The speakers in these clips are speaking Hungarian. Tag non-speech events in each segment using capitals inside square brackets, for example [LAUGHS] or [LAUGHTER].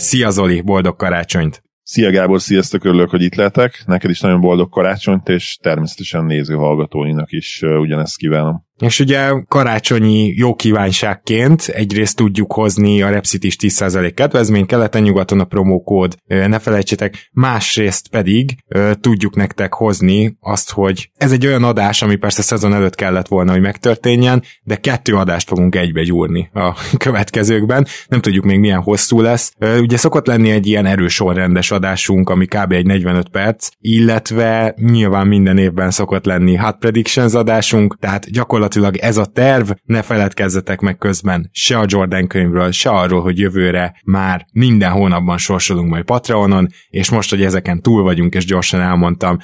Szia Zoli, boldog karácsonyt! Szia Gábor, sziasztok, örülök, hogy itt lehetek. Neked is nagyon boldog karácsonyt, és természetesen néző hallgatóinak is ugyanezt kívánom. És ugye karácsonyi jó kívánságként egyrészt tudjuk hozni a Repsit 10% kedvezményt, keleten-nyugaton a promókód, ne felejtsétek, másrészt pedig tudjuk nektek hozni azt, hogy ez egy olyan adás, ami persze szezon előtt kellett volna, hogy megtörténjen, de kettő adást fogunk egybe gyúrni a [LAUGHS] következőkben, nem tudjuk még milyen hosszú lesz. Ugye szokott lenni egy ilyen erős sorrendes adásunk, ami kb. egy 45 perc, illetve nyilván minden évben szokott lenni hot predictions adásunk, tehát gyakorlatilag gyakorlatilag ez a terv, ne feledkezzetek meg közben se a Jordan könyvről, se arról, hogy jövőre már minden hónapban sorsolunk majd Patreonon, és most, hogy ezeken túl vagyunk, és gyorsan elmondtam,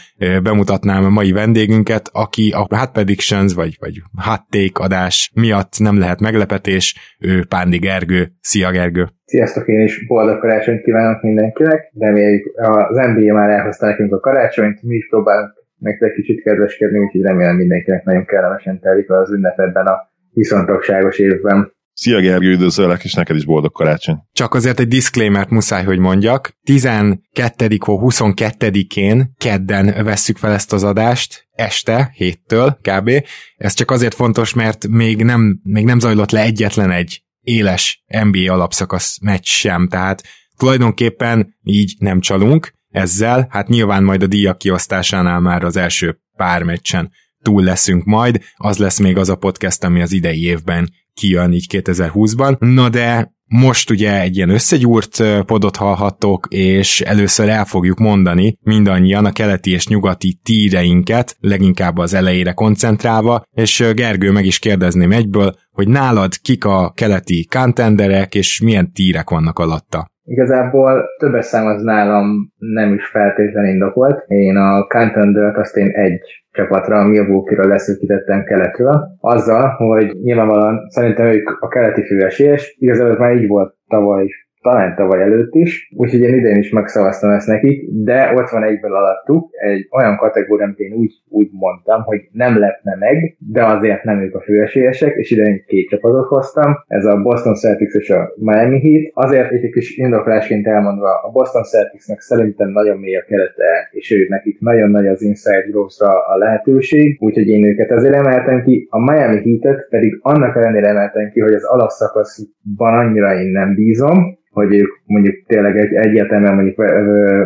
bemutatnám a mai vendégünket, aki a Hot Predictions, vagy, vagy Hot Take adás miatt nem lehet meglepetés, ő Pándi Gergő. Szia Gergő! Sziasztok, én is boldog karácsonyt kívánok mindenkinek. Reméljük, az NBA már elhozta nekünk a karácsonyt, mi is próbálunk nektek kicsit kedveskedni, úgyhogy remélem mindenkinek nagyon kellemesen telik az ünnep ebben a viszontagságos évben. Szia Gergő, üdvözöllek, és neked is boldog karácsony. Csak azért egy disclaimer muszáj, hogy mondjak. 12. vagy 22-én kedden vesszük fel ezt az adást, este, héttől kb. Ez csak azért fontos, mert még nem, még nem zajlott le egyetlen egy éles NBA alapszakasz meccs sem, tehát tulajdonképpen így nem csalunk, ezzel, hát nyilván majd a díjak kiosztásánál már az első pár meccsen túl leszünk majd, az lesz még az a podcast, ami az idei évben kijön így 2020-ban. Na de most ugye egy ilyen összegyúrt podot hallhattok, és először el fogjuk mondani mindannyian a keleti és nyugati tíreinket, leginkább az elejére koncentrálva, és Gergő meg is kérdezném egyből, hogy nálad kik a keleti contenderek, és milyen tírek vannak alatta. Igazából többes szám az nálam nem is feltétlenül indokolt. Én a contender azt én egy csapatra, a Milwaukee-ról leszűkítettem keletről, azzal, hogy nyilvánvalóan szerintem ők a keleti főesélyes, igazából már így volt tavaly is talán tavaly előtt is, úgyhogy én idén is megszavaztam ezt nekik, de ott van egyből alattuk egy olyan kategória, amit én úgy, úgy mondtam, hogy nem lepne meg, de azért nem ők a főesélyesek, és idén két csapatot hoztam, ez a Boston Celtics és a Miami Heat. Azért egy kis indoklásként elmondva, a Boston Celticsnek szerintem nagyon mély a kerete, és ők nekik nagyon nagy az inside growth a lehetőség, úgyhogy én őket azért emeltem ki. A Miami Heat-et pedig annak ellenére emeltem ki, hogy az alapszakaszban annyira én nem bízom, hogy ők mondjuk tényleg egy, egyértelműen mondjuk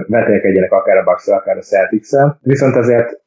vetelkedjenek akár a bucks akár a celtics Viszont azért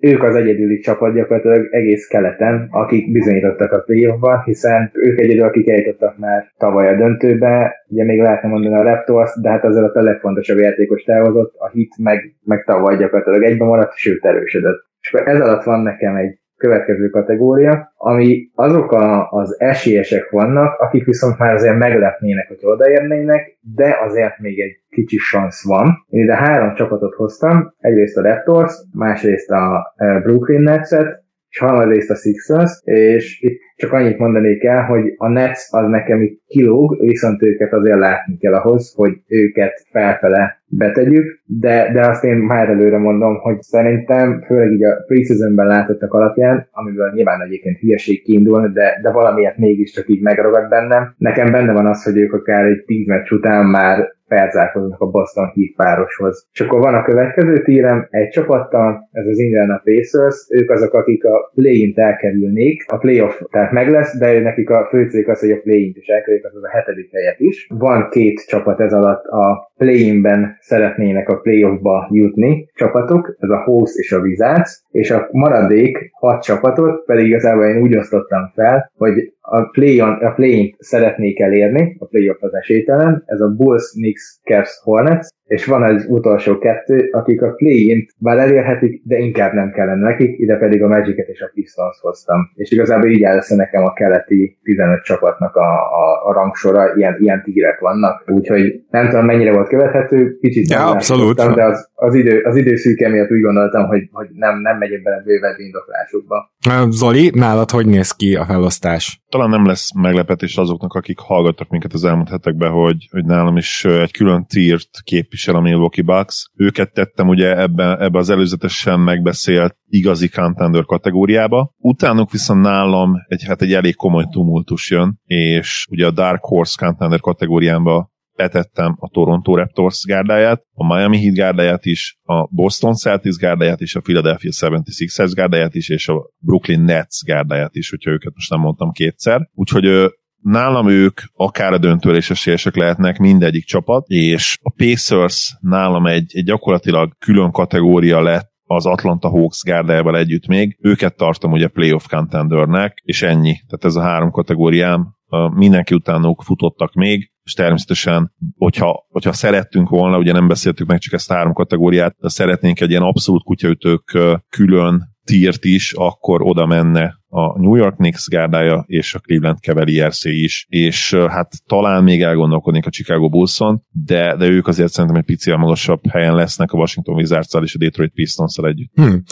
ők az egyedüli csapat gyakorlatilag egész keleten, akik bizonyítottak a playoffban, hiszen ők egyedül, akik eljutottak már tavaly a döntőbe, ugye még lehetne mondani a Raptors, de hát azért a legfontosabb játékos elhozott, a Hit meg, meg tavaly gyakorlatilag egyben maradt, sőt erősödött. És ez alatt van nekem egy következő kategória, ami azok a, az esélyesek vannak, akik viszont már azért meglepnének, hogy odaérnének, de azért még egy kicsi szansz van. Én ide három csapatot hoztam, egyrészt a Raptors, másrészt a e, Brooklyn Nets-et, és harmadrészt a Sixers, és itt csak annyit mondanék el, hogy a Nets az nekem itt kilóg, viszont őket azért látni kell ahhoz, hogy őket felfele betegyük, de, de azt én már előre mondom, hogy szerintem, főleg így a preseasonben látottak alapján, amiből nyilván egyébként hülyeség kiindul, de, de valamiért mégiscsak így megragad bennem. Nekem benne van az, hogy ők akár egy tíz meccs után már felzárkoznak a Boston Heat pároshoz. És akkor van a következő tírem, egy csapattal, ez az Indiana Pacers, ők azok, akik a play-int elkerülnék, a playoff tehát meg lesz, de nekik a fő cég az, hogy a play-int is elkerülik, az a hetedik helyet is. Van két csapat ez alatt a play-inben szeretnének a playoffba jutni csapatok, ez a Host és a Wizards, és a maradék hat csapatot pedig igazából én úgy osztottam fel, hogy a play-on, a play szeretnék elérni, a playoff az esélytelen, ez a Bulls, Knicks, Cavs, Hornets, és van az utolsó kettő, akik a play-int már elérhetik, de inkább nem kellene nekik, ide pedig a magic és a Pistons hoztam. És igazából így áll nekem a keleti 15 csapatnak a, a, a rangsora, ilyen, ilyen tigirek vannak, úgyhogy nem tudom mennyire volt követhető, kicsit ja, abszolút. de az, az, idő, az időszűke miatt úgy gondoltam, hogy, hogy nem, nem megyek bele bővebb indoklásukba. Zoli, nálad hogy néz ki a felosztás? Talán nem lesz meglepetés azoknak, akik hallgattak minket az elmúlt hetekben, hogy, hogy nálam is egy külön tírt képvisel a Milwaukee Bucks. Őket tettem ugye ebbe, ebbe az előzetesen megbeszélt igazi contender kategóriába. Utánuk viszont nálam egy, hát egy elég komoly tumultus jön, és ugye a Dark Horse contender kategóriába betettem a Toronto Raptors gárdáját, a Miami Heat gárdáját is, a Boston Celtics gárdáját is, a Philadelphia 76ers gárdáját is, és a Brooklyn Nets gárdáját is, hogyha őket most nem mondtam kétszer. Úgyhogy nálam ők akár a döntőre is esélyesek lehetnek mindegyik csapat, és a Pacers nálam egy, egy gyakorlatilag külön kategória lett az Atlanta Hawks gárdájával együtt még. Őket tartom ugye playoff contendernek, és ennyi. Tehát ez a három kategóriám. Mindenki utánuk futottak még, és természetesen, hogyha, hogyha szerettünk volna, ugye nem beszéltük meg csak ezt három kategóriát, de szeretnénk egy ilyen abszolút kutyaütők külön tírt is, akkor oda menne a New York Knicks gárdája és a Cleveland cavaliers is, és hát talán még elgondolkodnék a Chicago Bullson, de, de ők azért szerintem egy pici magasabb helyen lesznek a Washington wizards és a Detroit pistons együtt. Hmm.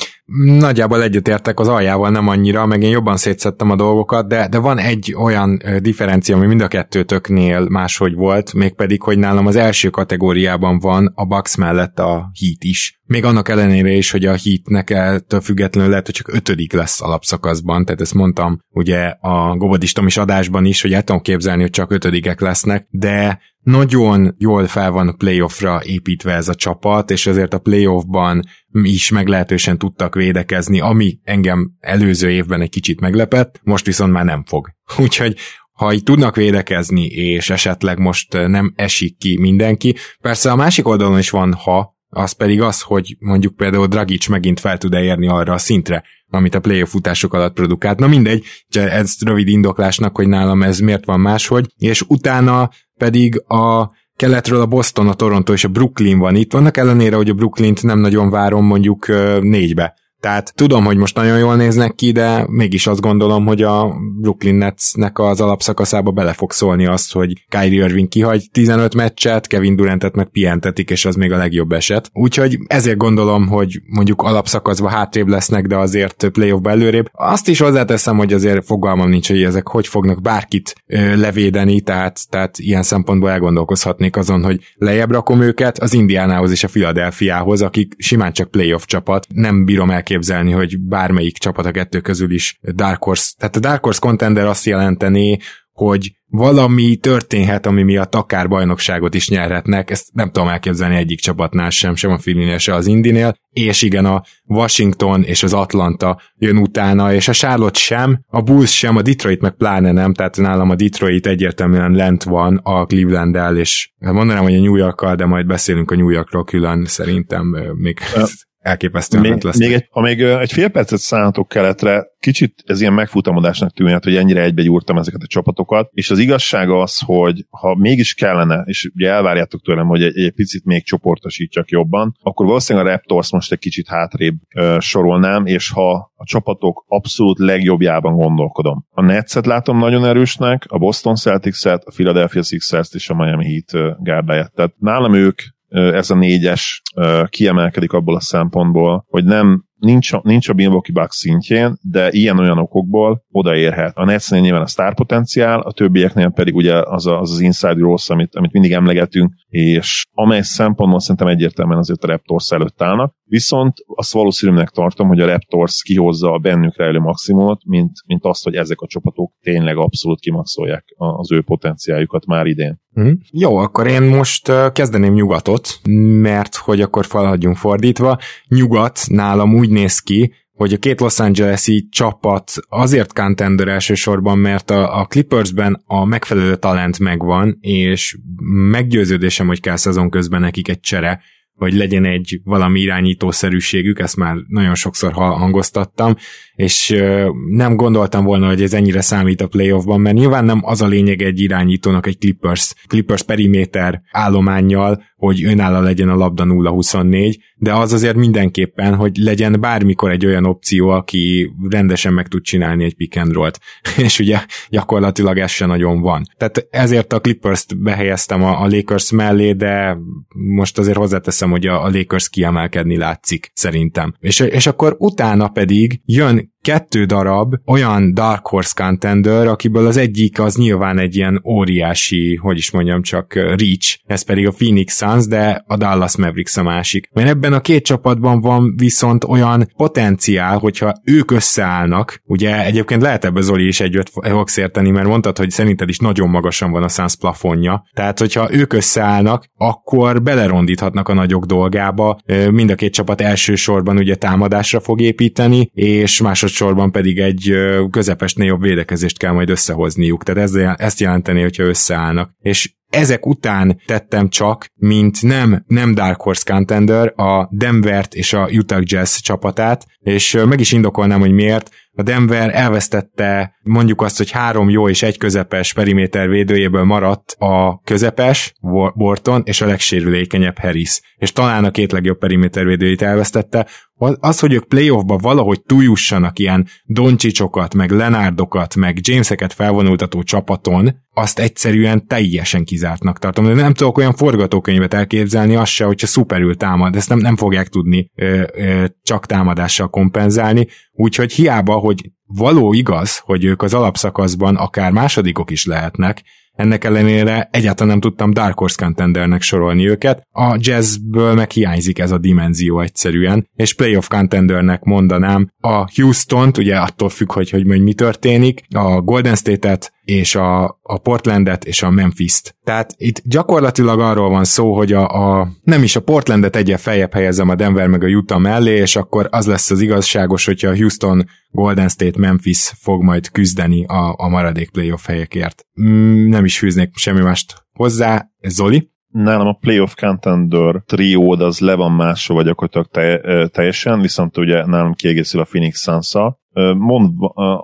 Nagyjából egyetértek az aljával, nem annyira, meg én jobban szétszettem a dolgokat, de, de van egy olyan differencia, ami mind a kettőtöknél máshogy volt, mégpedig, hogy nálam az első kategóriában van a Bucks mellett a Heat is. Még annak ellenére is, hogy a Heatnek ettől függetlenül lehet, hogy csak ötödik lesz alapszakaszban, tehát ezt mondtam ugye a Gobodistom is adásban is, hogy el tudom képzelni, hogy csak ötödikek lesznek, de nagyon jól fel van playoffra építve ez a csapat, és ezért a playoffban is meglehetősen tudtak védekezni, ami engem előző évben egy kicsit meglepett, most viszont már nem fog. [LAUGHS] Úgyhogy ha így tudnak védekezni, és esetleg most nem esik ki mindenki, persze a másik oldalon is van ha, az pedig az, hogy mondjuk például Dragic megint fel tud érni arra a szintre, amit a playoff futások alatt produkált. Na mindegy, ez rövid indoklásnak, hogy nálam ez miért van máshogy, és utána pedig a keletről a Boston, a Toronto és a Brooklyn van itt, vannak ellenére, hogy a Brooklynt nem nagyon várom mondjuk négybe tehát tudom, hogy most nagyon jól néznek ki, de mégis azt gondolom, hogy a Brooklyn Netsnek az alapszakaszába bele fog szólni azt, hogy Kyrie Irving kihagy 15 meccset, Kevin Durantet meg pihentetik, és az még a legjobb eset. Úgyhogy ezért gondolom, hogy mondjuk alapszakaszban hátrébb lesznek, de azért playoffba előrébb. Azt is hozzáteszem, hogy azért fogalmam nincs, hogy ezek hogy fognak bárkit ö, levédeni, tehát, tehát ilyen szempontból elgondolkozhatnék azon, hogy lejjebb rakom őket az Indiánához és a Philadelphiához, akik simán csak playoff csapat. Nem bírom el elképzelni, hogy bármelyik csapat a kettő közül is Dark Horse, tehát a Dark Horse contender azt jelenteni, hogy valami történhet, ami miatt akár bajnokságot is nyerhetnek, ezt nem tudom elképzelni egyik csapatnál sem, sem a Phillynél, se az Indinél, és igen, a Washington és az Atlanta jön utána, és a Charlotte sem, a Bulls sem, a Detroit meg pláne nem, tehát nálam a Detroit egyértelműen lent van a Cleveland-el, és mondanám, hogy a New Yorkkal, de majd beszélünk a New Yorkról külön, szerintem még elképesztően még, lesz. Még egy, ha még egy fél percet szállhatok keletre, kicsit ez ilyen megfutamodásnak tűnhet, hogy ennyire egybe ezeket a csapatokat, és az igazság az, hogy ha mégis kellene, és ugye elvárjátok tőlem, hogy egy, egy picit még csoportosítsak jobban, akkor valószínűleg a Raptors most egy kicsit hátrébb uh, sorolnám, és ha a csapatok abszolút legjobbjában gondolkodom. A Netset látom nagyon erősnek, a Boston Celtics-et, a Philadelphia Sixers-t és a Miami Heat gárdáját. Tehát nálam ők ez a négyes kiemelkedik abból a szempontból, hogy nem nincs nincs a Milwaukee Bucks szintjén, de ilyen-olyan okokból odaérhet. A Netsnél nyilván a sztár potenciál, a többieknél pedig ugye az az, az inside rossz, amit, amit mindig emlegetünk, és amely szempontból szerintem egyértelműen azért a Raptors előtt állnak. Viszont azt valószínűleg tartom, hogy a Raptors kihozza a bennük rejlő maximumot, mint, mint azt, hogy ezek a csapatok tényleg abszolút kimaxolják az ő potenciáljukat már idén. Mm. Jó, akkor én most kezdeném nyugatot, mert hogy akkor falhagyjunk fordítva. Nyugat nálam úgy néz ki, hogy a két Los Angeles-i csapat azért contender elsősorban, mert a, a Clippersben a megfelelő talent megvan, és meggyőződésem, hogy kell szezon közben nekik egy csere, vagy legyen egy valami irányítószerűségük, ezt már nagyon sokszor hangoztattam, és nem gondoltam volna, hogy ez ennyire számít a playoffban, mert nyilván nem az a lényeg egy irányítónak egy Clippers, Clippers periméter állományjal, hogy önálló legyen a labda 0-24, de az azért mindenképpen, hogy legyen bármikor egy olyan opció, aki rendesen meg tud csinálni egy pick and roll-t. [LAUGHS] És ugye gyakorlatilag ez se nagyon van. Tehát ezért a Clippers-t behelyeztem a, a Lakers mellé, de most azért hozzáteszem, hogy a, a Lakers kiemelkedni látszik szerintem. És, és akkor utána pedig jön kettő darab olyan Dark Horse contender, akiből az egyik az nyilván egy ilyen óriási, hogy is mondjam csak, reach, ez pedig a Phoenix Suns, de a Dallas Mavericks a másik. Mert ebben a két csapatban van viszont olyan potenciál, hogyha ők összeállnak, ugye egyébként lehet ebbe Zoli is együtt fogsz érteni, mert mondtad, hogy szerinted is nagyon magasan van a Suns plafonja, tehát hogyha ők összeállnak, akkor belerondíthatnak a nagyok dolgába, mind a két csapat elsősorban ugye támadásra fog építeni, és másod másodszorban pedig egy közepesnél jobb védekezést kell majd összehozniuk. Tehát ez, ezt jelenteni, hogyha összeállnak. És ezek után tettem csak, mint nem, nem Dark Horse Contender, a Denvert és a Utah Jazz csapatát, és meg is indokolnám, hogy miért. A Denver elvesztette mondjuk azt, hogy három jó és egy közepes periméter védőjéből maradt a közepes, Borton, és a legsérülékenyebb Harris. És talán a két legjobb periméter védőjét elvesztette. Az, hogy ők playoffba valahogy túljussanak ilyen Doncsicsokat, meg Lenárdokat, meg Jameseket felvonultató csapaton, azt egyszerűen teljesen kizártnak tartom. De nem tudok olyan forgatókönyvet elképzelni, az se, hogyha szuperül támad, ezt nem, nem fogják tudni ö, ö, csak támadással kompenzálni, úgyhogy hiába, hogy való igaz, hogy ők az alapszakaszban akár másodikok is lehetnek, ennek ellenére egyáltalán nem tudtam Dark Horse Contendernek sorolni őket, a jazzből meg hiányzik ez a dimenzió egyszerűen, és Playoff Contendernek mondanám. A Houston-t, ugye attól függ, hogy, hogy mi történik, a Golden State-et, és a, a Portlandet és a Memphis-t. Tehát itt gyakorlatilag arról van szó, hogy a, a nem is a Portlandet egyen feljebb helyezem a Denver meg a Utah mellé, és akkor az lesz az igazságos, hogyha a Houston, Golden State, Memphis fog majd küzdeni a, a maradék playoff helyekért. Mm, nem is fűznék semmi mást hozzá. Zoli? nálam a playoff contender triód az le van másra, vagy gyakorlatilag te, teljesen, viszont ugye nálam kiegészül a Phoenix suns Mond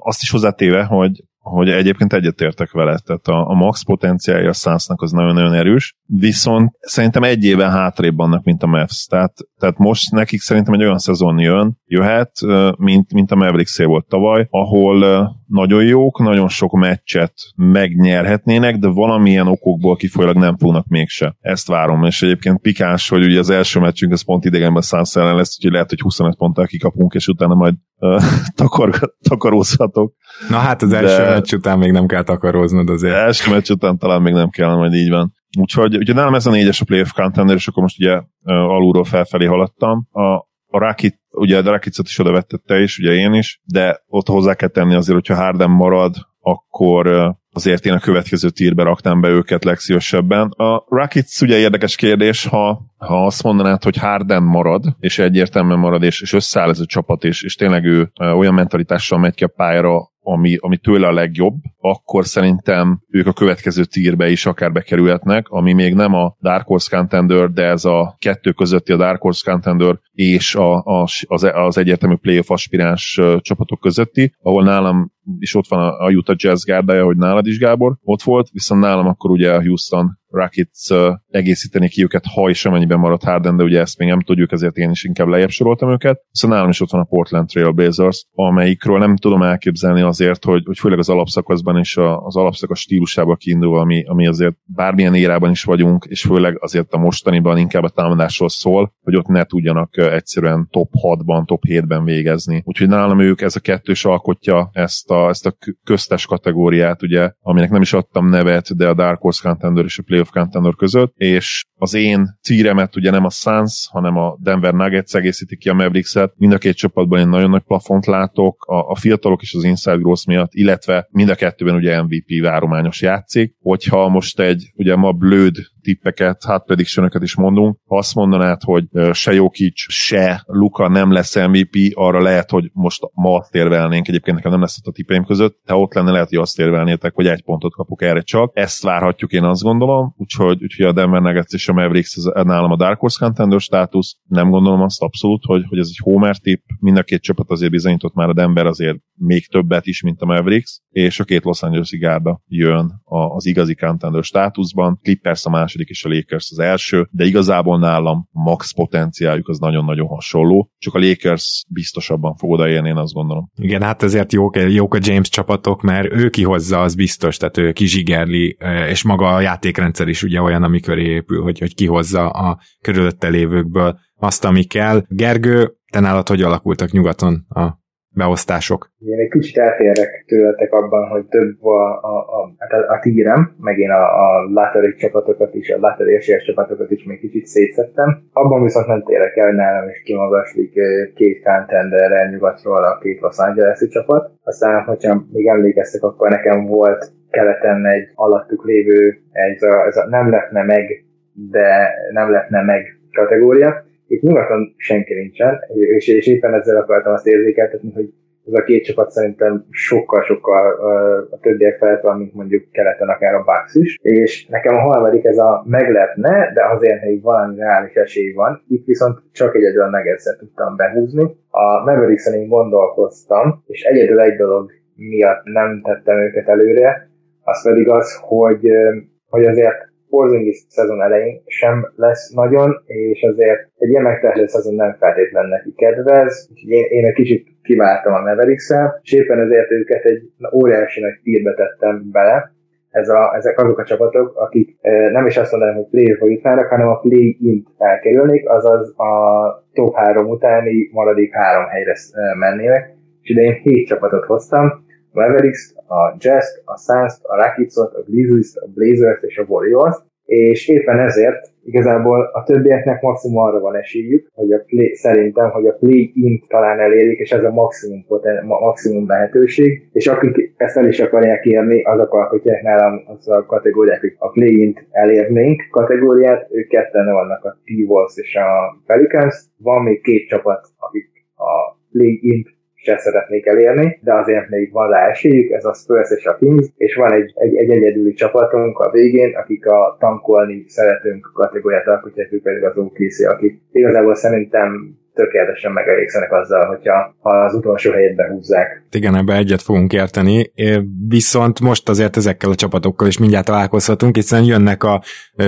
azt is hozzátéve, hogy hogy egyébként egyetértek vele, tehát a, a max potenciálja a Sunsnak az nagyon-nagyon erős, viszont szerintem egy éven hátrébb vannak, mint a Mavs, tehát, tehát most nekik szerintem egy olyan szezon jön, jöhet, mint, mint a mavericks volt tavaly, ahol nagyon jók, nagyon sok meccset megnyerhetnének, de valamilyen okokból kifolyólag nem fognak mégse. Ezt várom, és egyébként pikás, hogy ugye az első meccsünk az pont idegenben Suns ellen lesz, úgyhogy lehet, hogy 25 ponttal kikapunk, és utána majd uh, [LAUGHS] takar, takarózhatok. Na hát az első de... meccs után még nem kell takaróznod azért. Az első meccs után talán még nem kell, majd így van. Úgyhogy ugye nálam ez a négyes a playoff contender, és akkor most ugye alulról felfelé haladtam. A, a Rakit, ugye a Rakicot is oda vettette is, ugye én is, de ott hozzá kell tenni azért, hogyha Harden marad, akkor azért én a következő tírbe raktam be őket legszívesebben. A Rakic ugye érdekes kérdés, ha, ha azt mondanád, hogy Harden marad, és egyértelműen marad, és, és összeáll ez a csapat, és, és tényleg ő olyan mentalitással megy ki a pályára, ami, ami tőle a legjobb, akkor szerintem ők a következő tírbe is akár bekerülhetnek, ami még nem a Dark Horse Contender, de ez a kettő közötti a Dark Horse Contender és a, a, az, az egyértelmű playoff aspiráns csapatok közötti, ahol nálam is ott van a, Utah Jazz gárdája, hogy nálad is Gábor ott volt, viszont nálam akkor ugye a Houston Rockets uh, egészíteni ki őket, ha és amennyiben maradt Harden, de ugye ezt még nem tudjuk, ezért én is inkább lejjebb soroltam őket. Szóval nálam is ott van a Portland Trail Blazers, amelyikről nem tudom elképzelni azért, hogy, hogy főleg az alapszakaszban és az alapszakasz stílusába kiindul, ami, ami azért bármilyen érában is vagyunk, és főleg azért a mostaniban inkább a támadásról szól, hogy ott ne tudjanak egyszerűen top 6-ban, top 7-ben végezni. Úgyhogy nálam ők ez a kettős alkotja ezt a, ezt a köztes kategóriát, ugye, aminek nem is adtam nevet, de a Dark Horse Contender és a Play playoff contender között, és az én tíremet ugye nem a Suns, hanem a Denver Nuggets egészíti ki a Mavericks-et. Mind a két csapatban én nagyon nagy plafont látok, a, a fiatalok és az Inside Growth miatt, illetve mind a kettőben ugye MVP várományos játszik. Hogyha most egy, ugye ma blőd tippeket, hát prediction is mondunk. Ha azt mondanád, hogy se Jokic, se Luka nem lesz MVP, arra lehet, hogy most ma azt érvelnénk, egyébként nekem nem lesz ott a tippeim között, ha ott lenne, lehet, hogy azt érvelnétek, hogy egy pontot kapok erre csak. Ezt várhatjuk, én azt gondolom, úgyhogy, úgyhogy a Denver Nuggets és a Mavericks ez nálam a Dark Horse Contender státusz. Nem gondolom azt abszolút, hogy, hogy ez egy homer tip. Mind a két csapat azért bizonyított már a Denver azért még többet is, mint a Mavericks, és a két Los Angeles gárda jön az igazi contender státuszban. Clippers a második, és a Lakers az első, de igazából nálam max potenciáljuk az nagyon-nagyon hasonló, csak a Lakers biztosabban fog odaérni, én azt gondolom. Igen, hát ezért jók, jók a James csapatok, mert ő kihozza, az biztos, tehát ő kizsigerli, és maga a játékrendszer is ugye olyan, amikor épül, hogy, hogy kihozza a körülötte lévőkből azt, ami kell. Gergő, te nálad hogy alakultak nyugaton a beosztások? Én egy kicsit eltérek tőletek abban, hogy több a, a, a, hát a, a tírem, meg én a, a laterik csapatokat is, a laterik esélyes csapatokat is még kicsit szétszettem. Abban viszont nem térek el, hogy nálam is kimagaslik két contender nyugatról a két Los Angeles-i csapat. Aztán, hogyha még emlékeztek, akkor nekem volt keleten egy alattuk lévő, ez a, ez a nem lepne meg, de nem lepne meg kategória itt nyugaton senki nincsen, és, és éppen ezzel akartam azt érzékeltetni, hogy ez a két csapat szerintem sokkal-sokkal a többiek felett van, mint mondjuk keleten akár a Bucks is, és nekem a harmadik ez a meglepne, de azért még valami reális esély van, itt viszont csak egyedül a tudtam behúzni. A mavericks én gondolkoztam, és egyedül egy dolog miatt nem tettem őket előre, az pedig az, hogy, hogy azért Porzingis szezon elején sem lesz nagyon, és azért egy ilyen megtehető szezon nem feltétlen neki kedvez, úgyhogy én, én egy kicsit kiváltam a mavericks és éppen ezért őket egy óriási nagy tírbe tettem bele, ez a, ezek azok a csapatok, akik nem is azt mondanám, hogy play-off jutnának, hanem a play-int elkerülnék, azaz a top három utáni maradék három helyre mennének, és ide én hét csapatot hoztam, Mavericks, a Jazz, a Suns, a Rockets-ot, a Grizzlies, a Blazers és a Warriors, és éppen ezért igazából a többieknek maximum arra van esélyük, hogy a play, szerintem, hogy a play-in talán elérik, és ez a maximum, poten, maximum lehetőség, és akik ezt el is akarják érni, azok alkotják nálam az a kategóriák, hogy a play-in elérnénk kategóriát, ők ketten vannak a T-Wolves és a Pelicans, van még két csapat, akik a play-in se szeretnék elérni, de azért még van rá esélyük, ez a Spurs és a Kings, és van egy, egy, egy egyedüli csapatunk a végén, akik a tankolni szeretünk kategóriát alkotják, ők pedig az OKC, akik igazából szerintem tökéletesen megelégszenek azzal, hogyha ha az utolsó helyet behúzzák. Igen, ebbe egyet fogunk érteni, viszont most azért ezekkel a csapatokkal is mindjárt találkozhatunk, hiszen jönnek a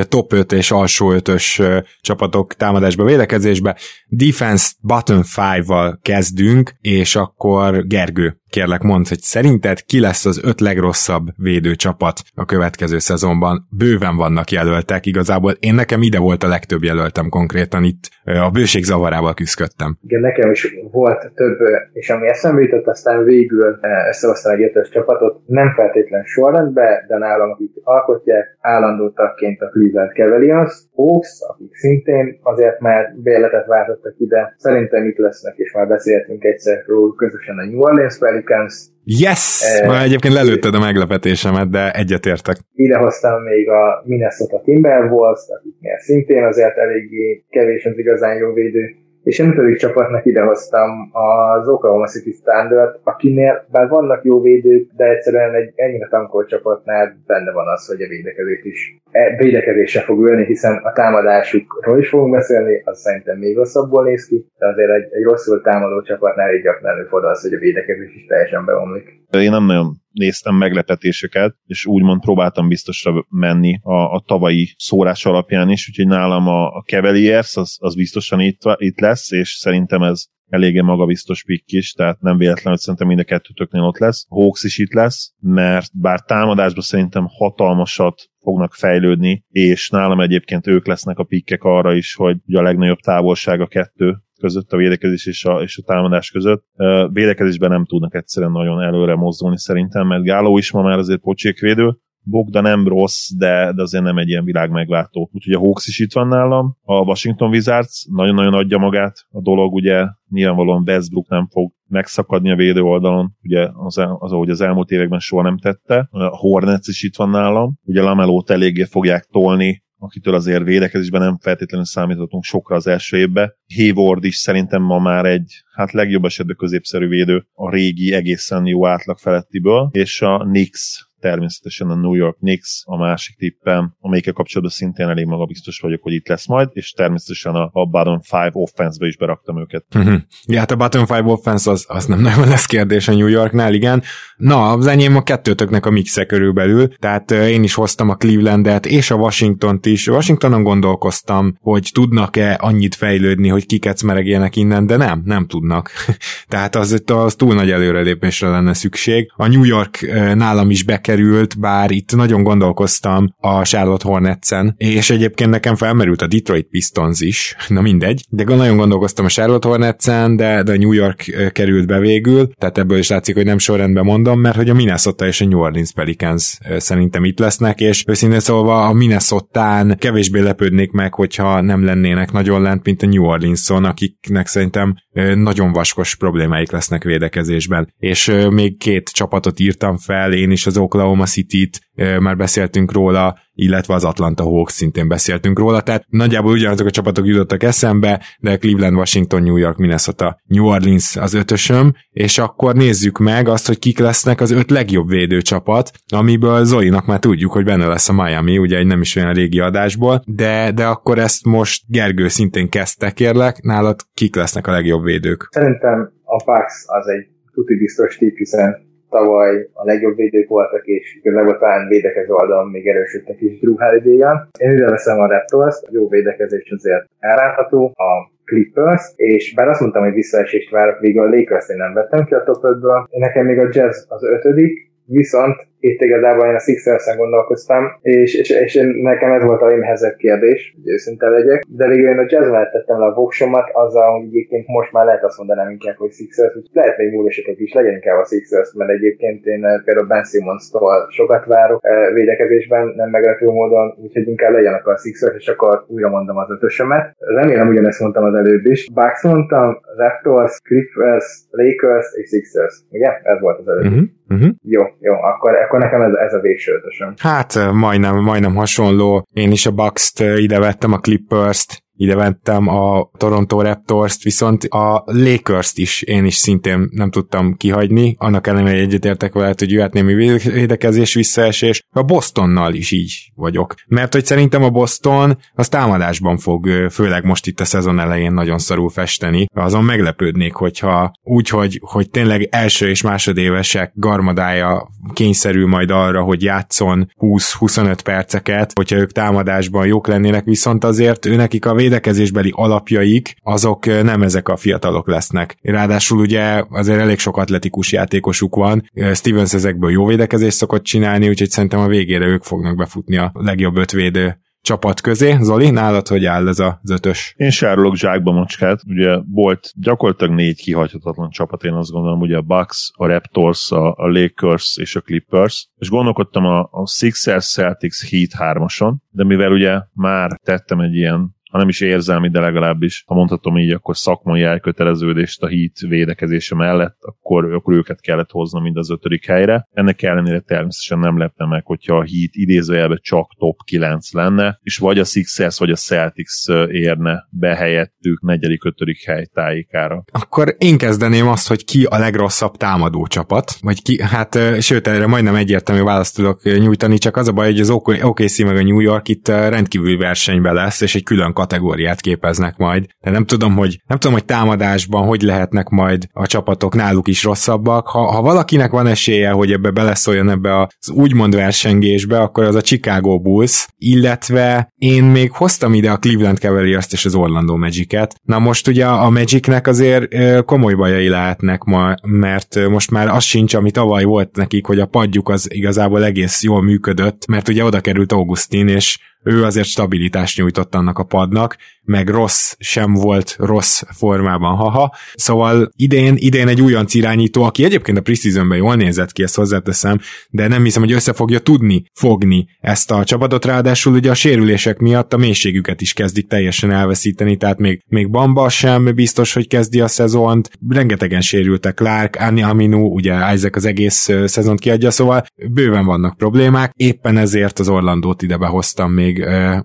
top 5 és alsó 5-ös csapatok támadásba, védekezésbe. Defense bottom 5-val kezdünk, és akkor Gergő, kérlek mondd, hogy szerinted ki lesz az öt legrosszabb védőcsapat a következő szezonban? Bőven vannak jelöltek, igazából én nekem ide volt a legtöbb jelöltem konkrétan itt a bőség zavarával küzdöttem. Igen, nekem is volt több, és ami eszembe jutott, aztán végül összehoztam egy ötös csapatot, nem feltétlen sorrendbe, de nálam, akik alkotják, állandó tagként a Cleveland Cavaliers, Hawks, akik szintén azért már bérletet váltottak ide, szerintem itt lesznek, és már beszéltünk egyszer róla közösen a New Orleans Pelicans. Yes! Eh, Már egyébként lelőtted a meglepetésemet, de egyetértek. Ide hoztam még a Minnesota Timberwolves, akiknél szintén azért eléggé kevés az igazán jó védő és én ötödik csapatnak idehoztam az Oklahoma City Standard, akinél bár vannak jó védők, de egyszerűen egy ennyire tankolt csapatnál benne van az, hogy a védekezés is e, védekezésre fog ülni, hiszen a támadásukról is fogunk beszélni, az szerintem még rosszabbul néz ki, de azért egy, egy rosszul támadó csapatnál egy gyakran előfordul az, hogy a védekezés is teljesen beomlik. Én nem nagyon néztem meglepetéseket, és úgymond próbáltam biztosra menni a, a tavalyi szórás alapján is, úgyhogy nálam a, a Cavaliers az, az biztosan itt, itt lesz, és szerintem ez eléggé magabiztos pick is, tehát nem véletlen, hogy szerintem mind a kettőtöknél ott lesz. A Hawks is itt lesz, mert bár támadásban szerintem hatalmasat fognak fejlődni, és nálam egyébként ők lesznek a pikkek arra is, hogy a legnagyobb távolság a kettő között, a védekezés és a, és a támadás között. Védekezésben nem tudnak egyszerűen nagyon előre mozdulni szerintem, mert Gáló is ma már azért pocsékvédő, Bogda nem rossz, de, de azért nem egy ilyen világ megváltó. Úgyhogy a Hawks is itt van nálam, a Washington Wizards nagyon-nagyon adja magát a dolog, ugye nyilvánvalóan Westbrook nem fog megszakadni a védő oldalon, ugye az, az, ahogy az elmúlt években soha nem tette. A Hornets is itt van nálam, ugye Lamelót eléggé fogják tolni akitől azért védekezésben nem feltétlenül számítottunk sokra az első évbe. Hayward is szerintem ma már egy, hát legjobb esetben középszerű védő a régi egészen jó átlag felettiből, és a Knicks természetesen a New York Knicks a másik tippem, amelyikkel kapcsolatban szintén elég magabiztos vagyok, hogy itt lesz majd, és természetesen a, a bottom five offense-be is beraktam őket. Uh-huh. Ja, hát a bottom five offense az, az nem nagyon lesz kérdés a New Yorknál, igen. Na, az enyém a kettőtöknek a mixe körülbelül, tehát én is hoztam a Clevelandet és a Washington-t is. Washingtonon gondolkoztam, hogy tudnak-e annyit fejlődni, hogy kikecmeregjenek innen, de nem, nem tudnak. [LAUGHS] tehát az, az túl nagy előrelépésre lenne szükség. A New York nálam is bekerült, bár itt nagyon gondolkoztam a Charlotte Hornets-en, és egyébként nekem felmerült a Detroit Pistons is, [LAUGHS] na mindegy, de nagyon gondolkoztam a Charlotte Hornets-en, de, de New York került be végül, tehát ebből is látszik, hogy nem sorrendben mondom, mert hogy a Minnesota és a New Orleans Pelicans szerintem itt lesznek, és őszintén szólva a Minnesotán kevésbé lepődnék meg, hogyha nem lennének nagyon lent, mint a New Orleanson, akiknek szerintem nagyon vaskos problémáik lesznek védekezésben. És még két csapatot írtam fel, én is az Oklahoma City-t, már beszéltünk róla, illetve az Atlanta Hawks szintén beszéltünk róla, tehát nagyjából ugyanazok a csapatok jutottak eszembe, de Cleveland, Washington, New York, Minnesota, New Orleans az ötösöm, és akkor nézzük meg azt, hogy kik lesznek az öt legjobb védőcsapat, amiből Zolinak már tudjuk, hogy benne lesz a Miami, ugye egy nem is olyan régi adásból, de, de akkor ezt most Gergő szintén kezdte, kérlek, nálad kik lesznek a legjobb védők? Szerintem a Bucks az egy tuti biztos tip, hiszen tavaly a legjobb védők voltak, és igazából talán védekező oldalon még erősödtek is Drew holiday Én ide veszem a Raptors, a jó védekezés azért elrátható, a Clippers, és bár azt mondtam, hogy visszaesést várok, végül a Lakers én nem vettem ki a top 5-ből, nekem még a Jazz az ötödik, viszont itt igazából én a Sixers-en gondolkoztam, és, és, és nekem ez volt a legnehezebb kérdés, hogy őszinte legyek, de végül én a jazz tettem le a voksomat, azzal, hogy egyébként most már lehet azt mondanám inkább, hogy Sixers, hogy lehet még múlósokat is legyen inkább a Sixers, mert egyébként én eh, például Ben Simmons-tól sokat várok eh, védekezésben, nem meglepő módon, úgyhogy inkább legyen akkor a Sixers, és akkor újra mondom az ötösömet. Remélem ugyanezt mondtam az előbb is. Bucks mondtam, Raptors, Clippers, Lakers és Sixers. Ugye? Ez volt az előbb. Uh-huh. Uh-huh. Jó, jó, akkor, akkor nekem ez, ez a végső ötösöm. Hát majdnem, majdnem hasonló. Én is a Bucks-t ide vettem, a Clippers-t, ide vettem a Toronto Raptors-t, viszont a Lakers-t is én is szintén nem tudtam kihagyni, annak ellenére, hogy egyetértek veled, hogy jöhet némi védekezés, visszaesés, a Bostonnal is így vagyok. Mert hogy szerintem a Boston az támadásban fog, főleg most itt a szezon elején nagyon szarul festeni. Azon meglepődnék, hogyha úgy, hogy, hogy tényleg első és másodévesek garmadája kényszerül majd arra, hogy játszon 20-25 perceket, hogyha ők támadásban jók lennének, viszont azért ő nekik a védekezésbeli alapjaik, azok nem ezek a fiatalok lesznek. Ráadásul ugye azért elég sok atletikus játékosuk van, Stevens ezekből jó védekezést szokott csinálni, úgyhogy szerintem a végére ők fognak befutni a legjobb ötvédő csapat közé. Zoli, nálad hogy áll ez az ötös? Én sárolok zsákba macskát. Ugye volt gyakorlatilag négy kihagyhatatlan csapat, én azt gondolom, ugye a Bucks, a Raptors, a, Lakers és a Clippers. És gondolkodtam a, a Sixers, Celtics, Heat hármason, de mivel ugye már tettem egy ilyen ha nem is érzelmi, de legalábbis, ha mondhatom így, akkor szakmai elköteleződést a hit védekezése mellett, akkor, akkor őket kellett hoznom mind az ötödik helyre. Ennek ellenére természetesen nem lepne meg, hogyha a hit idézőjelben csak top 9 lenne, és vagy a Sixers, vagy a Celtics érne be helyettük negyedik, ötödik hely tájékára. Akkor én kezdeném azt, hogy ki a legrosszabb támadó csapat, vagy ki, hát sőt, erre majdnem egyértelmű választ tudok nyújtani, csak az a baj, hogy az OKC meg a New York itt rendkívül versenyben lesz, és egy külön kategóriát képeznek majd. De nem tudom, hogy nem tudom, hogy támadásban hogy lehetnek majd a csapatok náluk is rosszabbak. Ha, ha valakinek van esélye, hogy ebbe beleszóljon ebbe az úgymond versengésbe, akkor az a Chicago Bulls, illetve én még hoztam ide a Cleveland Cavaliers-t és az Orlando Magic-et. Na most ugye a Magicnek azért komoly bajai lehetnek ma, mert most már az sincs, ami tavaly volt nekik, hogy a padjuk az igazából egész jól működött, mert ugye oda került Augustin, és ő azért stabilitást nyújtott annak a padnak, meg rossz sem volt rossz formában, haha. Szóval idén, idén egy újonc irányító, aki egyébként a preseasonben jól nézett ki, ezt hozzáteszem, de nem hiszem, hogy össze fogja tudni fogni ezt a csapatot, ráadásul ugye a sérülések miatt a mélységüket is kezdik teljesen elveszíteni, tehát még, még Bamba sem biztos, hogy kezdi a szezont, rengetegen sérültek, Clark, Anni Aminu, ugye Isaac az egész szezont kiadja, szóval bőven vannak problémák, éppen ezért az Orlandót ide behoztam még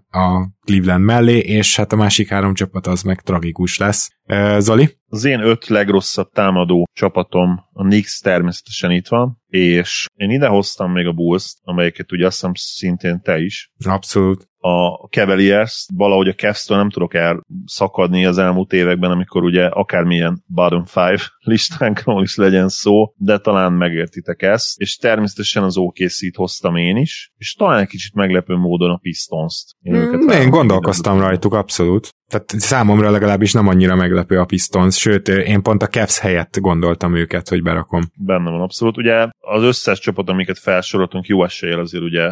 a Cleveland mellé, és hát a másik három csapat az meg tragikus lesz. Zoli? Az én öt legrosszabb támadó csapatom, a Knicks természetesen itt van, és én ide hoztam még a Bulls-t, amelyiket ugye azt hiszem szintén te is. Abszolút a Cavaliers, valahogy a cavs nem tudok elszakadni az elmúlt években, amikor ugye akármilyen bottom five [LAUGHS] listánkról is legyen szó, de talán megértitek ezt, és természetesen az OKC-t hoztam én is, és talán egy kicsit meglepő módon a Pistons-t. Én, mm, én gondolkoztam rajtuk, abszolút. Tehát számomra legalábbis nem annyira meglepő a Pistons, sőt, én pont a Cavs helyett gondoltam őket, hogy berakom. Benne van abszolút. Ugye az összes csapat, amiket felsoroltunk, jó eséllyel azért ugye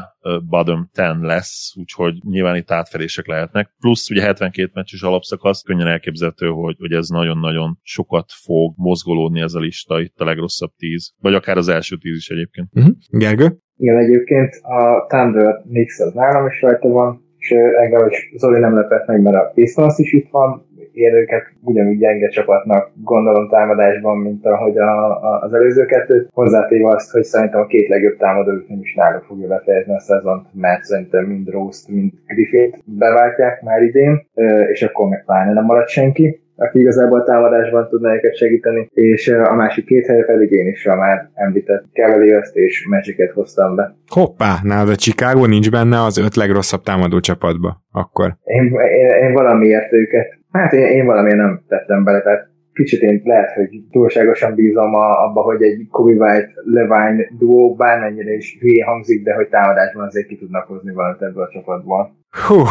bottom 10 lesz, úgyhogy nyilván itt átfelések lehetnek. Plusz ugye 72 meccses alapszakasz, könnyen elképzelhető, hogy, hogy ez nagyon-nagyon sokat fog mozgolódni ez a lista, itt a legrosszabb 10, vagy akár az első 10 is egyébként. Uh-huh. Gergő? Igen, egyébként a Thunder Mix az nálam is rajta van, és engem is Zoli nem lepett meg, mert a Pistons is itt van, én őket ugyanúgy gyenge csapatnak gondolom támadásban, mint ahogy a, a, az előző kettőt. Hozzátéve azt, hogy szerintem a két legjobb támadó nem is náluk fogja befejezni a szezont, mert szerintem mind Rose-t, mind Griffith beváltják már idén, és akkor meg pláne nem marad senki aki igazából támadásban tudna őket segíteni, és a másik két helye pedig én is a már említett cavaliers és magic hoztam be. Hoppá, nálad a Chicago nincs benne az öt legrosszabb támadó csapatba, akkor? Én, én, én valamiért őket, hát én, én valamiért nem tettem bele, tehát kicsit én lehet, hogy túlságosan bízom a, abba, hogy egy Kobe White Levine duó bármennyire is hülye hangzik, de hogy támadásban azért ki tudnak hozni valamit ebből a csapatból. Hú,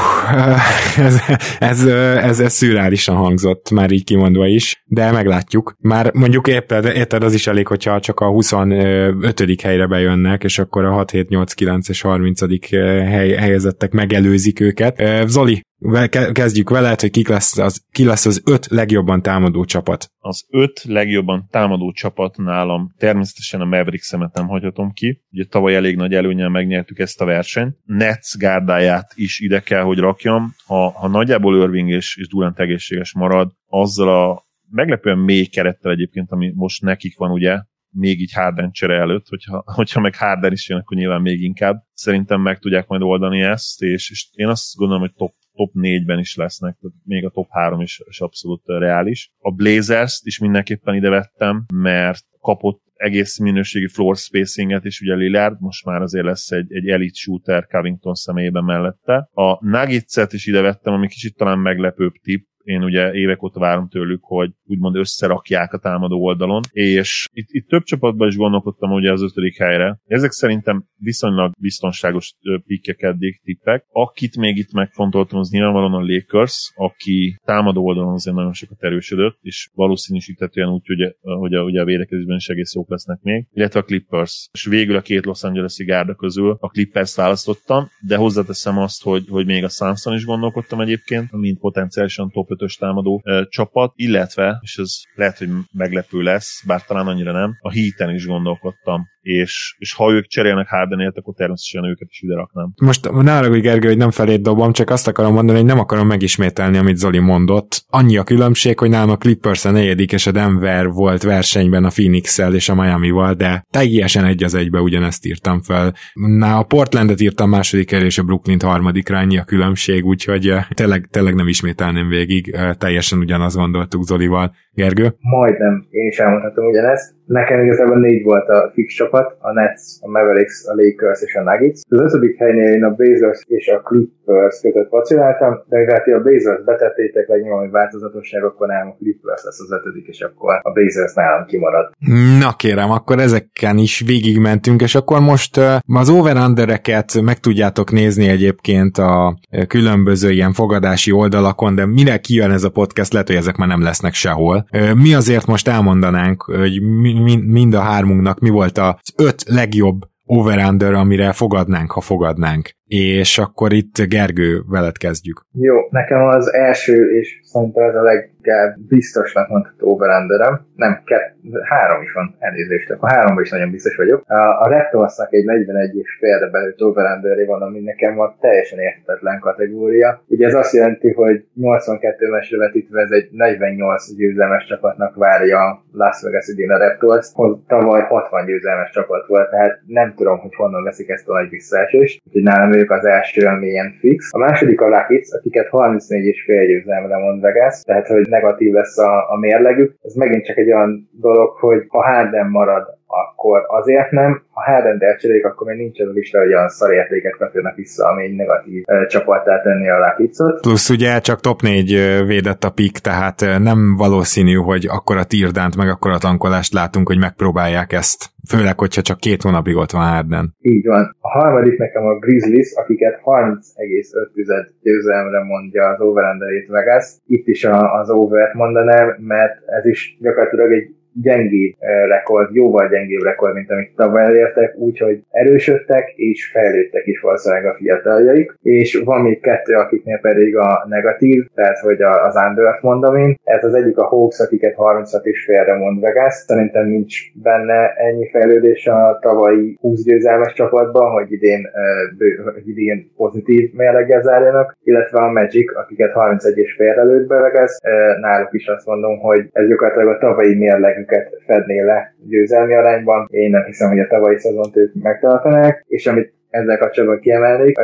[LAUGHS] ez, ez, ez, ez szürálisan hangzott, már így kimondva is, de meglátjuk. Már mondjuk érted, érted az is elég, hogyha csak a 25. helyre bejönnek, és akkor a 6, 7, 8, 9 és 30. Hely, helyezettek megelőzik őket. Zoli, kezdjük vele, hogy ki lesz, az, ki lesz az öt legjobban támadó csapat. Az öt legjobban támadó csapat nálam természetesen a Mavericks-emet nem hagyhatom ki. Ugye tavaly elég nagy előnyel megnyertük ezt a versenyt. Nets gárdáját is ide kell, hogy rakjam. Ha, ha nagyjából Irving és, és Durant egészséges marad, azzal a meglepően mély kerettel egyébként, ami most nekik van ugye, még így Harden csere előtt, hogyha, hogyha meg Harden is jön, akkor nyilván még inkább. Szerintem meg tudják majd oldani ezt, és, és én azt gondolom, hogy top top 4-ben is lesznek, még a top 3 is, is abszolút reális. A Blazers-t is mindenképpen ide vettem, mert kapott egész minőségi floor spacinget is, ugye Lillard, most már azért lesz egy, egy elite shooter Covington személyében mellette. A Nuggets-et is ide vettem, ami kicsit talán meglepőbb tip, én ugye évek óta várom tőlük, hogy úgymond összerakják a támadó oldalon, és itt, itt több csapatban is gondolkodtam ugye az ötödik helyre. Ezek szerintem viszonylag biztonságos pikkek eddig tippek. Akit még itt megfontoltam, az nyilvánvalóan a Lakers, aki támadó oldalon azért nagyon sokat erősödött, és valószínűsíthetően úgy, hogy, hogy a, ugye a védekezésben is egész jók lesznek még, illetve a Clippers. És végül a két Los Angeles-i gárda közül a Clippers választottam, de hozzáteszem azt, hogy, hogy még a Samson is gondolkodtam egyébként, mint potenciálisan top 5-ös támadó csapat, illetve, és ez lehet, hogy meglepő lesz, bár talán annyira nem, a Heaten is gondolkodtam és, és ha ők cserélnek Hardenért, akkor természetesen őket is ide raknám. Most ne hogy Gergő, hogy nem felét dobom, csak azt akarom mondani, hogy nem akarom megismételni, amit Zoli mondott. Annyi a különbség, hogy nálam a Clippers a negyedik, és a Denver volt versenyben a phoenix és a Miami-val, de teljesen egy az egybe ugyanezt írtam fel. Na, a Portlandet írtam második el, és a Brooklyn harmadikra, ennyi a különbség, úgyhogy tényleg, tényleg nem ismételném végig, uh, teljesen ugyanazt gondoltuk Zolival. Gergő? Majdnem, én is elmondhatom ugyanezt. Nekem igazából négy volt a fix csapat, a Nets, a Mavericks, a Lakers és a Nuggets. Az ötödik helynél én a Blazers és a Clippers között vaciláltam, de mivel ti a Blazers betettétek legnagyobb változatosság, akkor nálam a Clippers lesz az ötödik, és akkor a Blazers nálam kimarad. Na kérem, akkor ezeken is végigmentünk, és akkor most az over meg tudjátok nézni egyébként a különböző ilyen fogadási oldalakon, de mire kijön ez a podcast, lehet, hogy ezek már nem lesznek sehol. Mi azért most elmondanánk, hogy mind a hármunknak mi volt az öt legjobb over amire fogadnánk, ha fogadnánk. És akkor itt Gergő, veled kezdjük. Jó, nekem az első, és szerintem ez a leginkább biztosnak mondható over nem, kett, három is van, elnézést, akkor háromban is nagyon biztos vagyok. A, a Raptorsnak egy 41 és félre belőtt over van, ami nekem van teljesen érthetetlen kategória. Ugye ez azt jelenti, hogy 82 mesre vetítve ez egy 48 győzelmes csapatnak várja a Las Vegas idén a Raptors. Tavaly 60 győzelmes csapat volt, tehát nem tudom, hogy honnan veszik ezt a nagy visszaesést. Úgyhogy nálam ő ők az első, ami ilyen fix. A második a Rakic, akiket 34 és fél győzelemre mond Vegas, tehát hogy negatív lesz a, a mérlegük. Ez megint csak egy olyan dolog, hogy ha Harden marad akkor azért nem. Ha Harden elcserélik, akkor még nincs az a lista, hogy olyan szarértéket kapjanak vissza, ami egy negatív e, csapattá tenni a Lapicot. Plusz ugye csak top 4 védett a pik, tehát nem valószínű, hogy akkor a tirdánt, meg akkor a tankolást látunk, hogy megpróbálják ezt. Főleg, hogyha csak két hónapig ott van Harden. Így van. A harmadik nekem a Grizzlies, akiket 30,5 győzelemre mondja az over Vegas. Itt is az over mondanám, mert ez is gyakorlatilag egy gyengébb rekord, jóval gyengébb rekord, mint amit tavaly elértek, úgyhogy erősödtek és fejlődtek is valószínűleg a fiataljaik, és van még kettő, akiknél pedig a negatív, tehát hogy az under mondom én. Ez az egyik a Hawks, akiket 36 és félre mond Vegas. Szerintem nincs benne ennyi fejlődés a tavalyi 20 győzelmes csapatban, hogy idén, hogy idén pozitív mérleggel zárjanak, illetve a Magic, akiket 31 és félre lőtt be Vegas. Náluk is azt mondom, hogy ez gyakorlatilag a tavalyi mérleg őket fedné le győzelmi arányban. Én nem hiszem, hogy a tavalyi szezont ők megtartanák, és amit ezzel kapcsolatban kiemelnék,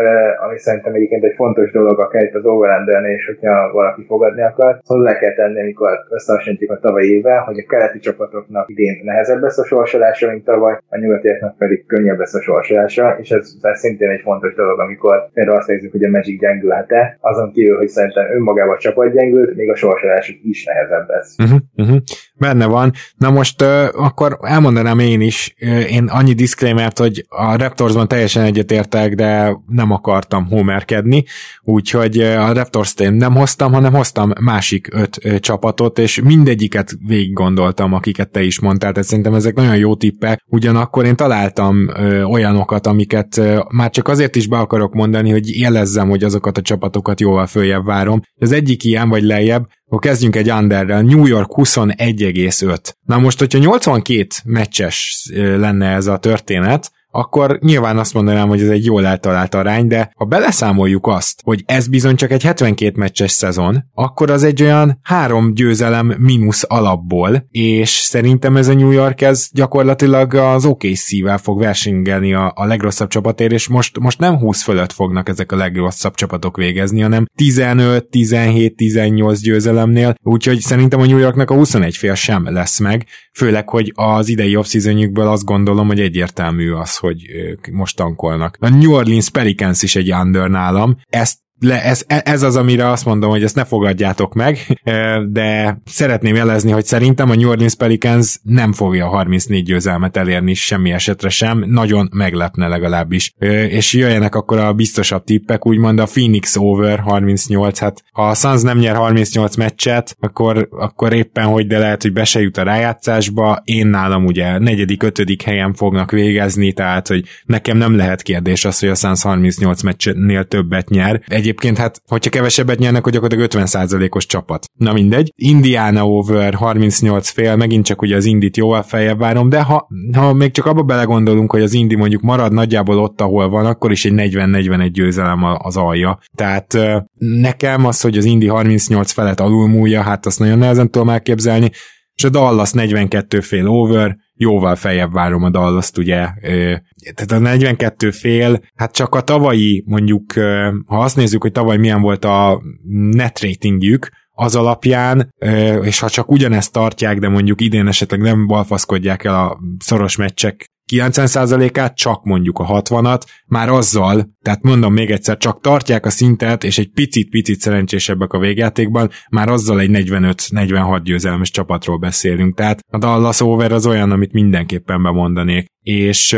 ami szerintem egyébként egy fontos dolog akár itt az over és hogyha valaki fogadni akar, hozzá kell tenni, amikor összehasonlítjuk a tavalyi évvel, hogy a keleti csapatoknak idén nehezebb lesz a sorsolása, mint tavaly, a nyugatiaknak pedig könnyebb lesz a sorsolása, és ez, ez szintén egy fontos dolog, amikor például azt nézzük, hogy a Magic gyengülhet-e, azon kívül, hogy szerintem önmagában a csapat gyengült, még a sorsolásuk is nehezebb lesz. Uh-huh, uh-huh. Benne van. Na most akkor elmondanám én is, én annyi diszklémert, hogy a Raptorsban teljesen egy egyetértek, de nem akartam homerkedni, úgyhogy a raptors én nem hoztam, hanem hoztam másik öt csapatot, és mindegyiket végig gondoltam, akiket te is mondtál, tehát szerintem ezek nagyon jó tippek, ugyanakkor én találtam olyanokat, amiket már csak azért is be akarok mondani, hogy jelezzem, hogy azokat a csapatokat jóval följebb várom. Az egyik ilyen vagy lejjebb, akkor kezdjünk egy underrel. New York 21,5. Na most, hogyha 82 meccses lenne ez a történet, akkor nyilván azt mondanám, hogy ez egy jól eltalált arány, de ha beleszámoljuk azt, hogy ez bizony csak egy 72 meccses szezon, akkor az egy olyan három győzelem mínusz alapból, és szerintem ez a New York ez gyakorlatilag az OKC-vel fog versengelni a, a legrosszabb csapatért, és most, most nem 20 fölött fognak ezek a legrosszabb csapatok végezni, hanem 15, 17, 18 győzelemnél, úgyhogy szerintem a New Yorknak a 21 fél sem lesz meg, főleg, hogy az idei off azt gondolom, hogy egyértelmű az, hogy most tankolnak. A New Orleans Pelicans is egy under nálam, ezt le, ez, ez az, amire azt mondom, hogy ezt ne fogadjátok meg, de szeretném jelezni, hogy szerintem a New Orleans Pelicans nem fogja 34 győzelmet elérni semmi esetre sem, nagyon meglepne legalábbis. És jöjjenek akkor a biztosabb tippek, úgymond a Phoenix over 38, hát ha a Suns nem nyer 38 meccset, akkor, akkor éppen hogy, de lehet, hogy be se jut a rájátszásba, én nálam ugye negyedik, ötödik helyen fognak végezni, tehát hogy nekem nem lehet kérdés az, hogy a Suns 38 meccsnél többet nyer. Egy egyébként hát, hogyha kevesebbet nyernek, hogy gyakorlatilag 50%-os csapat. Na mindegy. Indiana over 38 fél, megint csak ugye az Indit jóval feljebb várom, de ha, ha még csak abba belegondolunk, hogy az Indi mondjuk marad nagyjából ott, ahol van, akkor is egy 40-41 győzelem az alja. Tehát nekem az, hogy az Indi 38 felett alulmúlja, hát azt nagyon nehezen tudom elképzelni, és a Dallas 42 fél over, jóval feljebb várom a dallas ugye, tehát a 42 fél, hát csak a tavalyi, mondjuk, ha azt nézzük, hogy tavaly milyen volt a net ratingjük, az alapján, és ha csak ugyanezt tartják, de mondjuk idén esetleg nem balfaszkodják el a szoros meccsek 90%-át, csak mondjuk a 60-at, már azzal, tehát mondom még egyszer, csak tartják a szintet, és egy picit-picit szerencsésebbek a végjátékban, már azzal egy 45-46 győzelmes csapatról beszélünk. Tehát a Dallas Over az olyan, amit mindenképpen bemondanék. És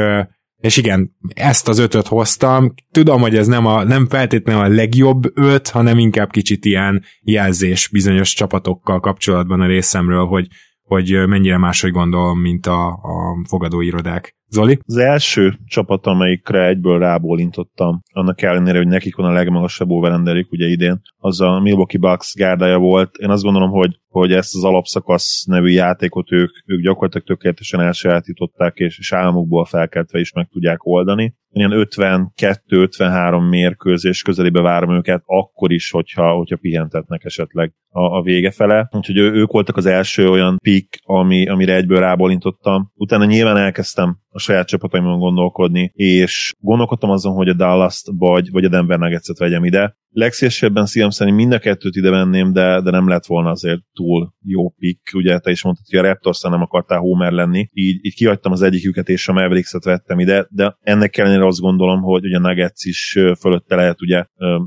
és igen, ezt az ötöt hoztam. Tudom, hogy ez nem, a, nem feltétlenül a legjobb öt, hanem inkább kicsit ilyen jelzés bizonyos csapatokkal kapcsolatban a részemről, hogy, hogy mennyire máshogy gondolom, mint a, a fogadóirodák. Zoli? Az első csapat, amelyikre egyből rábólintottam, annak ellenére, hogy nekik van a legmagasabb overenderük ugye idén, az a Milwaukee Bucks gárdája volt. Én azt gondolom, hogy, hogy ezt az alapszakasz nevű játékot ők, ők gyakorlatilag tökéletesen elsajátították, és, és álmukból felkeltve is meg tudják oldani. Ilyen 52-53 mérkőzés közelébe várom őket, akkor is, hogyha, hogyha pihentetnek esetleg a, a vége fele. Úgyhogy ők voltak az első olyan pick, ami, amire egyből rábólintottam. Utána nyilván elkezdtem a saját csapataimon gondolkodni, és gondolkodtam azon, hogy a Dallas-t vagy, vagy a Denver Nuggets-et vegyem ide. Legszívesebben szívem szerint mind a kettőt ide venném, de, de nem lett volna azért túl jó pick. Ugye te is mondtad, hogy a raptors nem akartál Homer lenni, így, így kihagytam az egyiküket, és a Mavericks-et vettem ide, de ennek ellenére azt gondolom, hogy ugye a Nuggets is fölötte lehet, ugye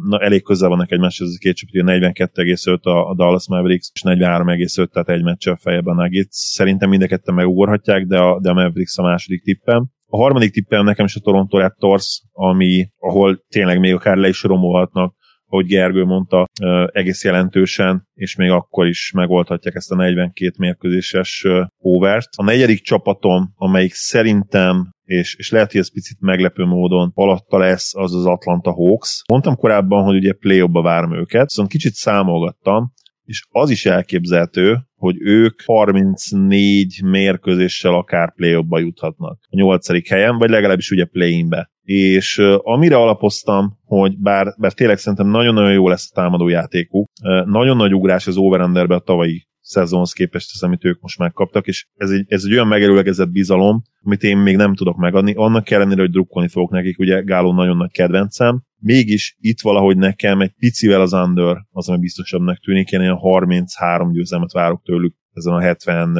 na, elég közel vannak egymáshoz ez a két csapat, 42,5 a, a Dallas Mavericks, és 43,5, tehát egy meccsel feljebb a Nuggets. Szerintem mind a ketten megugorhatják, de a, de a Mavericks a második tippem. A harmadik tippem nekem is a Toronto Raptors, ami, ahol tényleg még akár le is romolhatnak, ahogy Gergő mondta, egész jelentősen, és még akkor is megoldhatják ezt a 42 mérkőzéses overt. A negyedik csapatom, amelyik szerintem és, és lehet, hogy ez picit meglepő módon alatta lesz, az az Atlanta Hawks. Mondtam korábban, hogy ugye play várom őket, viszont kicsit számolgattam, és az is elképzelhető, hogy ők 34 mérkőzéssel akár play juthatnak a nyolcadik helyen, vagy legalábbis ugye play-inbe. És amire alapoztam, hogy bár, bár tényleg szerintem nagyon-nagyon jó lesz a támadó játékuk, nagyon nagy ugrás az over a tavalyi szezonhoz képest az, amit ők most megkaptak, és ez egy, ez egy olyan megerőlegezett bizalom, amit én még nem tudok megadni, annak ellenére, hogy drukkolni fogok nekik, ugye Gáló nagyon nagy kedvencem, mégis itt valahogy nekem egy picivel az under az, ami biztosabbnak tűnik, én ilyen 33 győzelmet várok tőlük ezen a 70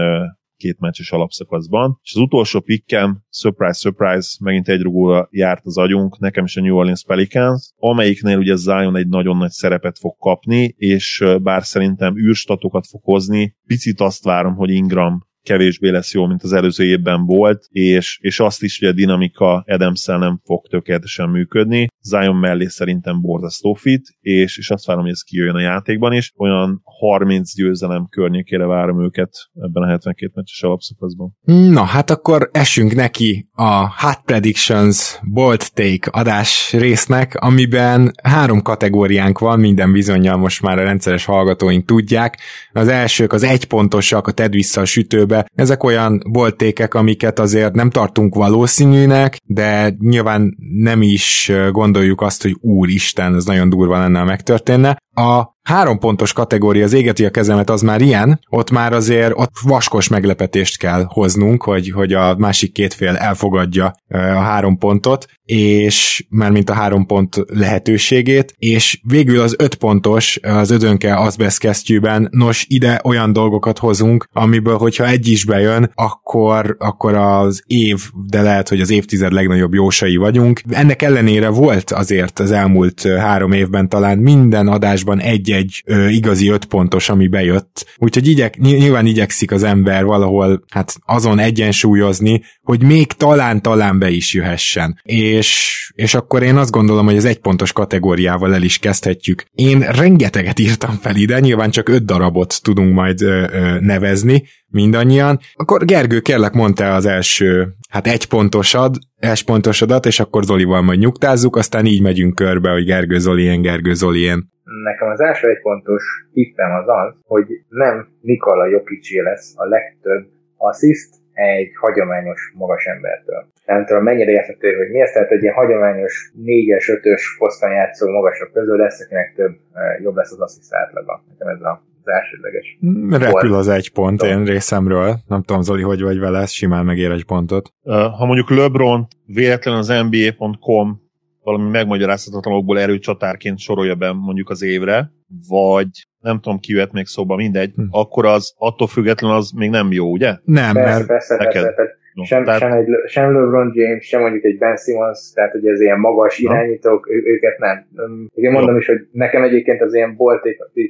két meccses alapszakaszban. És az utolsó pikkem, surprise, surprise, megint egy rugóra járt az agyunk, nekem is a New Orleans Pelicans, amelyiknél ugye Zion egy nagyon nagy szerepet fog kapni, és bár szerintem űrstatokat fog hozni, picit azt várom, hogy Ingram kevésbé lesz jó, mint az előző évben volt, és, és azt is, hogy a dinamika adams nem fog tökéletesen működni. Zion mellé szerintem borzasztó fit, és, és azt várom, hogy ez kijöjjön a játékban is. Olyan 30 győzelem környékére várom őket ebben a 72 meccses alapszakaszban. Na, hát akkor esünk neki a Hot Predictions Bolt Take adás résznek, amiben három kategóriánk van, minden bizonyal most már a rendszeres hallgatóink tudják. Az elsők az egypontosak, a tedd vissza a sütőbe. Ezek olyan boltékek, amiket azért nem tartunk valószínűnek, de nyilván nem is gondoljuk azt, hogy úristen, ez nagyon durva lenne, ha megtörténne. A három pontos kategória az égeti a kezemet, az már ilyen, ott már azért ott vaskos meglepetést kell hoznunk, hogy, hogy a másik két fél elfogadja a három pontot, és már mint a három pont lehetőségét, és végül az öt pontos, az ödönke azbest kesztyűben, nos, ide olyan dolgokat hozunk, amiből, hogyha egy is bejön, akkor, akkor az év, de lehet, hogy az évtized legnagyobb jósai vagyunk. Ennek ellenére volt azért az elmúlt három évben talán minden adásban egy-egy ö, igazi öt pontos, ami bejött. Úgyhogy igyek, nyilván igyekszik az ember valahol hát azon egyensúlyozni, hogy még talán-talán be is jöhessen. És, és akkor én azt gondolom, hogy az egypontos kategóriával el is kezdhetjük. Én rengeteget írtam fel ide, nyilván csak öt darabot tudunk majd ö, ö, nevezni, mindannyian. Akkor Gergő, kérlek, mondta az első, hát egy pontosad, egy pontosodat, és akkor Zolival majd nyugtázzuk, aztán így megyünk körbe, hogy Gergő Zolien, Gergő Zolien. Nekem az első egy pontos tippem az az, hogy nem Nikola Jokicsi lesz a legtöbb assziszt egy hagyományos magas embertől. Nem tudom, mennyire érthető, hogy mi ez, tehát egy ilyen hagyományos 4-es, 5-ös poszton játszó magasabb közül lesz, akinek több jobb lesz az assziszt átlaga. Nekem ez a az elsődleges. Mm, repül az egy pont én részemről. Nem tudom, Zoli, hogy vagy vele, simán megér egy pontot. Ha mondjuk LeBron véletlenül az NBA.com valami megmagyarázhatatlanokból erőcsatárként sorolja be mondjuk az évre, vagy nem tudom, ki jöhet még szóba, mindegy, hm. akkor az attól függetlenül az még nem jó, ugye? Nem, persze, mert persze, neked... persze, persze. No, sem, tehát... sem, egy, sem LeBron James, sem mondjuk egy Ben Simmons, tehát hogy ez ilyen magas no. irányítók, ő, őket nem. Én mondom no. is, hogy nekem egyébként az ilyen bolt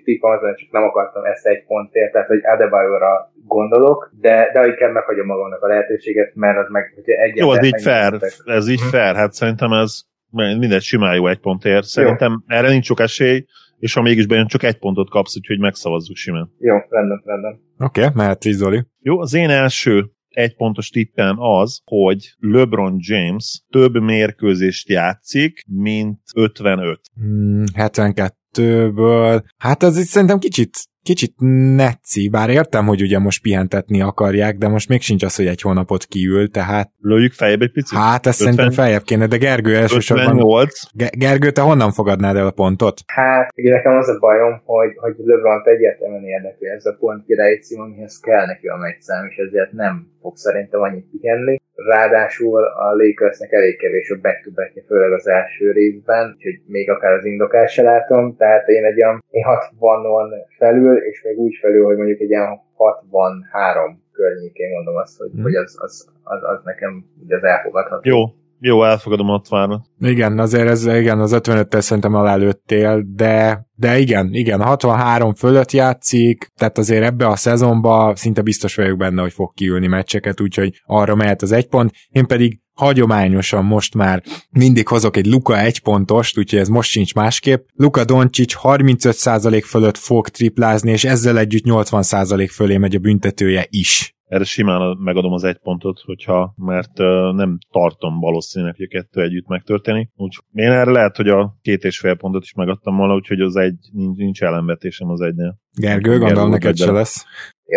tippem az, csak nem akartam ezt egy pontért, tehát hogy Adebayo-ra gondolok, de, de inkább meghagyom magamnak a lehetőséget, mert az meg, hogyha egy Jó, ez így fair, ez így fair, hát szerintem ez mindegy simán jó egy pontért. Szerintem jó. erre nincs sok esély, és ha mégis bejön, csak egy pontot kapsz, úgyhogy megszavazzuk simán. Jó, rendben, rendben. Oké, okay, mehet Zoli. Jó, az én első egy pontos tippem az, hogy LeBron James több mérkőzést játszik, mint 55. Hmm, 72-ből. Hát ez itt szerintem kicsit kicsit neci, bár értem, hogy ugye most pihentetni akarják, de most még sincs az, hogy egy hónapot kiül, tehát... Lőjük feljebb egy picit? Hát ezt 50, szerintem feljebb kéne, de Gergő elsősorban... 58. Gergő, te honnan fogadnád el a pontot? Hát, ugye nekem az a bajom, hogy, hogy lebron egyértelműen érdekli ez a pont király cím, amihez kell neki a megyszám, és ezért nem fog szerintem annyit pihenni. Ráadásul a Lakersnek elég kevés a back to back főleg az első részben, úgyhogy még akár az indokás se látom, tehát én egy olyan én 60-on felül, és még úgy felül, hogy mondjuk egy ilyen 63 környékén mondom azt, hogy, hmm. hogy az, az, az, az nekem ugye az elfogadható. Jó, jó, elfogadom a 60 Igen, azért ez, igen, az 55-tel szerintem alálőttél, de, de igen, igen, 63 fölött játszik, tehát azért ebbe a szezonba szinte biztos vagyok benne, hogy fog kiülni meccseket, úgyhogy arra mehet az egy pont. Én pedig hagyományosan most már mindig hozok egy Luka egy pontost, úgyhogy ez most sincs másképp. Luka Doncic 35% fölött fog triplázni, és ezzel együtt 80% fölé megy a büntetője is erre simán megadom az egy pontot, hogyha, mert nem tartom valószínűleg, hogy a kettő együtt megtörténik. Úgyhogy én erre lehet, hogy a két és fél pontot is megadtam volna, úgyhogy az egy nincs, nincs ellenvetésem az egynél. Gergő, gondolom neked se lesz.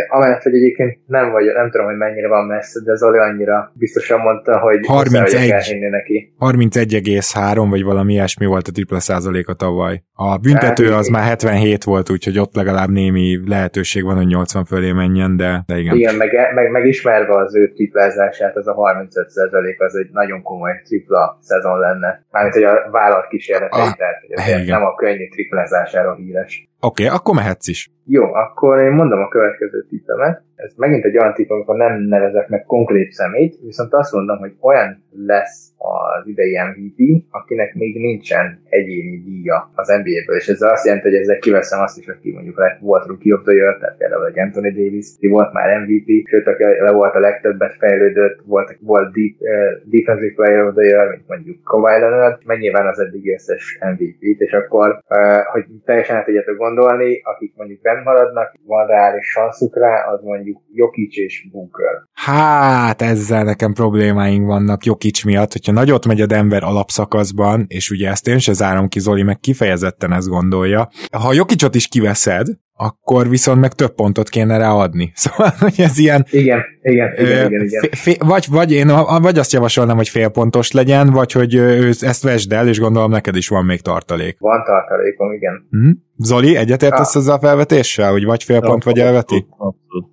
Amellett, hogy egyébként nem vagy, nem tudom, hogy mennyire van messze, de Zoli annyira biztosan mondta, hogy 31, neki. 31,3 vagy valami ilyesmi volt a tripla százaléka tavaly. A büntető az már 77 volt, úgyhogy ott legalább némi lehetőség van, hogy 80 fölé menjen, de, de igen. Igen, meg, meg, megismerve az ő triplázását, az a 35 százalék az egy nagyon komoly tripla szezon lenne. Mármint, hogy a vállalat kísérletei, ah, tehát hogy nem a könnyű triplázásáról híres. Oké, okay, akkor mehetsz is. Jó, akkor én mondom a következő tippemet. Ez megint egy olyan tipp, amikor nem nevezek meg konkrét szemét, viszont azt mondom, hogy olyan lesz az idei MVP, akinek még nincsen egyéni díja az NBA-ből, és ez azt jelenti, hogy ezzel kiveszem azt is, aki mondjuk lett, volt Rookie of the Year, tehát például egy Anthony Davis, ki volt már MVP, sőt, aki le volt a legtöbbet fejlődött, volt, volt deep, uh, Defensive Player of the Year, mint mondjuk Kawhi Leonard, nyilván az eddig összes MVP-t, és akkor, uh, hogy teljesen tudjátok gondolni, akik mondjuk benn maradnak, van reális sanszuk rá, az mondjuk Jokic és Booker. Hát, ezzel nekem problémáink vannak Jokic miatt, hogyha nagyot megy a Denver alapszakaszban, és ugye ezt én se zárom ki, Zoli meg kifejezetten ezt gondolja. Ha Jokicot is kiveszed, akkor viszont meg több pontot kéne ráadni. [LAUGHS] Szóval, hogy ez ilyen... Igen, igen, igen, igen, igen. F- vagy, vagy, én, vagy azt javasolnám, hogy félpontos legyen, vagy hogy ezt vesd el, és gondolom neked is van még tartalék. Van tartalékom, igen. Mm-hmm. Zoli, egyetértesz ezzel a felvetéssel, hogy vagy fél pont, vagy elveti?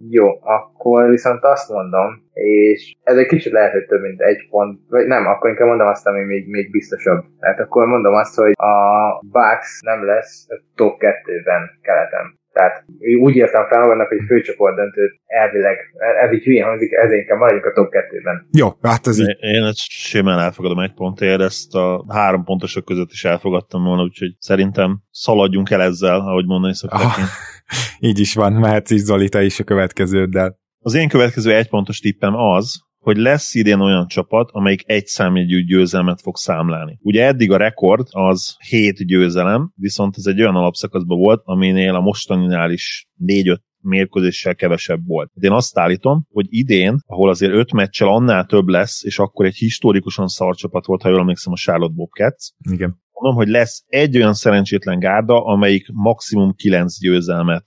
Jó, akkor viszont azt mondom, és ez egy kicsit lehet, hogy több mint egy pont, vagy nem, akkor inkább mondom azt, ami még, még biztosabb. Tehát akkor mondom azt, hogy a Bucks nem lesz top 2-ben keleten. Tehát úgy értem fel magadnak, hogy főcsoport döntőt elvileg, ez így hülyén hangzik, ezért inkább maradjunk a top 2-ben. Jó, hát ez így. Én ezt simán elfogadom egy pontért, ezt a három pontosok között is elfogadtam volna, úgyhogy szerintem szaladjunk el ezzel, ahogy mondani szokták. Ah, így is van, mehetsz is Zoli, te is a következőddel. Az én következő egy pontos tippem az, hogy lesz idén olyan csapat, amelyik egy számjegyű győzelmet fog számlálni. Ugye eddig a rekord az 7 győzelem, viszont ez egy olyan alapszakaszban volt, aminél a mostaninál is 4-5 mérkőzéssel kevesebb volt. Én azt állítom, hogy idén, ahol azért öt meccsel annál több lesz, és akkor egy historikusan szar csapat volt, ha jól emlékszem, a Charlotte Bobcats. Igen. Mondom, hogy lesz egy olyan szerencsétlen gárda, amelyik maximum 9 győzelmet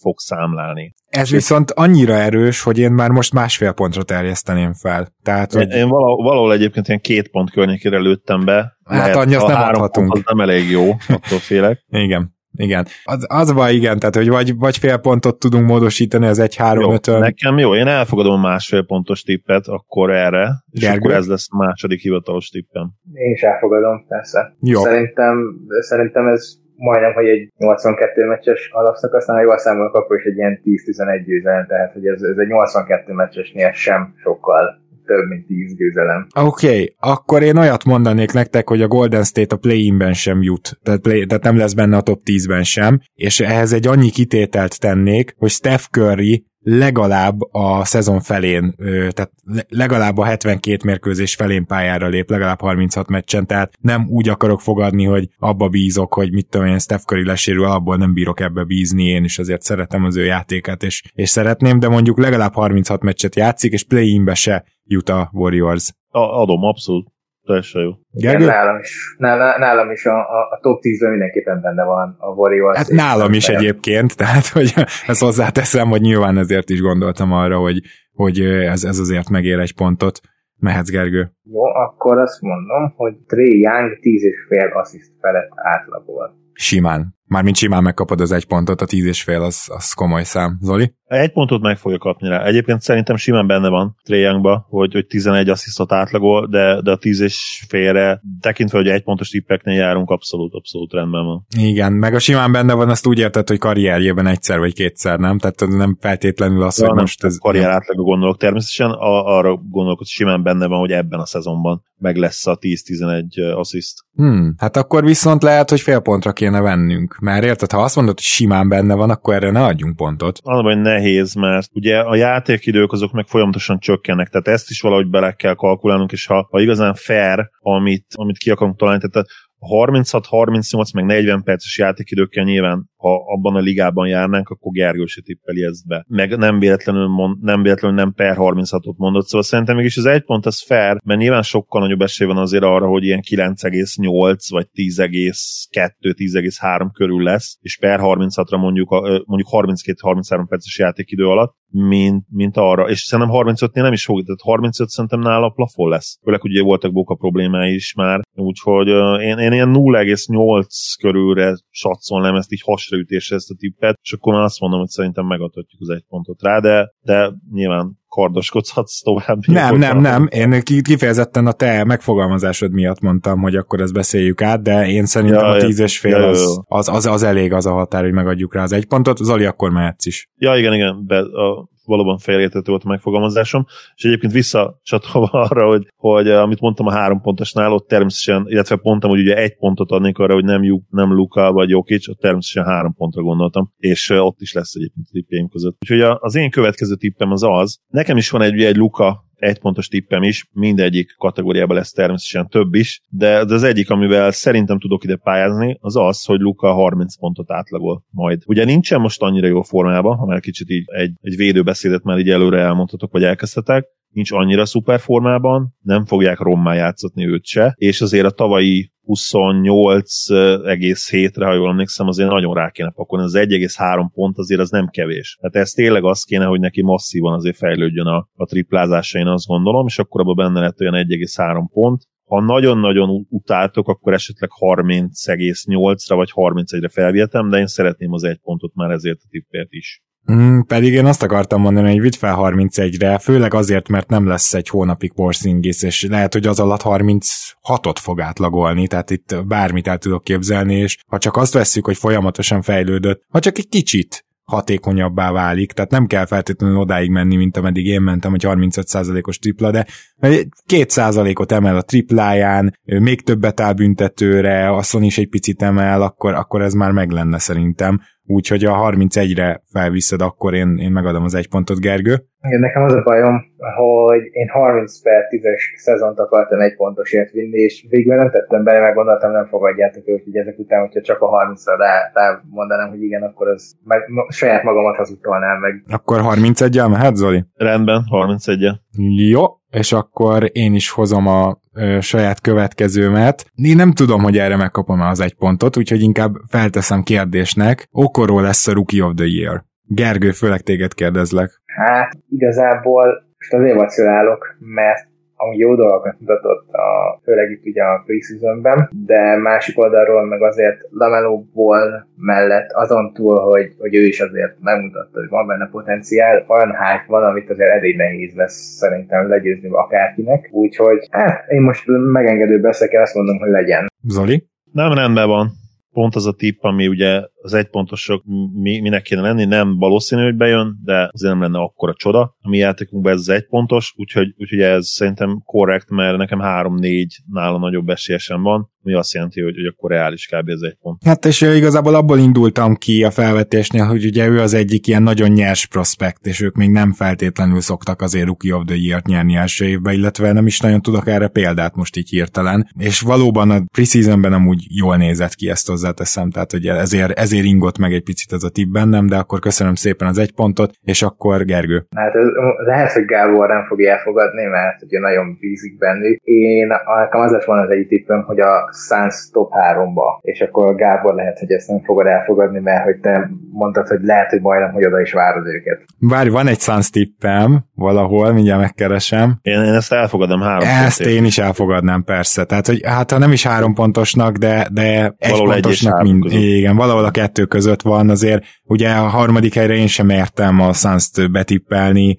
fog számlálni. Ez viszont annyira erős, hogy én már most másfél pontra terjeszteném fel. Tehát, hogy... Én valahol, valahol egyébként ilyen két pont környékére lőttem be. Hát annyi azt nem adhatunk. Az nem elég jó, attól félek. Igen. Igen. Az, az van, igen, tehát hogy vagy, vagy fél pontot tudunk módosítani az 1-3-5-ön. Nekem jó, én elfogadom a másfél pontos tippet akkor erre, és Gergő? akkor ez lesz a második hivatalos tippem. Én is elfogadom, persze. Jó. Szerintem, szerintem ez majdnem, hogy egy 82 meccses alapszakasznál, ha jól számolok, akkor is egy ilyen 10-11 győzelem, tehát hogy ez, ez egy 82 meccsesnél sem sokkal több, mint 10 győzelem. Oké, okay, akkor én olyat mondanék nektek, hogy a Golden State a play-inben sem jut, tehát, play, tehát nem lesz benne a top 10-ben sem, és ehhez egy annyi kitételt tennék, hogy Steph Curry legalább a szezon felén, tehát legalább a 72 mérkőzés felén pályára lép, legalább 36 meccsen, tehát nem úgy akarok fogadni, hogy abba bízok, hogy mit tudom én, Steph Curry lesérül, abból nem bírok ebbe bízni, én is azért szeretem az ő játékát, és, és szeretném, de mondjuk legalább 36 meccset játszik, és play-inbe se jut a Warriors. A, adom, abszolút teljesen jó. Igen, nálam is, nálam is a, a, top 10-ben mindenképpen benne van a Warriors. Hát nálam is egyébként, tehát hogy ezt hozzáteszem, hogy nyilván ezért is gondoltam arra, hogy, hogy ez, ez azért megér egy pontot. Mehetsz, Gergő. Jó, akkor azt mondom, hogy Trey Young 10 és fél assziszt felett átlagol. Simán. Mármint simán megkapod az egy pontot, a tíz és fél az, az komoly szám. Zoli? Egy pontot meg fogja kapni rá. Egyébként szerintem simán benne van Trae hogy, hogy 11 asszisztot átlagol, de, de a 10 és félre, tekintve, hogy egy pontos tippeknél járunk, abszolút, abszolút rendben van. Igen, meg a simán benne van, azt úgy érted, hogy karrierjében egyszer vagy kétszer, nem? Tehát nem feltétlenül az, ja, hogy most ez... Karrier átlaga gondolok természetesen, arra gondolok, hogy simán benne van, hogy ebben a szezonban meg lesz a 10-11 assziszt. Hmm, hát akkor viszont lehet, hogy fél pontra kéne vennünk. Mert érted, ha azt mondod, hogy simán benne van, akkor erre ne adjunk pontot. Az, hogy nehéz, mert ugye a játékidők azok meg folyamatosan csökkennek, tehát ezt is valahogy bele kell kalkulálnunk, és ha, ha igazán fair, amit, amit ki akarunk találni, tehát 36, 38, meg 40 perces játékidőkkel nyilván, ha abban a ligában járnánk, akkor Gergő se tippeli ezt be. Meg nem véletlenül, mond, nem véletlenül nem per 36-ot mondott, szóval szerintem mégis az egy pont az fair, mert nyilván sokkal nagyobb esély van azért arra, hogy ilyen 9,8 vagy 10,2, 10,3 körül lesz, és per 36-ra mondjuk, mondjuk 32-33 perces játékidő alatt, mint, mint arra. És szerintem 35-nél nem is fog, tehát 35 szerintem nála a plafon lesz. Főleg ugye voltak Boka problémái is már, úgyhogy én, én ilyen 0,8 körülre satszolnám ezt így hasraütésre ezt a tippet, és akkor már azt mondom, hogy szerintem megadhatjuk az egy pontot rá, de, de nyilván kardoskodhatsz tovább. Nem, nem, nem. Én kifejezetten a te megfogalmazásod miatt mondtam, hogy akkor ezt beszéljük át, de én szerintem ja, a tízes fél ja, az, az, az, az, elég az a határ, hogy megadjuk rá az egy pontot. Zoli, akkor mehetsz is. Ja, igen, igen. Be, a, valóban félértető volt a megfogalmazásom, és egyébként visszacsatolva [LAUGHS] arra, hogy, hogy eh, amit mondtam a három pontosnál, ott természetesen, illetve pontam, hogy ugye egy pontot adnék arra, hogy nem, nem Luka vagy Jokic, ott természetesen három pontra gondoltam, és eh, ott is lesz egyébként a tippjeim között. Úgyhogy az én következő tippem az az, nekem is van egy, egy Luka egy pontos tippem is, mindegyik kategóriában lesz természetesen több is, de az egyik, amivel szerintem tudok ide pályázni, az az, hogy Luka 30 pontot átlagol majd. Ugye nincsen most annyira jó formában, ha már kicsit így egy, egy védőbeszédet már így előre elmondhatok, vagy elkezdhetek, nincs annyira szuper formában, nem fogják rommá játszatni őt se, és azért a tavalyi 28,7-re, ha jól emlékszem, azért nagyon rá kéne pakolni. Az 1,3 pont azért az nem kevés. Tehát ez tényleg az kéne, hogy neki masszívan azért fejlődjön a, a triplázása, én azt gondolom, és akkor abban benne lett olyan 1,3 pont. Ha nagyon-nagyon utáltok, akkor esetleg 30,8-ra vagy 31-re felvietem, de én szeretném az egy pontot már ezért a tippért is. Mm, pedig én azt akartam mondani, hogy vidd fel 31-re, főleg azért, mert nem lesz egy hónapig Porzingis, és lehet, hogy az alatt 36-ot fog átlagolni, tehát itt bármit el tudok képzelni, és ha csak azt vesszük, hogy folyamatosan fejlődött, ha csak egy kicsit hatékonyabbá válik, tehát nem kell feltétlenül odáig menni, mint ameddig én mentem, hogy 35%-os tripla, de 2%-ot emel a tripláján, még többet áll büntetőre, asszon is egy picit emel, akkor, akkor ez már meg lenne szerintem úgyhogy a 31-re felviszed, akkor én, én megadom az egy pontot, Gergő. Igen, nekem az a bajom, hogy én 30 per 10-es szezont akartam egy pontosért vinni, és végül nem tettem bele, meg gondoltam, nem fogadjátok őt, hogy ezek után, hogyha csak a 30-ra rá, rá mondanám, hogy igen, akkor az meg, saját magamat hazudtolnám meg. Akkor 31-el mehet, Zoli? Rendben, 31-el. Jó, és akkor én is hozom a saját következőmet. Én nem tudom, hogy erre megkapom az egy pontot, úgyhogy inkább felteszem kérdésnek. Okoró lesz a Rookie of the Year. Gergő, főleg téged kérdezlek. Hát igazából most azért vacilálok, mert ami jó dolgokat mutatott, a, főleg itt ugye a preseasonben, de másik oldalról meg azért Lamelo Ball mellett azon túl, hogy, hogy ő is azért megmutatta, hogy van benne potenciál, olyan hype van, amit azért elég nehéz lesz szerintem legyőzni akárkinek, úgyhogy hát én most megengedő beszélek, azt mondom, hogy legyen. Zoli? Nem rendben van pont az a tipp, ami ugye az egypontosok mi, minek kéne lenni, nem valószínű, hogy bejön, de azért nem lenne akkora csoda. A mi játékunkban ez az egypontos, úgyhogy, úgyhogy ez szerintem korrekt, mert nekem 3-4 nála nagyobb esélyesem van, ami azt jelenti, hogy, hogy akkor reális kb. ez egy pont. Hát és igazából abból indultam ki a felvetésnél, hogy ugye ő az egyik ilyen nagyon nyers prospekt, és ők még nem feltétlenül szoktak azért Rookie of the Year-t nyerni első évben, illetve nem is nagyon tudok erre példát most így hirtelen. És valóban a preseasonben amúgy jól nézett ki, ezt hozzáteszem, tehát hogy ezért, ezért ingott meg egy picit ez a tipp bennem, de akkor köszönöm szépen az egy pontot, és akkor Gergő. Hát ez, lehet, hogy Gábor nem fogja elfogadni, mert ugye nagyon bízik bennük. Én nekem az lett volna az egyik tippem, hogy a Suns top 3-ba, és akkor Gábor lehet, hogy ezt nem fogod elfogadni, mert hogy te mondtad, hogy lehet, hogy majdnem, hogy oda is várod őket. Várj, van egy Suns tippem valahol, mindjárt megkeresem. Én, én ezt elfogadom három Ezt én is elfogadnám, persze. Tehát, hogy hát ha nem is három pontosnak, de, de egy valahol pontosnak mind. Igen, valahol a kettő között van, azért ugye a harmadik helyre én sem értem a suns betippelni,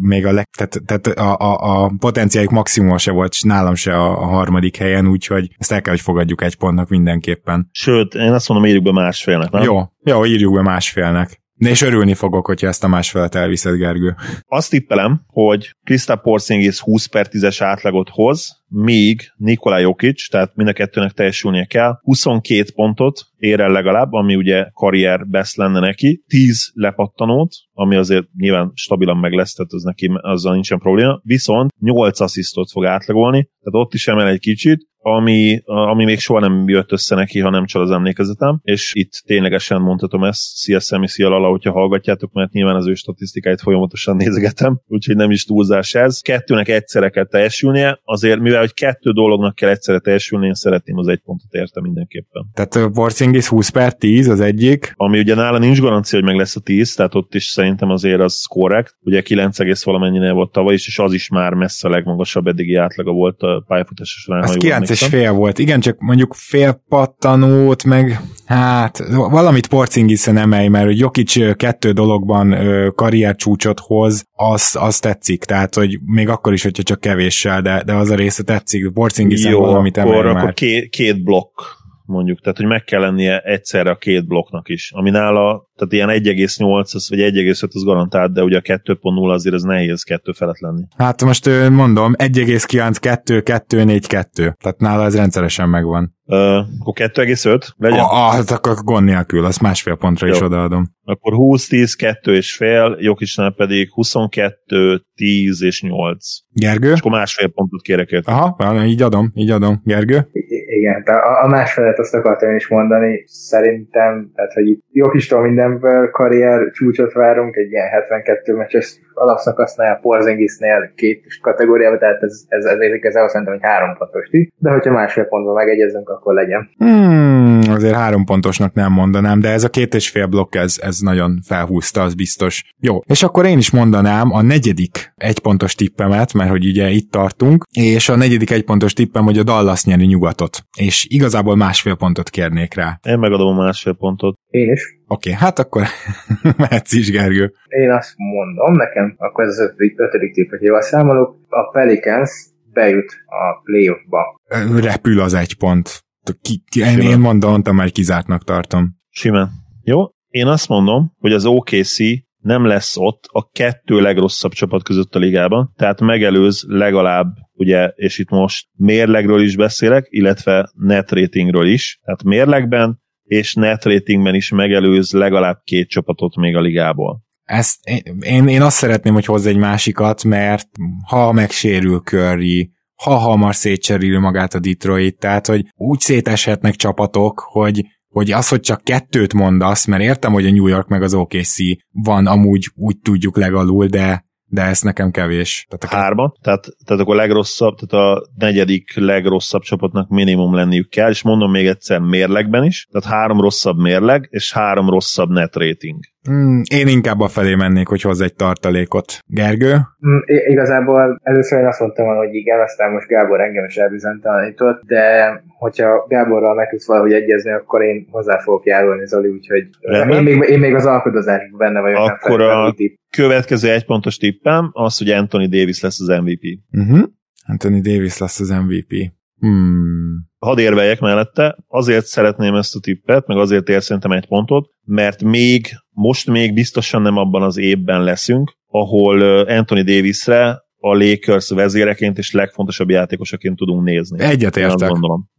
még a, leg, tehát, tehát a, a, a potenciájuk maximuma se volt nálam se a, a harmadik helyen, úgyhogy ezt el kell, hogy fogadjuk egy pontnak mindenképpen. Sőt, én azt mondom, írjuk be másfélnek, nem? Jó, jó, írjuk be másfélnek. És örülni fogok, hogyha ezt a másfelet elviszed, Gergő. Azt tippelem, hogy Krista Porzingis 20 per 10-es átlagot hoz, míg Nikola Jokic, tehát mind a kettőnek teljesülnie kell, 22 pontot ér el legalább, ami ugye karrier best lenne neki, 10 lepattanót, ami azért nyilván stabilan meg lesz, tehát az neki azzal nincsen probléma, viszont 8 asszisztot fog átlagolni, tehát ott is emel egy kicsit, ami, ami még soha nem jött össze neki, ha nem csal az emlékezetem, és itt ténylegesen mondhatom ezt, szia Szemi, szia Lala, hogyha hallgatjátok, mert nyilván az ő statisztikáit folyamatosan nézegetem, úgyhogy nem is túlzás ez. Kettőnek egyszerre kell teljesülnie, azért mivel hogy kettő dolognak kell egyszerre teljesülni, én szeretném az egy pontot érte mindenképpen. Tehát Porzingis 20 per 10 az egyik. Ami ugye nála nincs garancia, hogy meg lesz a 10, tehát ott is szerintem azért az korrekt. Ugye 9, valamennyinél volt tavaly is, és az is már messze a legmagasabb eddigi átlaga volt a pályafutása során. Az 9 és fél volt. Igen, csak mondjuk fél pattanót, meg hát valamit Porcingiszen emelj, mert hogy Jokic kettő dologban karriercsúcsot hoz, az, az tetszik. Tehát, hogy még akkor is, hogyha csak kevéssel, de, de az a része tetszik. Porcingiszen valamit akkor, már. akkor két, két blokk mondjuk, tehát hogy meg kell lennie egyszerre a két blokknak is, ami nála, tehát ilyen 1,8 vagy 1,5 az garantált, de ugye a 2.0 azért az nehéz kettő felett lenni. Hát most mondom, 1,9, 2, 2, 4, 2, tehát nála ez rendszeresen megvan. Uh, akkor 2,5 legyen? Ah, hát akkor gond nélkül, azt másfél pontra Jó. is odaadom. Akkor 20, 10, 2 és fél, Jokisnál pedig 22, 10 és 8. Gergő? És akkor másfél pontot kérek érte. Aha, így adom, így adom. Gergő? igen, a, a másfelet azt akartam is mondani, szerintem, tehát hogy itt Jokistól mindenből karrier csúcsot várunk, egy ilyen 72 meccses alapszakasznál, Porzingisnél két kategóriában, tehát ez, ez, ez, ez, ez szerintem egy három pontos de hogyha másfél pontban megegyezünk, akkor legyen. Hmm, azért három pontosnak nem mondanám, de ez a két és fél blokk, ez, ez nagyon felhúzta, az biztos. Jó, és akkor én is mondanám a negyedik egypontos tippemet, mert hogy ugye itt tartunk, és a negyedik egypontos tippem, hogy a Dallas nyeri nyugatot és igazából másfél pontot kérnék rá. Én megadom a másfél pontot. Én is. Oké, okay, hát akkor [LAUGHS] mehetsz is, Gergő. Én azt mondom nekem, akkor ez az ötödik, ötödik tipp, hogy jól számolok, a Pelicans bejut a playoffba. Repül az egy pont. Ki, ki, én, én mondom, már kizártnak tartom. Simán. Jó, én azt mondom, hogy az OKC nem lesz ott a kettő legrosszabb csapat között a ligában, tehát megelőz legalább, ugye, és itt most mérlegről is beszélek, illetve net ratingről is, tehát mérlegben és net ratingben is megelőz legalább két csapatot még a ligából. Ezt, én, én azt szeretném, hogy hozz egy másikat, mert ha megsérül Curry, ha hamar szétcseréli magát a Detroit, tehát hogy úgy széteshetnek csapatok, hogy hogy az, hogy csak kettőt mondasz, mert értem, hogy a New York meg az OKC van amúgy úgy tudjuk legalul, de de ez nekem kevés. Tehát a Hárma, tehát, tehát akkor a legrosszabb, tehát a negyedik legrosszabb csapatnak minimum lenniük kell, és mondom még egyszer mérlegben is, tehát három rosszabb mérleg, és három rosszabb net rating. Hmm, én inkább a felé mennék, hogy hoz egy tartalékot. Gergő? Hmm, igazából először én azt mondtam, hogy igen, aztán most Gábor engem is elbizonytalanított, de hogyha Gáborral meg tudsz valahogy egyezni, akkor én hozzá fogok járulni, Zoli, úgyhogy én még, én még az alkodozásban benne vagyok. Akkor a következő egypontos tippem az, hogy Anthony Davis lesz az MVP. Uh-huh. Anthony Davis lesz az MVP. Hmm. Hadd érveljek mellette, azért szeretném ezt a tippet, meg azért ér szerintem egy pontot, mert még, most még biztosan nem abban az évben leszünk, ahol Anthony Davisre a Lakers vezéreként és legfontosabb játékosaként tudunk nézni. Egyetértek.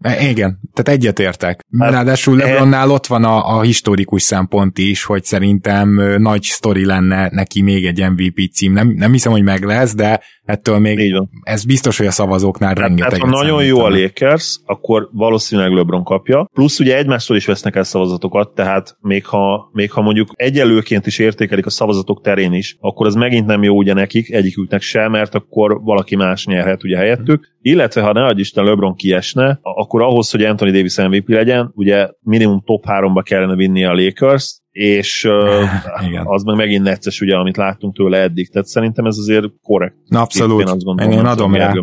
E, igen, tehát egyetértek. Hát, Ráadásul e- LeBronnál ott van a, a historikus szempont is, hogy szerintem nagy sztori lenne neki még egy MVP cím. Nem, nem hiszem, hogy meg lesz, de ettől még ez biztos, hogy a szavazóknál hát, rengeteg. Hát, ha nagyon jó a Lakers, akkor valószínűleg LeBron kapja. Plusz ugye egymástól is vesznek el szavazatokat, tehát még ha, még ha mondjuk egyelőként is értékelik a szavazatok terén is, akkor az megint nem jó ugye nekik, egyiküknek sem, mert akkor valaki más nyerhet ugye helyettük. Illetve ha ne adj Isten LeBron kiesne, akkor ahhoz, hogy Anthony Davis MVP legyen, ugye minimum top 3-ba kellene vinni a Lakers, és [LAUGHS] Igen. az meg megint necces, ugye, amit láttunk tőle eddig. Tehát szerintem ez azért korrekt. Na, abszolút. Én, azt gondolom, én, én adom rá,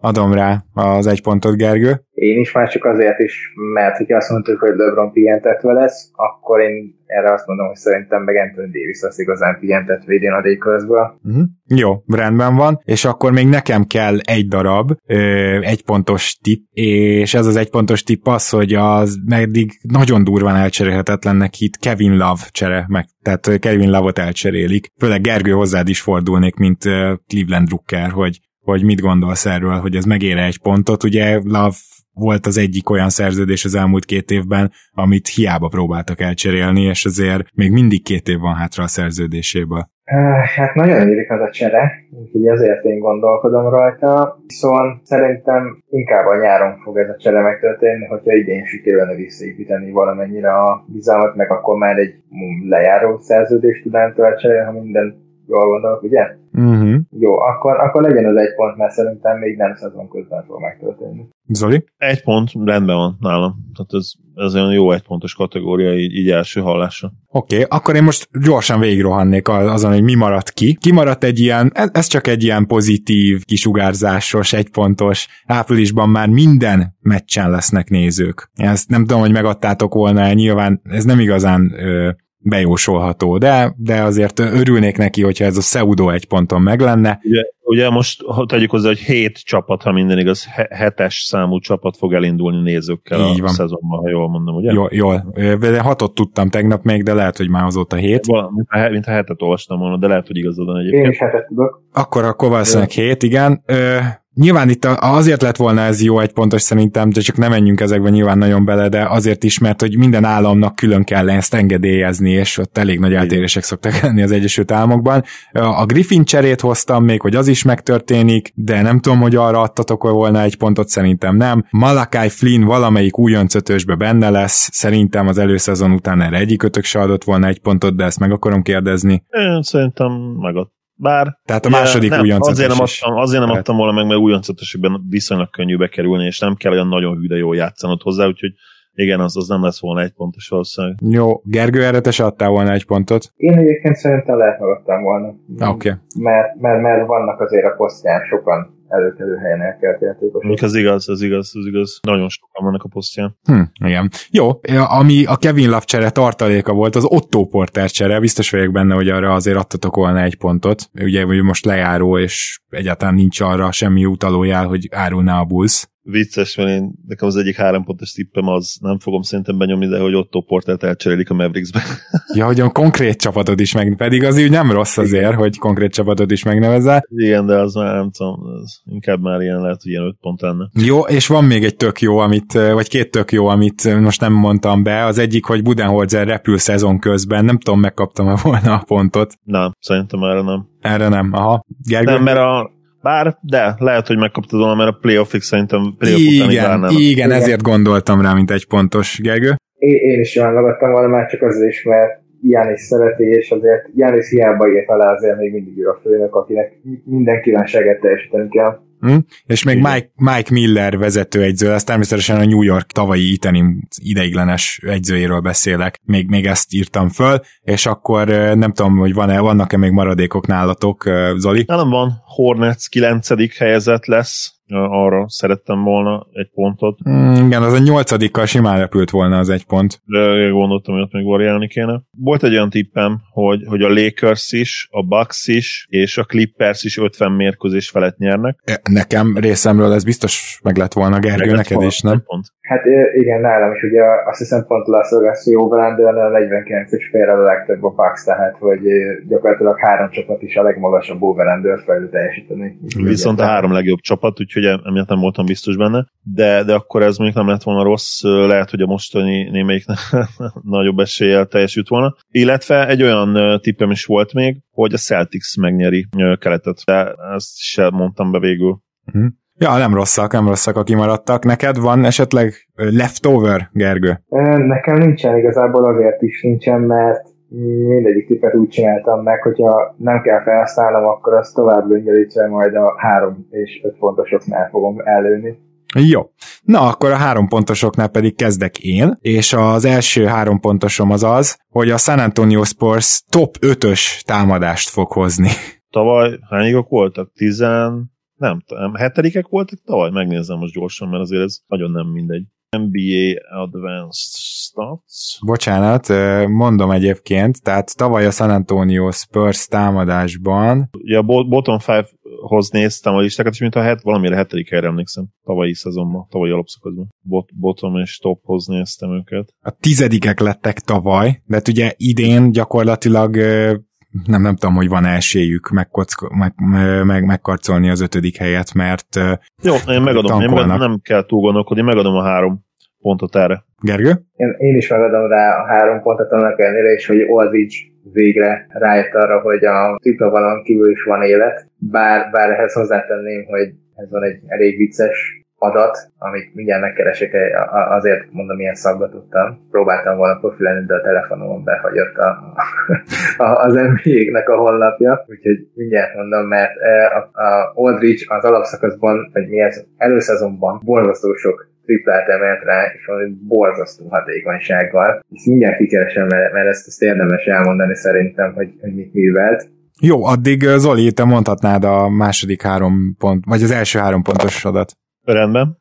adom rá az egy pontot, Gergő. Én is már csak azért is, mert hogyha azt mondtuk, hogy LeBron pihentetve lesz, akkor én erre azt mondom, hogy szerintem meg Anthony Davis az igazán pihentetve idén a Lakersből. Uh-huh. Jó, rendben van, és akkor még nekem kell egy darab, ö, egy pontos tipp, és ez az egy pontos tipp az, hogy az meddig nagyon durván elcserélhetetlennek hit Kevin Love csere meg, tehát Kevin Love-ot elcserélik. Főleg Gergő hozzád is fordulnék, mint Cleveland Drucker, hogy hogy mit gondolsz erről, hogy ez megére egy pontot. Ugye Love volt az egyik olyan szerződés az elmúlt két évben, amit hiába próbáltak elcserélni, és azért még mindig két év van hátra a szerződéséből. Hát nagyon érik az a csere, úgyhogy ezért én gondolkodom rajta. Viszont szerintem inkább a nyáron fog ez a csere megtörténni, hogyha idén sikerülne visszaépíteni valamennyire a bizalmat, meg akkor már egy lejáró szerződést tudnánk cserélni, ha minden jól gondolok, ugye? Uh-huh. Jó, akkor, akkor legyen az egy pont, mert szerintem még nem szezon közben fog megtörténni. Zoli? Egy pont rendben van nálam. Tehát ez, ez olyan jó egy pontos kategória így, így első hallásra. Oké, okay, akkor én most gyorsan végigrohannék azon, hogy mi maradt ki. Kimaradt egy ilyen, ez csak egy ilyen pozitív, kisugárzásos, egypontos. Áprilisban már minden meccsen lesznek nézők. Ezt nem tudom, hogy megadtátok volna, nyilván ez nem igazán ö, bejósolható, de, de azért örülnék neki, hogyha ez a pseudo egy ponton meg lenne. Ugye, ugye most tegyük hozzá, hogy hét csapat, ha minden igaz, hetes számú csapat fog elindulni nézőkkel Így a van. szezonban, ha jól mondom, ugye? Jól, jól. De hatot tudtam tegnap még, de lehet, hogy már azóta hét. Val, mint, a, mint a hetet olvastam volna, de lehet, hogy igazad van egyébként. Én is hetet tudok. Akkor a valószínűleg hét, igen. Ö, Nyilván itt azért lett volna ez jó egy pontos szerintem, de csak nem menjünk ezekbe nyilván nagyon bele, de azért is, mert hogy minden államnak külön kell ezt engedélyezni, és ott elég nagy eltérések szoktak [LAUGHS] lenni az Egyesült Államokban. A Griffin cserét hoztam még, hogy az is megtörténik, de nem tudom, hogy arra adtatok volna egy pontot, szerintem nem. Malakai Flynn valamelyik újoncötösbe benne lesz, szerintem az előszezon után erre egyik ötök se adott volna egy pontot, de ezt meg akarom kérdezni. Én szerintem megadott bár Tehát a második nem, újonc azért nem, adtam, azért nem adtam volna meg, mert újoncetesükben viszonylag könnyű bekerülni, és nem kell olyan nagyon hű, de jól játszanod hozzá, úgyhogy igen, az, az nem lesz volna egy pontos valószínűleg. Jó, Gergő, erre te se adtál volna egy pontot? Én egyébként szerintem lehet megadtam volna. Oké. Okay. Mert, mert, mert vannak azért a posztján sokan előkelő helyen elkelt játékosok. Az igaz, az igaz, az igaz. Nagyon sokan vannak a posztján. Hm, igen. Jó, ami a Kevin Love csere tartaléka volt, az Otto Porter csere, biztos vagyok benne, hogy arra azért adtatok volna egy pontot. Ugye, hogy most lejáró, és egyáltalán nincs arra semmi utalójál, hogy árulná a Bulls vicces, mert én, nekem az egyik három pontos tippem az, nem fogom szerintem benyomni, de hogy Otto Portert elcserélik a Mavericksbe. [LAUGHS] ja, hogy a konkrét csapatod is meg, pedig az úgy nem rossz azért, Igen. hogy konkrét csapatod is megnevezel. Igen, de az már nem tudom, az inkább már ilyen lehet, hogy ilyen öt pont lenne. Jó, és van még egy tök jó, amit, vagy két tök jó, amit most nem mondtam be. Az egyik, hogy Budenholzer repül szezon közben, nem tudom, megkaptam-e [LAUGHS] volna a pontot. Nem, szerintem erre nem. Erre nem, aha. Gergő? Nem, mert a, bár, de lehet, hogy megkaptad volna, mert a playoffig szerintem playoff igen, igen, igen, ezért gondoltam rá, mint egy pontos, Gergő. Én, én is jól megadtam volna, már csak azért is, mert Jánis szereti, és azért Jánis hiába írt alá, azért még mindig ő a főnök, akinek minden kívánságát teljesíteni kell. Hm? És még Mike, Mike Miller vezetőegyző, ez természetesen a New York tavalyi iteni ideiglenes egyzőjéről beszélek, még, még ezt írtam föl, és akkor nem tudom, hogy van-e, vannak-e még maradékok nálatok, Zoli? Nem van, Hornets 9. helyezett lesz, arra szerettem volna egy pontot. Mm, igen, az a nyolcadikkal simán repült volna az egy pont. De gondoltam, hogy ott még variálni kéne. Volt egy olyan tippem, hogy, hogy a Lakers is, a Bucks is, és a Clippers is 50 mérkőzés felett nyernek. Nekem részemről ez biztos meg lett volna, Gergő, neked is, nem? Pont. Hát igen, nálam is ugye azt hiszem pont Vegas jó de a 49 és félre a legtöbb a Bucks, tehát hogy gyakorlatilag három csapat is a legmagasabb over fejlő teljesíteni. Viszont a három legjobb csapat, úgyhogy emiatt nem voltam biztos benne, de, de akkor ez mondjuk nem lett volna rossz, lehet, hogy a mostani némelyik [LAUGHS] nagyobb eséllyel teljesült volna. Illetve egy olyan tippem is volt még, hogy a Celtics megnyeri keletet, de ezt sem mondtam be végül. Uh-huh. Ja, nem rosszak, nem rosszak, aki maradtak. Neked van esetleg leftover, Gergő? Nekem nincsen igazából azért is nincsen, mert mindegyik tippet úgy csináltam meg, hogyha nem kell felhasználnom, akkor azt tovább löngyelítve majd a három és öt pontosoknál fogom előni. Jó. Na, akkor a három pontosoknál pedig kezdek én, és az első három pontosom az az, hogy a San Antonio Spurs top 5-ös támadást fog hozni. Tavaly hányigok voltak? 10 Nem, nem, hetedikek voltak tavaly? Megnézem most gyorsan, mert azért ez nagyon nem mindegy. NBA Advanced Stats. Bocsánat, mondom egyébként, tehát tavaly a San Antonio Spurs támadásban... Ja, bottom five-hoz néztem a listákat, és mint a het, valamire hetedik helyre emlékszem, tavalyi szezonban, tavalyi alapszakaszban. Bot, bottom és tophoz néztem őket. A tizedikek lettek tavaly, de hát ugye idén gyakorlatilag nem, nem tudom, hogy van esélyük megkock, meg, meg, megkarcolni az ötödik helyet, mert Jó, én megadom, én meg, nem kell túl gondolkodni, megadom a három pontot erre. Gergő? Én, én is megadom rá a három pontot annak ellenére is, hogy Aldridge végre rájött arra, hogy a tripla kívül is van élet, bár, bár ehhez hozzátenném, hogy ez van egy elég vicces adat, amit mindjárt megkeresek, azért mondom, ilyen szakba. Próbáltam volna profilálni, de a telefonomon behagyott a, [LAUGHS] a, az NBA-nek a honlapja, úgyhogy mindjárt mondom, mert e, a, a Aldridge az alapszakaszban, vagy mi ez, előszezonban borzasztó sok triplát emelt rá, és valami borzasztó hatékonysággal. És mindjárt kikeresem, mert, mert ezt, ezt érdemes elmondani szerintem, hogy, hogy mit művelt. Jó, addig Zoli, te mondhatnád a második három pont, vagy az első három pontos adat. Rendben.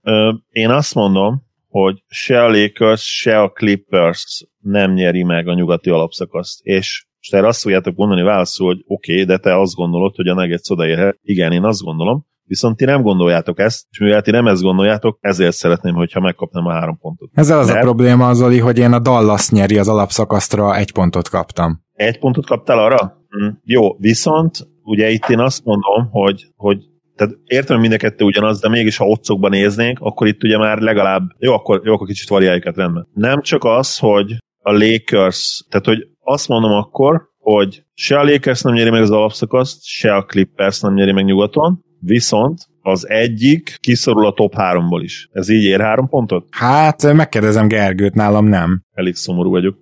Én azt mondom, hogy se a Lakers, se a Clippers nem nyeri meg a nyugati alapszakaszt. És most erre azt fogjátok mondani válaszul, hogy oké, okay, de te azt gondolod, hogy a Nuggets odaérhet. Igen, én azt gondolom. Viszont ti nem gondoljátok ezt, és mivel ti nem ezt gondoljátok, ezért szeretném, hogyha megkapnám a három pontot. Ezzel az Mert... a probléma az, Oli, hogy én a Dallas nyeri az alapszakasztra egy pontot kaptam. Egy pontot kaptál arra? Hm. Jó, viszont ugye itt én azt mondom, hogy, hogy tehát értem, hogy mind a kettő ugyanaz, de mégis ha otcokban néznénk, akkor itt ugye már legalább, jó, akkor, jó, akkor kicsit variáljuk rendben. Nem csak az, hogy a Lakers, tehát hogy azt mondom akkor, hogy se a Lakers nem nyeri meg az alapszakaszt, se a Clippers nem nyeri meg nyugaton, viszont az egyik kiszorul a top háromból is. Ez így ér három pontot? Hát, megkérdezem Gergőt, nálam nem. Elég szomorú vagyok.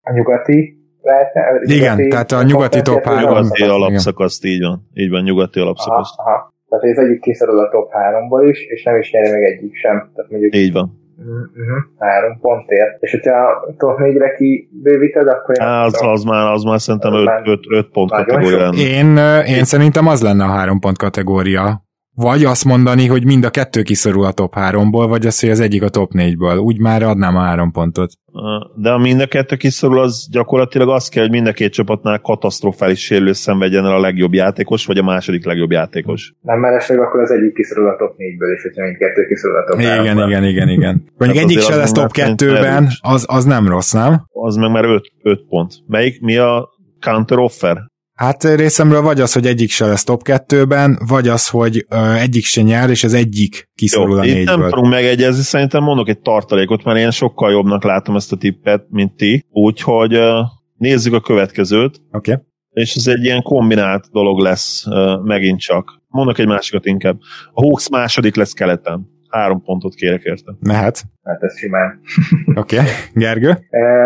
A nyugati lehetne? Igen, nyugati, tehát a nyugati top 3. Nyugati alapszakaszt, így van. Így van, nyugati alapszakaszt. Aha, aha. Tehát ez egyik kiszorul a top 3-ból is, és nem is nyeri meg egyik sem. Tehát mondjuk Így van. Uh-huh, három pontért. És hogyha a top 4-re kibővíted, akkor... Á, az, az, már, az már szerintem 5 pont kategória. Én, én szerintem az lenne a három pont kategória. Vagy azt mondani, hogy mind a kettő kiszorul a top 3-ból, vagy az, hogy az egyik a top 4-ből. Úgy már adnám a három pontot. De a mind a kettő kiszorul, az gyakorlatilag az kell, hogy mind a két csapatnál katasztrofális sérülés szenvedjen el a legjobb játékos, vagy a második legjobb játékos. Nem mellesleg akkor az egyik kiszorul a top 4-ből, és hogyha mind kettő kiszorul a top Igen, 3-ból. igen, igen, igen. [LAUGHS] Mondjuk hát egyik se lesz top 2-ben, az, az nem rossz, nem? Az meg már 5 pont. Melyik, mi a counter offer? Hát részemről vagy az, hogy egyik se lesz top 2-ben, vagy az, hogy egyik se nyer, és az egyik kiszorul Jó, a négyből. Itt nem tudunk megegyezni, szerintem mondok egy tartalékot, mert én sokkal jobbnak látom ezt a tippet, mint ti. Úgyhogy nézzük a következőt. Oké. Okay. És ez egy ilyen kombinált dolog lesz megint csak. Mondok egy másikat inkább. A Hawks második lesz keleten három pontot kérek érte. Mehet. Hát ez simán. [LAUGHS] Oké, okay. Gergő?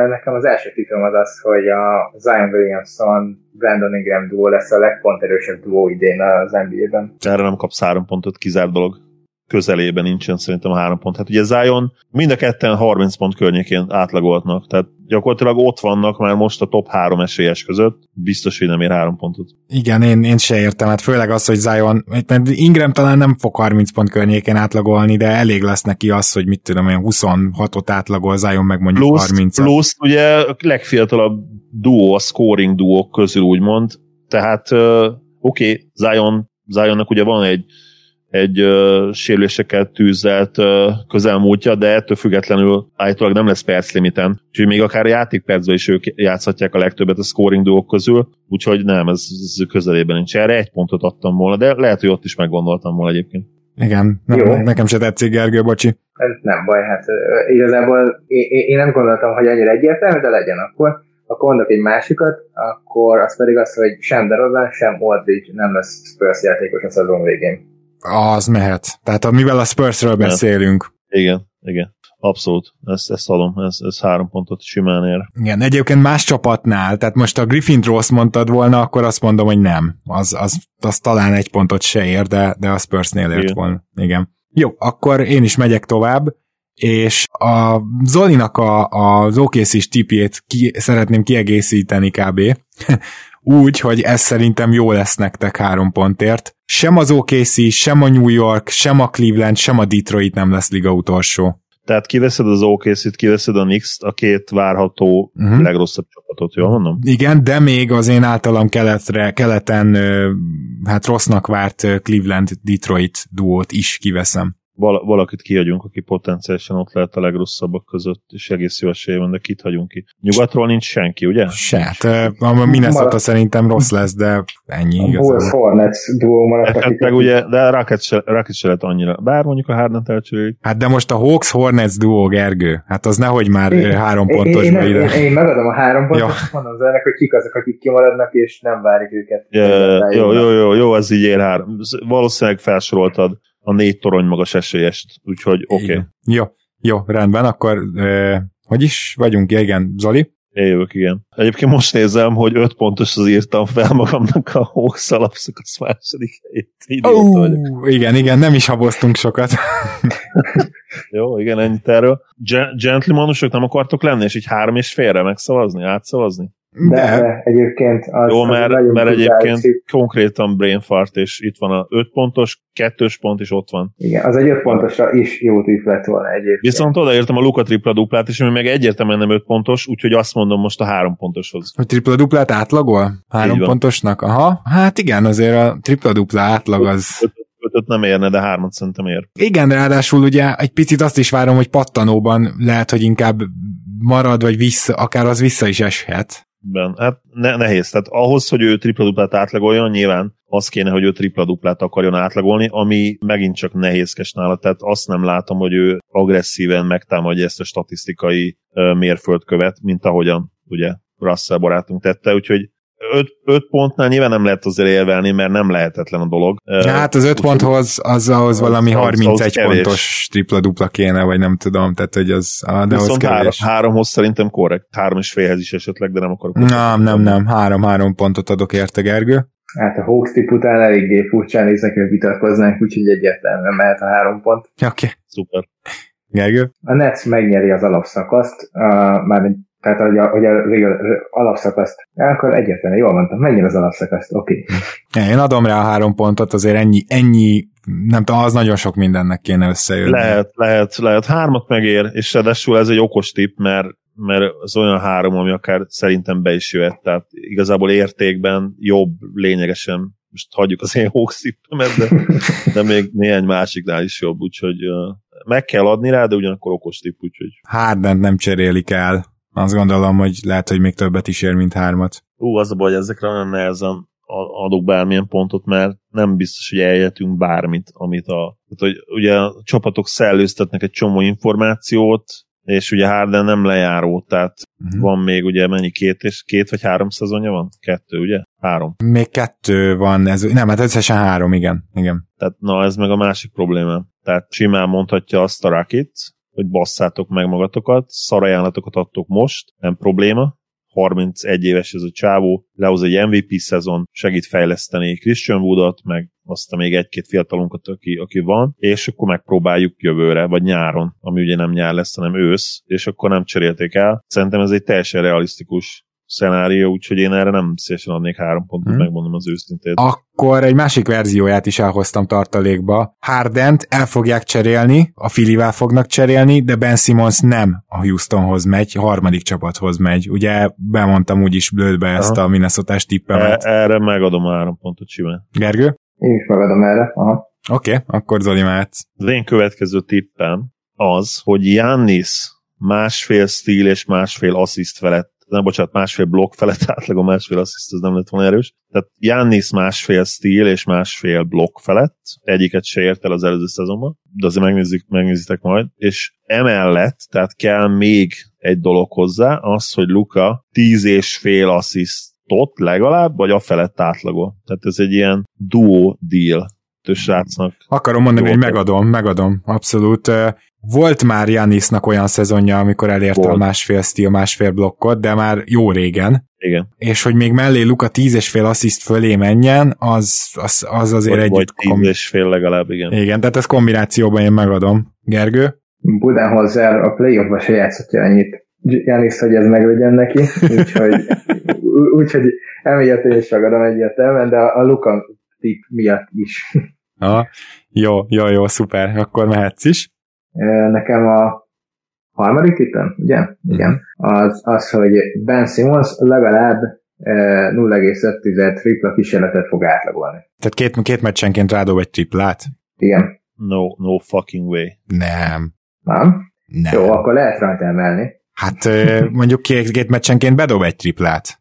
Nekem az első tippem az az, hogy a Zion Williamson Brandon Ingram duó lesz a legponterősebb duó idén az NBA-ben. Erre nem kapsz három pontot, kizárt dolog közelében nincsen szerintem a három pont. Hát ugye Zion mind a ketten 30 pont környékén átlagoltnak, tehát gyakorlatilag ott vannak már most a top három esélyes között, biztos, hogy nem ér három pontot. Igen, én, én se értem, hát főleg az, hogy Zion, mert Ingram talán nem fog 30 pont környékén átlagolni, de elég lesz neki az, hogy mit tudom, olyan 26-ot átlagol, Zion meg mondjuk plusz, 30 -at. Plusz ugye a legfiatalabb duó, a scoring duók közül úgymond, tehát oké, okay, Zion, Zionnak ugye van egy egy uh, sérüléseket tűzelt uh, közelmúltja, de ettől függetlenül állítólag nem lesz perclimiten, úgyhogy még akár a játékpercben is ők játszhatják a legtöbbet a scoring duók közül, úgyhogy nem, ez, ez közelében nincs. Erre egy pontot adtam volna, de lehet, hogy ott is meggondoltam volna egyébként. Igen, nem, nekem se tetszik, Gergő, bocsi. Nem baj, hát igazából én, én nem gondoltam, hogy annyira egyértelmű, de legyen akkor. Akkor mondok egy másikat, akkor az pedig az, hogy sem DeRozan, sem Aldridge nem lesz Spurs játékos a szezon végén. Az mehet. Tehát mivel a Spursről beszélünk. Igen, igen. Abszolút, ezt, ezt adom, ez, ez három pontot simán ér. Igen, egyébként más csapatnál, tehát most a Griffin rossz mondtad volna, akkor azt mondom, hogy nem. Az, az, az talán egy pontot se ér, de, de a Spursnél ért volna. Igen. Jó, akkor én is megyek tovább, és a Zolinak a, az OKC-s tipjét ki, szeretném kiegészíteni kb. [LAUGHS] úgy, hogy ez szerintem jó lesz nektek három pontért. Sem az OKC, sem a New York, sem a Cleveland, sem a Detroit nem lesz liga utolsó. Tehát kiveszed az OKC-t, kiveszed a Knicks-t, a két várható uh-huh. legrosszabb csapatot, jól mondom? Igen, de még az én általam keletre, keleten hát rossznak várt Cleveland-Detroit duót is kiveszem val- valakit kihagyunk, aki potenciálisan ott lehet a legrosszabbak között, és egész jó esélye van, de kit hagyunk ki. Nyugatról nincs senki, ugye? Se, hát a Minnesota szerintem rossz lesz, de ennyi a igazán. A Hornets duó maradt. Meg ugye, de a Rockets se, lett annyira. Bár mondjuk a Harden elcserélik. Hát de most a Hawks Hornets duó, Gergő. Hát az nehogy már én, három pontos én, én, én, én megadom a három pontot, ja. mondom az ennek, hogy kik azok, akik kimaradnak, és nem várjuk őket. Yeah, jó, jó, jó, jó, ez így ér három. Valószínűleg felsoroltad a négy torony magas esélyest, úgyhogy oké. Okay. Jó, jó, rendben, akkor uh, hogy is vagyunk? Igen, Zoli? Én jövök, igen. Egyébként most nézem, hogy öt pontos az írtam fel magamnak a Hawks alapszakasz második helyét. Oh, igen, igen, nem is haboztunk sokat. [LAUGHS] Jó, igen, ennyit erről. Gentlemanusok nem akartok lenni, és így három és félre megszavazni, átszavazni? De, de egyébként az Jó, mert, az mert egyébként szép. konkrétan brain fart, és itt van a 5 pontos, kettős pont, és ott van. Igen, az egy 5 pontosra is jó trip lett volna egyébként. Viszont odaértem a Luka tripla duplát, és ami meg egyértelműen nem 5 pontos, úgyhogy azt mondom most a 3 pontoshoz. A tripla duplát átlagol? 3 pontosnak? Aha, hát igen, azért a tripla dupla átlag az ötöt nem érne, de hármat szerintem ér. Igen, ráadásul ugye egy picit azt is várom, hogy pattanóban lehet, hogy inkább marad, vagy vissza, akár az vissza is eshet. Ben. Hát ne, nehéz. Tehát ahhoz, hogy ő tripla-duplát átlagoljon, nyilván az kéne, hogy ő tripla-duplát akarjon átlagolni, ami megint csak nehézkes nála. Tehát azt nem látom, hogy ő agresszíven megtámadja ezt a statisztikai mérföldkövet, mint ahogyan ugye Russell barátunk tette, úgyhogy 5 pontnál nyilván nem lehet azért élvelni, mert nem lehetetlen a dolog. Hát az 5 ponthoz az ahhoz valami 31 az pontos tripla-dupla kéne, vagy nem tudom, tehát hogy az, de Viszont három, háromhoz szerintem korrekt, három és félhez is esetleg, de nem akarok. Nem, nem, nem, három-három pontot adok érte, Gergő. Hát a Hawks tip után eléggé furcsán néznek, hogy vitatkoznánk, úgyhogy egyértelműen mehet a három pont. Oké. Okay. Szuper. Gergő? A Nets megnyeri az alapszakaszt, uh, már tehát, hogy a, hogy a régen alapszakaszt, akkor egyetlen, jól mondtam, menjen az alapszakaszt, oké. Okay. Én adom rá a három pontot, azért ennyi, ennyi nem tudom, az nagyon sok mindennek kéne összejönni. Lehet, lehet, lehet. Hármat megér, és ráadásul ez egy okos tipp, mert, mert az olyan három, ami akár szerintem be is jöhet, tehát igazából értékben jobb lényegesen, most hagyjuk az én Hawks tippemet, de, de még néhány másiknál is jobb, úgyhogy meg kell adni rá, de ugyanakkor okos tipp, úgyhogy... Hardent nem cserélik el azt gondolom, hogy lehet, hogy még többet is ér, mint hármat. Ú, az a baj, hogy ezekre nagyon nehezen adok bármilyen pontot, mert nem biztos, hogy eljöttünk bármit, amit a... Tehát, hogy ugye a csapatok szellőztetnek egy csomó információt, és ugye Harden nem lejáró, tehát uh-huh. van még ugye mennyi két, és két vagy három szezonja van? Kettő, ugye? Három. Még kettő van, ez, nem, hát összesen három, igen. igen. Tehát na, ez meg a másik probléma. Tehát simán mondhatja azt a Rakit, hogy basszátok meg magatokat, szarajánlatokat adtok most, nem probléma, 31 éves ez a csávó, lehoz egy MVP szezon, segít fejleszteni Christian Woodot, meg azt a még egy-két fiatalunkat, aki, aki van, és akkor megpróbáljuk jövőre, vagy nyáron, ami ugye nem nyár lesz, hanem ősz, és akkor nem cserélték el. Szerintem ez egy teljesen realisztikus szenárió, úgyhogy én erre nem szívesen adnék három pontot, hmm. megmondom az őszintét. Akkor egy másik verzióját is elhoztam tartalékba. Hardent el fogják cserélni, a Filivel fognak cserélni, de Ben Simmons nem a Houstonhoz megy, a harmadik csapathoz megy. Ugye bemondtam úgyis blödbe Aha. ezt a minnesota tippemet. E- erre megadom a három pontot simán. Gergő? Én is megadom erre. Aha. Oké, okay, akkor Zoli mehetsz. Az én következő tippem az, hogy Jannis másfél stíl és másfél assziszt felett nem bocsánat, másfél blokk felett [LAUGHS] átlag a másfél assziszt, ez nem lett volna erős. Tehát Jannis másfél stíl és másfél blokk felett, egyiket se ért el az előző szezonban, de azért megnézzük, megnézitek majd, és emellett, tehát kell még egy dolog hozzá, az, hogy Luka tíz és fél asszisztot legalább, vagy a felett átlagol. Tehát ez egy ilyen duo deal srácnak. Akarom mondani, hogy megadom, megadom, abszolút. Volt már Janisnak olyan szezonja, amikor elérte Volt. a másfél stíl, másfél blokkot, de már jó régen. Igen. És hogy még mellé Luka tíz és fél assziszt fölé menjen, az, az, az azért vagy, egy... Vagy tíz kom... és fél legalább, igen. Igen, tehát ez kombinációban én megadom. Gergő? Budenholzer a playoffba se játszott ennyit. Janis, hogy ez meglegyen neki, úgyhogy, [LAUGHS] úgyhogy emiatt én is ragadom egyértelműen, de a Luka tip miatt is. [LAUGHS] Ha, jó, jó, jó, szuper, akkor mehetsz is. Nekem a harmadik tippem, ugye? Igen. Az, az, hogy Ben Simmons legalább 0,5 tripla kísérletet fog átlagolni. Tehát két, két meccsenként rádob egy triplát? Igen. No, no fucking way. Nem. Nem? Nem. Jó, akkor lehet rajta emelni. Hát mondjuk két, két meccsenként bedob egy triplát.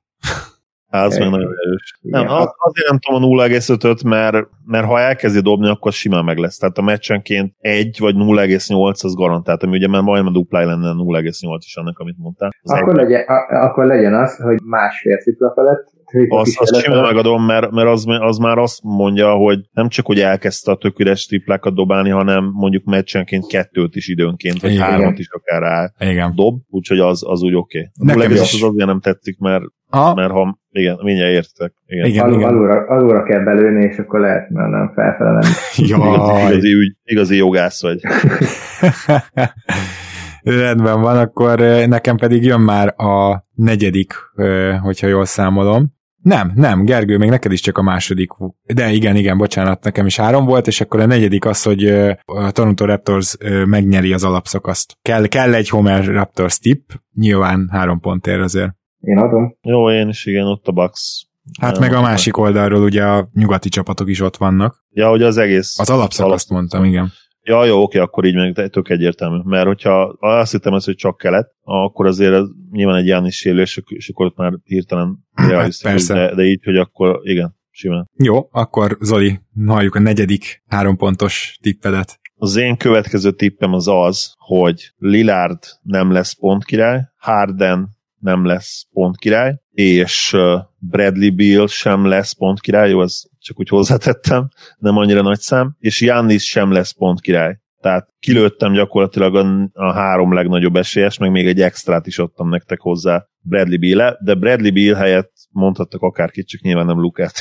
Az meg nagyon erős. Nem, az, azért nem tudom a 0,5-öt, mert, mert ha elkezdi dobni, akkor simán meg lesz. Tehát a meccsenként 1 vagy 0,8 az garantált, ami ugye már majdnem a dupláj lenne 0,8 is annak, amit mondtál. Az akkor, legyen, a, akkor legyen az, hogy másfél tripla felett azt, azt simán megadom, mert, mert az, az, már azt mondja, hogy nem csak, hogy elkezdte a tök üres triplákat dobálni, hanem mondjuk meccsenként kettőt is időnként, vagy Igen. hármat is akár rá Igen. dob, úgyhogy az, az úgy oké. Okay. Nekem is. Az azért nem tetszik, mert, mert ha igen, mindjárt értek. Igen. Igen, Alul, igen. Alulra, alulra kell belőni, és akkor lehet, mert nem felfele nem. [LAUGHS] igazi, ügy, igazi jogász vagy. [LAUGHS] Rendben van, akkor nekem pedig jön már a negyedik, hogyha jól számolom. Nem, nem, Gergő, még neked is csak a második. De igen, igen, bocsánat, nekem is három volt, és akkor a negyedik az, hogy a Toronto Raptors megnyeri az alapszakaszt. Kell, kell egy Homer Raptors tip, nyilván három pontért azért. Én adom. Jó, én is igen, ott a Bucks. Hát meg a másik oldalról ugye a nyugati csapatok is ott vannak. Ja, hogy az egész. Az alapszakaszt mondtam, igen. Ja, jó, oké, akkor így meg tök egyértelmű. Mert hogyha azt hittem az, hogy csak kelet, akkor azért ez nyilván egy János sérülés, és akkor ott már hirtelen hát realisztikus, hát de, de, így, hogy akkor igen, simán. Jó, akkor Zoli, halljuk a negyedik három pontos tippedet. Az én következő tippem az az, hogy Lillard nem lesz pontkirály, Harden nem lesz pontkirály, és Bradley Beal sem lesz pontkirály, jó, az csak úgy hozzátettem, nem annyira nagy szám, és Jannis sem lesz pontkirály. Tehát kilőttem gyakorlatilag a, a három legnagyobb esélyes, meg még egy extrát is adtam nektek hozzá Bradley beal de Bradley Beal helyett mondhattak akárkit, csak nyilván nem Lukát.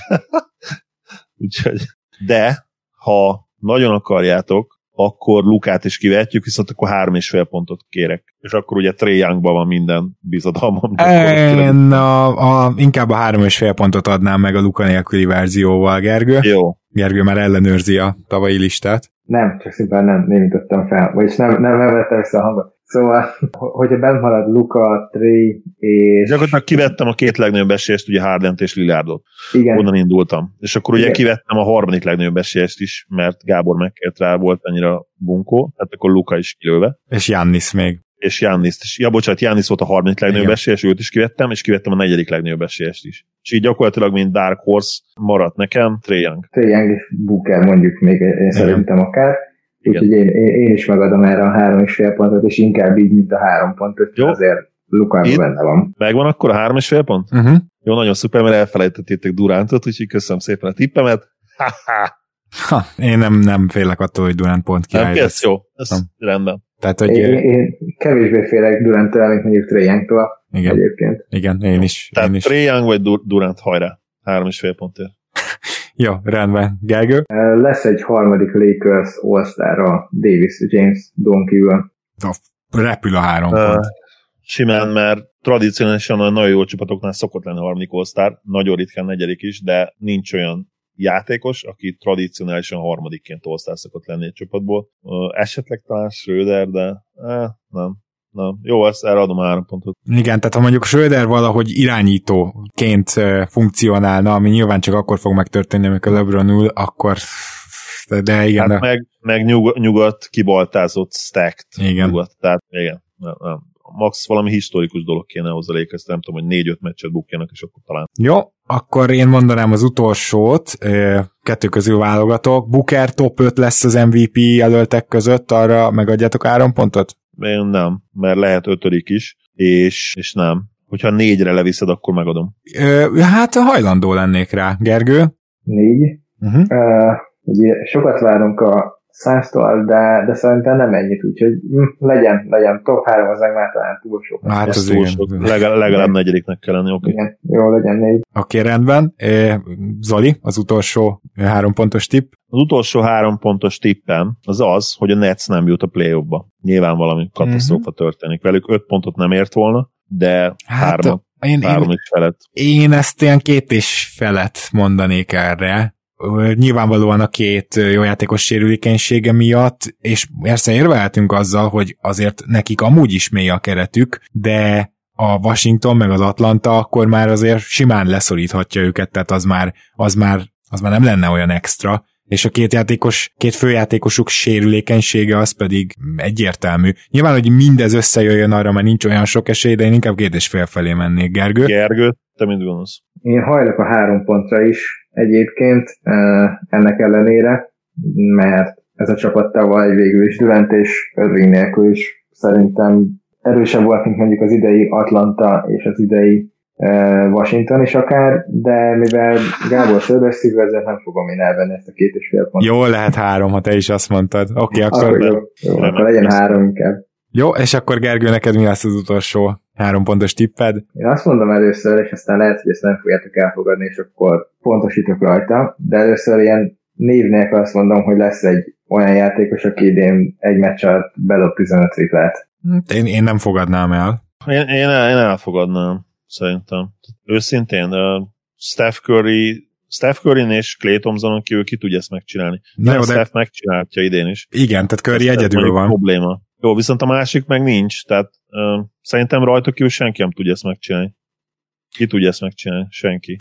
[LAUGHS] Úgyhogy, de ha nagyon akarjátok, akkor Lukát is kivetjük, viszont akkor három és fél pontot kérek. És akkor ugye Trey Youngban van minden bizodalmam. Én a, a, inkább a három és fél pontot adnám meg a Luka nélküli verzióval, Gergő. Jó. Gergő már ellenőrzi a tavalyi listát. Nem, csak szimplán nem, nem jutottam fel. Vagyis nem, nem, nem vettem össze a hangot. Szóval, hogyha bent marad Luka, Trey és... Gyakorlatilag kivettem a két legnagyobb esélyest, ugye Hardent és Lillardot. Igen. Onnan indultam. És akkor ugye Igen. kivettem a harmadik legnagyobb esélyest is, mert Gábor megkért rá, volt annyira bunkó, tehát akkor Luka is kilőve. És Jannis még. És Jannis is. Ja, bocsánat, Jannis volt a harmadik legnagyobb esélyes, őt is kivettem, és kivettem a negyedik legnagyobb esélyest is. És így gyakorlatilag, mint Dark Horse maradt nekem, Trae Young. Trae Young és Booker mondjuk még én szerintem akár Úgyhogy én, én, én, is megadom erre a három és fél pontot, és inkább így, mint a három pontot, Jó. azért Lukában benne van. Megvan akkor a három és fél pont? Uh-huh. Jó, nagyon szuper, mert elfelejtettétek Durántot, úgyhogy köszönöm szépen a tippemet. Ha, én nem, nem félek attól, hogy Durant pont kiáll. Nem, ez jó, ez nem. rendben. Tehát, hogy én, én kevésbé félek Durant-től, mint mondjuk Trae igen. egyébként. Igen, én is. Tehát én is. Young vagy Durant hajrá. Három és fél pontért. Jó, rendben. Gergő? Lesz egy harmadik Lakers all a Davis James Don kívül. Repül a három uh, pont. Simán, mert tradicionálisan a nagyon jó csapatoknál szokott lenni a harmadik all nagyon ritkán negyedik is, de nincs olyan játékos, aki tradicionálisan harmadikként all szokott lenni egy csapatból. Uh, esetleg talán Schröder, de eh, nem. Na, jó, ezt erre adom három pontot. Igen, tehát ha mondjuk Schröder valahogy irányítóként funkcionálna, ami nyilván csak akkor fog megtörténni, amikor LeBron ül, akkor de igen. Hát de... meg, meg nyug, nyugat kibaltázott stacked igen. nyugat, tehát igen. Nem, nem. Max valami historikus dolog kéne hozzá Lakers, nem tudom, hogy négy-öt meccset bukjanak, és akkor talán. Jó, akkor én mondanám az utolsót, kettő közül válogatok. Booker top 5 lesz az MVP jelöltek között, arra megadjátok áron pontot? Én nem, mert lehet ötödik is, és, és nem. Hogyha négyre leviszed, akkor megadom. Ö, hát hajlandó lennék rá. Gergő? Négy. Uh-huh. Uh, ugye sokat várunk a száztól, de, de szerintem nem ennyit, úgyhogy hm, legyen, legyen top 3, az meg már talán túl sok. Hát az túl sok. Legal, legalább negyediknek kell lenni, oké. Okay. Igen, jó, legyen négy. Oké, okay, rendben. Zoli, az utolsó három pontos tipp. Az utolsó három pontos tippem az az, hogy a Nets nem jut a play-offba. nyilván valami katasztrófa uh-huh. történik velük. Öt pontot nem ért volna, de hát, hármat, én, három én, is felett. Én ezt ilyen két és felett mondanék erre. Nyilvánvalóan a két jó játékos sérülékenysége miatt, és persze érvelhetünk azzal, hogy azért nekik amúgy is mély a keretük, de a Washington meg az Atlanta akkor már azért simán leszoríthatja őket, tehát az már, az már, az már nem lenne olyan extra, és a két játékos, két főjátékosuk sérülékenysége az pedig egyértelmű. Nyilván, hogy mindez összejöjjön arra, mert nincs olyan sok esély, de én inkább két és fél felé mennék, Gergő. Gergő, te mind gondolsz? Én hajlok a három pontra is egyébként ennek ellenére, mert ez a csapat tavaly végül is Durant és Irving nélkül is szerintem erősebb volt, mint mondjuk az idei Atlanta és az idei Washington is akár, de mivel Gábor Szöldösszig vezet, nem fogom én elvenni ezt a két és fél pontot. Jó, lehet három, ha te is azt mondtad. Oké, okay, akkor... Akkor, jó, jó, akkor legyen három inkább. Jó, és akkor Gergő, neked mi lesz az utolsó három pontos tipped? Én azt mondom először, és aztán lehet, hogy ezt nem fogjátok elfogadni, és akkor pontosítok rajta, de először ilyen névnek azt mondom, hogy lesz egy olyan játékos, aki idén egy meccs alatt bedob 15 triplát. Én, én nem fogadnám el. Én, én, el, én elfogadnám szerintem. Őszintén, uh, Steph Curry Steph curry és Clay Thompsonon kívül ki tudja ezt megcsinálni. Na jó, de... Steph megcsinálja idén is. Igen, tehát Curry ez egyedül van. Probléma. Jó, viszont a másik meg nincs, tehát uh, szerintem rajta kívül senki nem tudja ezt megcsinálni. Ki tudja ezt megcsinálni? Senki.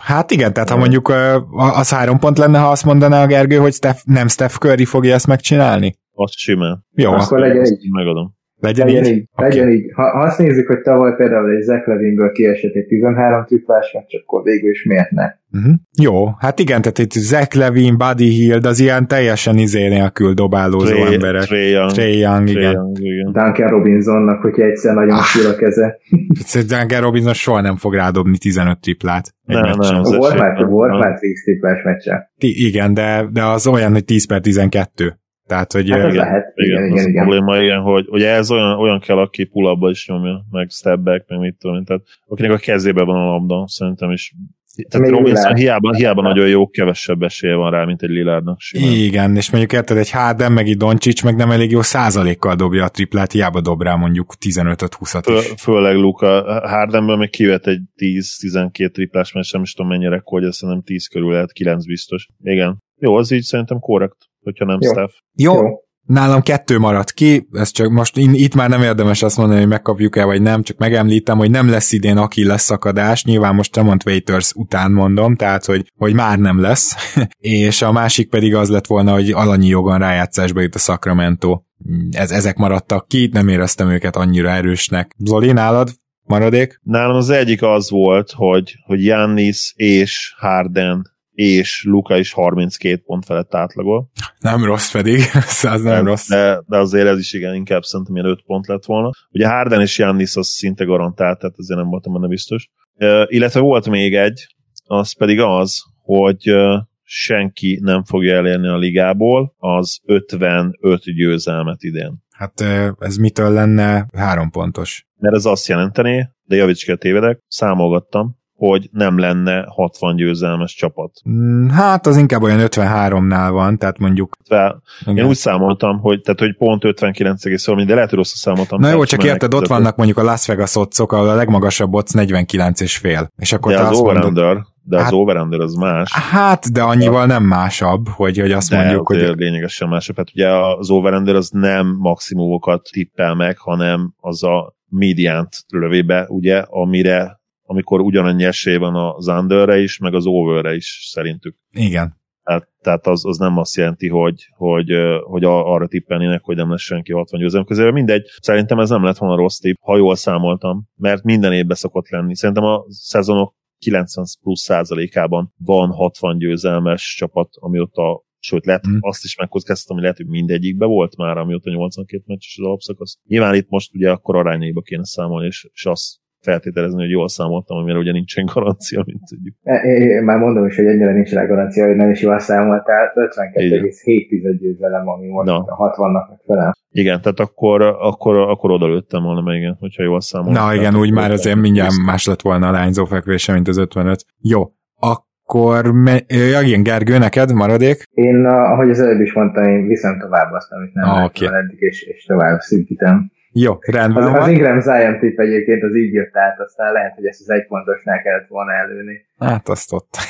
Hát igen, tehát ha mondjuk az három pont lenne, ha azt mondaná a Gergő, hogy Steph, nem Steph Curry fogja ezt megcsinálni? Azt simán. Jó. Akkor legyen egy. Megadom. Legyen, legyen így? így. Okay. Legyen így. Ha, ha azt nézzük, hogy tavaly például egy Zach Levinből kiesett egy 13 triplás meccs, akkor végül is miért ne? Uh-huh. Jó, hát igen, tehát itt Zach Levin, Buddy Hield, az ilyen teljesen izé nélkül dobálózó Trey, emberek. Trey Young. Trey Young, Trey igen. Young, igen. Duncan Robinsonnak, hogyha egyszer nagyon ah. a keze. Duncan Robinson soha nem fog rádobni 15 triplát. Nem, nem, volt már, volt már 10 triplás meccse. Igen, de, de az olyan, hogy 10 per 12. Tehát, hogy... Hát igen, lehet. Igen, igen, igen, igen. probléma, igen, hogy ugye ez olyan, olyan kell, aki pull is nyomja, meg step back, meg mit tudom, tehát akinek a kezében van a labda, szerintem is tehát Még Robinson hiába, hiába nagyon jó, kevesebb esélye van rá, mint egy Lillardnak simán. Igen, és mondjuk érted, egy Harden, meg egy Doncsics meg nem elég jó százalékkal dobja a triplát, hiába dob rá mondjuk 15-20-at is. főleg Luka, Hardenből még kivet egy 10-12 triplás, mert sem is tudom mennyire, hogy azt nem 10 körül lehet, 9 biztos. Igen. Jó, az így szerintem korrekt hogyha nem Jó. Steph. Jó. Jó. Nálam kettő maradt ki, ez csak most itt már nem érdemes azt mondani, hogy megkapjuk-e vagy nem, csak megemlítem, hogy nem lesz idén aki lesz szakadás, nyilván most Tremont Waiters után mondom, tehát hogy, hogy már nem lesz, [LAUGHS] és a másik pedig az lett volna, hogy alanyi jogon rájátszásba jut a Sacramento. Ez, ezek maradtak ki, nem éreztem őket annyira erősnek. Zoli, nálad maradék? Nálam az egyik az volt, hogy, hogy Jannis és Harden és Luka is 32 pont felett átlagol. Nem rossz pedig, [LAUGHS] ez nem de, rossz. De, de azért ez is igen, inkább szerintem ilyen 5 pont lett volna. Ugye Harden és Jannis az szinte garantált, tehát ezért nem voltam benne biztos. Uh, illetve volt még egy, az pedig az, hogy uh, senki nem fogja elérni a ligából az 55 győzelmet idén. Hát ez mitől lenne három pontos? Mert ez azt jelenteni, de javíts ki a tévedek, számolgattam, hogy nem lenne 60 győzelmes csapat. Mm, hát az inkább olyan 53-nál van, tehát mondjuk... Fel, én úgy számoltam, hogy, tehát, hogy pont 59 valami, de lehet, hogy rosszul számoltam. Na jó, csak érted, ott vannak mondjuk a Las Vegas otcok, ahol a legmagasabb ott 49 és fél. És akkor de te az azt mondod, de hát, az over az más. Hát, de annyival nem másabb, hogy, hogy azt de mondjuk, hogy... lényegesen másabb. Hát ugye az over az nem maximumokat tippel meg, hanem az a médiánt lövébe, ugye, amire amikor ugyanannyi esély van az underre is, meg az overre is szerintük. Igen. Tehát, tehát az, az nem azt jelenti, hogy, hogy, hogy arra tippelnének, hogy nem lesz senki 60 győzelem közében. Mindegy, szerintem ez nem lett volna rossz tipp, ha jól számoltam, mert minden évben szokott lenni. Szerintem a szezonok 90 plusz százalékában van 60 győzelmes csapat, amióta sőt, lehet, mm. azt is megkockáztatom, hogy lehet, hogy mindegyikbe volt már, amióta 82 meccses az alapszakasz. Nyilván itt most ugye akkor arányaiba kéne számolni, és, és azt feltételezni, hogy jól számoltam, amire ugye nincsen garancia, mint tudjuk. Én már mondom is, hogy ennyire nincs rá garancia, hogy nem is jól számoltál. 52,7 győzelem, ami most Na. 60-nak megfelel. Igen, tehát akkor, akkor, akkor oda lőttem volna meg, igen, hogyha jól számoltam. Na igen, úgy már azért mindjárt más lett volna a lányzó fekvése, mint az 55. Jó, akkor, me- ja, igen, Gergő, neked maradék? Én, ahogy az előbb is mondtam, én viszem tovább azt, amit nem Ah, okay. eddig, és, és tovább szűkítem. Jó, rendben Az, az van. Ingram Zion tipp egyébként az így jött át, aztán lehet, hogy ezt az egy pontosnál kellett volna előni. Hát azt ott. [LAUGHS]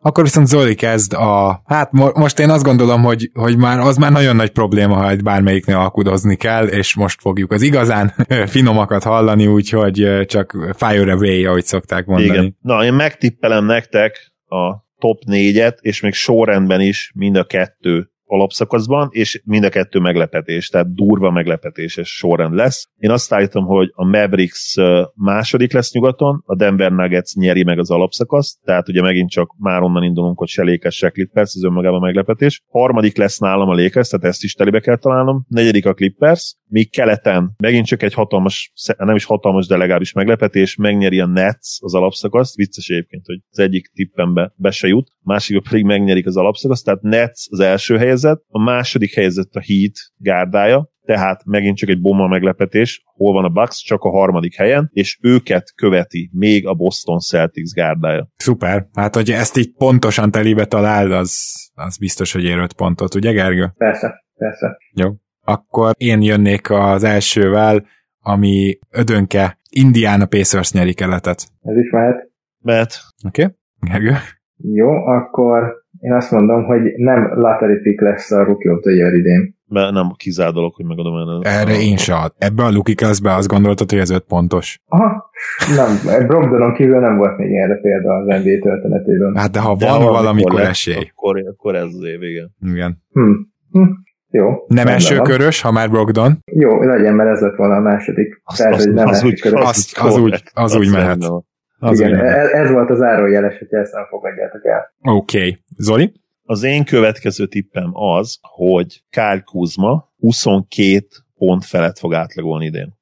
Akkor viszont Zoli kezd a... Hát mo- most én azt gondolom, hogy, hogy már az már nagyon nagy probléma, ha egy bármelyiknél alkudozni kell, és most fogjuk az igazán [LAUGHS] finomakat hallani, úgyhogy csak fire away, ahogy szokták mondani. Igen. Na, én megtippelem nektek a top négyet, és még sorrendben is mind a kettő alapszakaszban, és mind a kettő meglepetés, tehát durva meglepetéses sorrend lesz. Én azt állítom, hogy a Mavericks második lesz nyugaton, a Denver Nuggets nyeri meg az alapszakaszt, tehát ugye megint csak már onnan indulunk, hogy se Lakers, se Clippers, ez önmagában meglepetés. Harmadik lesz nálam a Lakers, tehát ezt is telibe kell találnom. Negyedik a Clippers, míg keleten megint csak egy hatalmas, nem is hatalmas, de legalábbis meglepetés, megnyeri a Nets az alapszakaszt, vicces egyébként, hogy az egyik tippembe be se jut, a másik pedig megnyerik az alapszakaszt, tehát Nets az első helyzet, a második helyzet a Heat gárdája, tehát megint csak egy bomba meglepetés, hol van a Bucks, csak a harmadik helyen, és őket követi még a Boston Celtics gárdája. Szuper. Hát, hogy ezt így pontosan telibe talál, az, az biztos, hogy ér öt pontot, ugye Gergő? Persze, persze. Jó. Akkor én jönnék az elsővel, ami ödönke Indiana Pacers nyeri keletet. Ez is mehet. Mert Oké? Okay? Gergő? Jó, akkor én azt mondom, hogy nem lottery pick lesz a Rookie of the Year idén. mert nem kizár dolog, hogy megadom el. Erre én se ad. Ebbe a Luki be azt gondoltad, hogy ez öt pontos. Aha, nem, Brogdonon kívül nem volt még erre példa az NBA történetében. Hát de ha De van valamikor lesz, esély. Akkor, akkor ez az év, igen. Igen. Hm. Hm. Jó. Nem első van. körös, ha már Brogdon. Jó, legyen, mert ez lett volna a második. Az, Tehát, az, hogy nem az, első úgy, körös. Az- az úgy- az úgy mehet. rendben van. Az Igen, ez, ez volt az árójeles, hogy ezt nem fogadjátok el. Oké. Okay. Zoli? Az én következő tippem az, hogy Kyle Kuzma 22 pont felett fog átlagolni idén.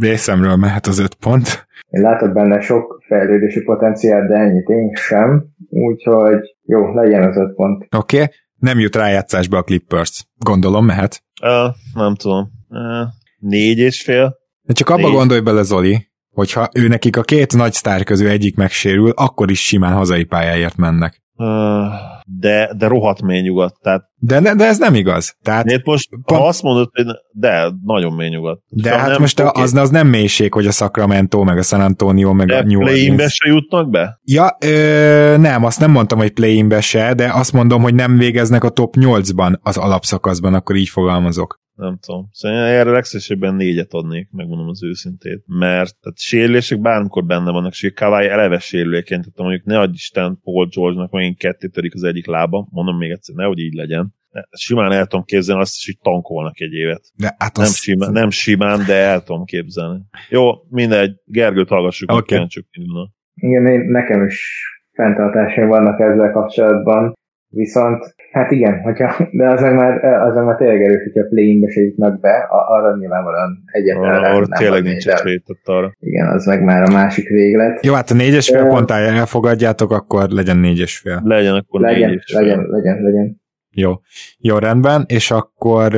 Részemről mehet az öt pont. Én látok benne sok fejlődési potenciál, de ennyit én sem. Úgyhogy jó, legyen az öt pont. Oké. Okay. Nem jut rájátszásba a Clippers. Gondolom, mehet. Uh, nem tudom. Uh, négy és fél. De csak abba Négy. gondolj bele, Zoli, hogyha ő nekik a két nagy sztár közül egyik megsérül, akkor is simán hazai pályáért mennek. De, de rohadt mély nyugat. Tehát De, de, de ez nem igaz. Tehát, miért most, pont- ha azt mondod, hogy de, nagyon mély nyugat. de Ha hát nem, most oké. az, az nem mélység, hogy a Sacramento, meg a San Antonio, meg de a New play-inbe Orleans. se jutnak be? Ja, ö, nem, azt nem mondtam, hogy play-inbe se, de azt mondom, hogy nem végeznek a top 8-ban az alapszakaszban, akkor így fogalmazok. Nem tudom. Szóval én erre legszívesebben négyet adnék, megmondom az őszintét. Mert tehát sérülések bármikor benne vannak, és Kawai eleve sérülékeny, tehát mondjuk ne adj Isten Paul George-nak megint ketté törik az egyik lába, mondom még egyszer, nehogy így legyen. Simán el tudom képzelni azt is, hogy tankolnak egy évet. De hát Nem, azt, simán, nem simán, de el tudom képzelni. Jó, mindegy, Gergőt hallgassuk, okay. indulna. Igen, én, nekem is fenntartásaim vannak ezzel kapcsolatban. Viszont, hát igen, hogyha, de az meg már, az meg már tényleg erős, hogyha play-inbe se jutnak be, a- arra nyilvánvalóan egyetlen rá Arra tényleg nincs esély, arra. Igen, az meg már a másik véglet. jó, hát a négyes fél Ö, ponttal elfogadjátok, akkor legyen négyes fél. Legyen akkor Legyen, és fél. legyen, legyen, legyen. Jó, jó rendben, és akkor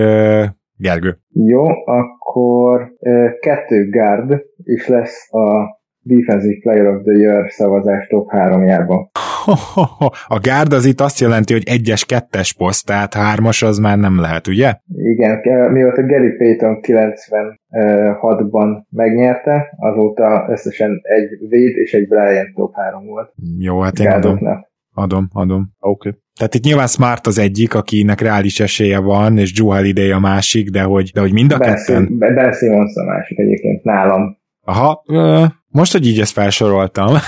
Gergő. Jó, akkor ö, kettő guard is lesz a Defensive Player of the Year szavazás top háromjában. [LAUGHS] A gárd az itt azt jelenti, hogy egyes, kettes poszt, tehát hármas az már nem lehet, ugye? Igen, mióta Gary Payton 96-ban megnyerte, azóta összesen egy Wade és egy Bryant top 3 volt Jó, hát én adom, adom, adom. Oké. Okay. Tehát itt nyilván Smart az egyik, akinek reális esélye van, és Drew Holiday a másik, de hogy, de hogy mind a Ben, ketten... Ben Simmons a másik egyébként nálam. Aha, most, hogy így ezt felsoroltam. [LAUGHS]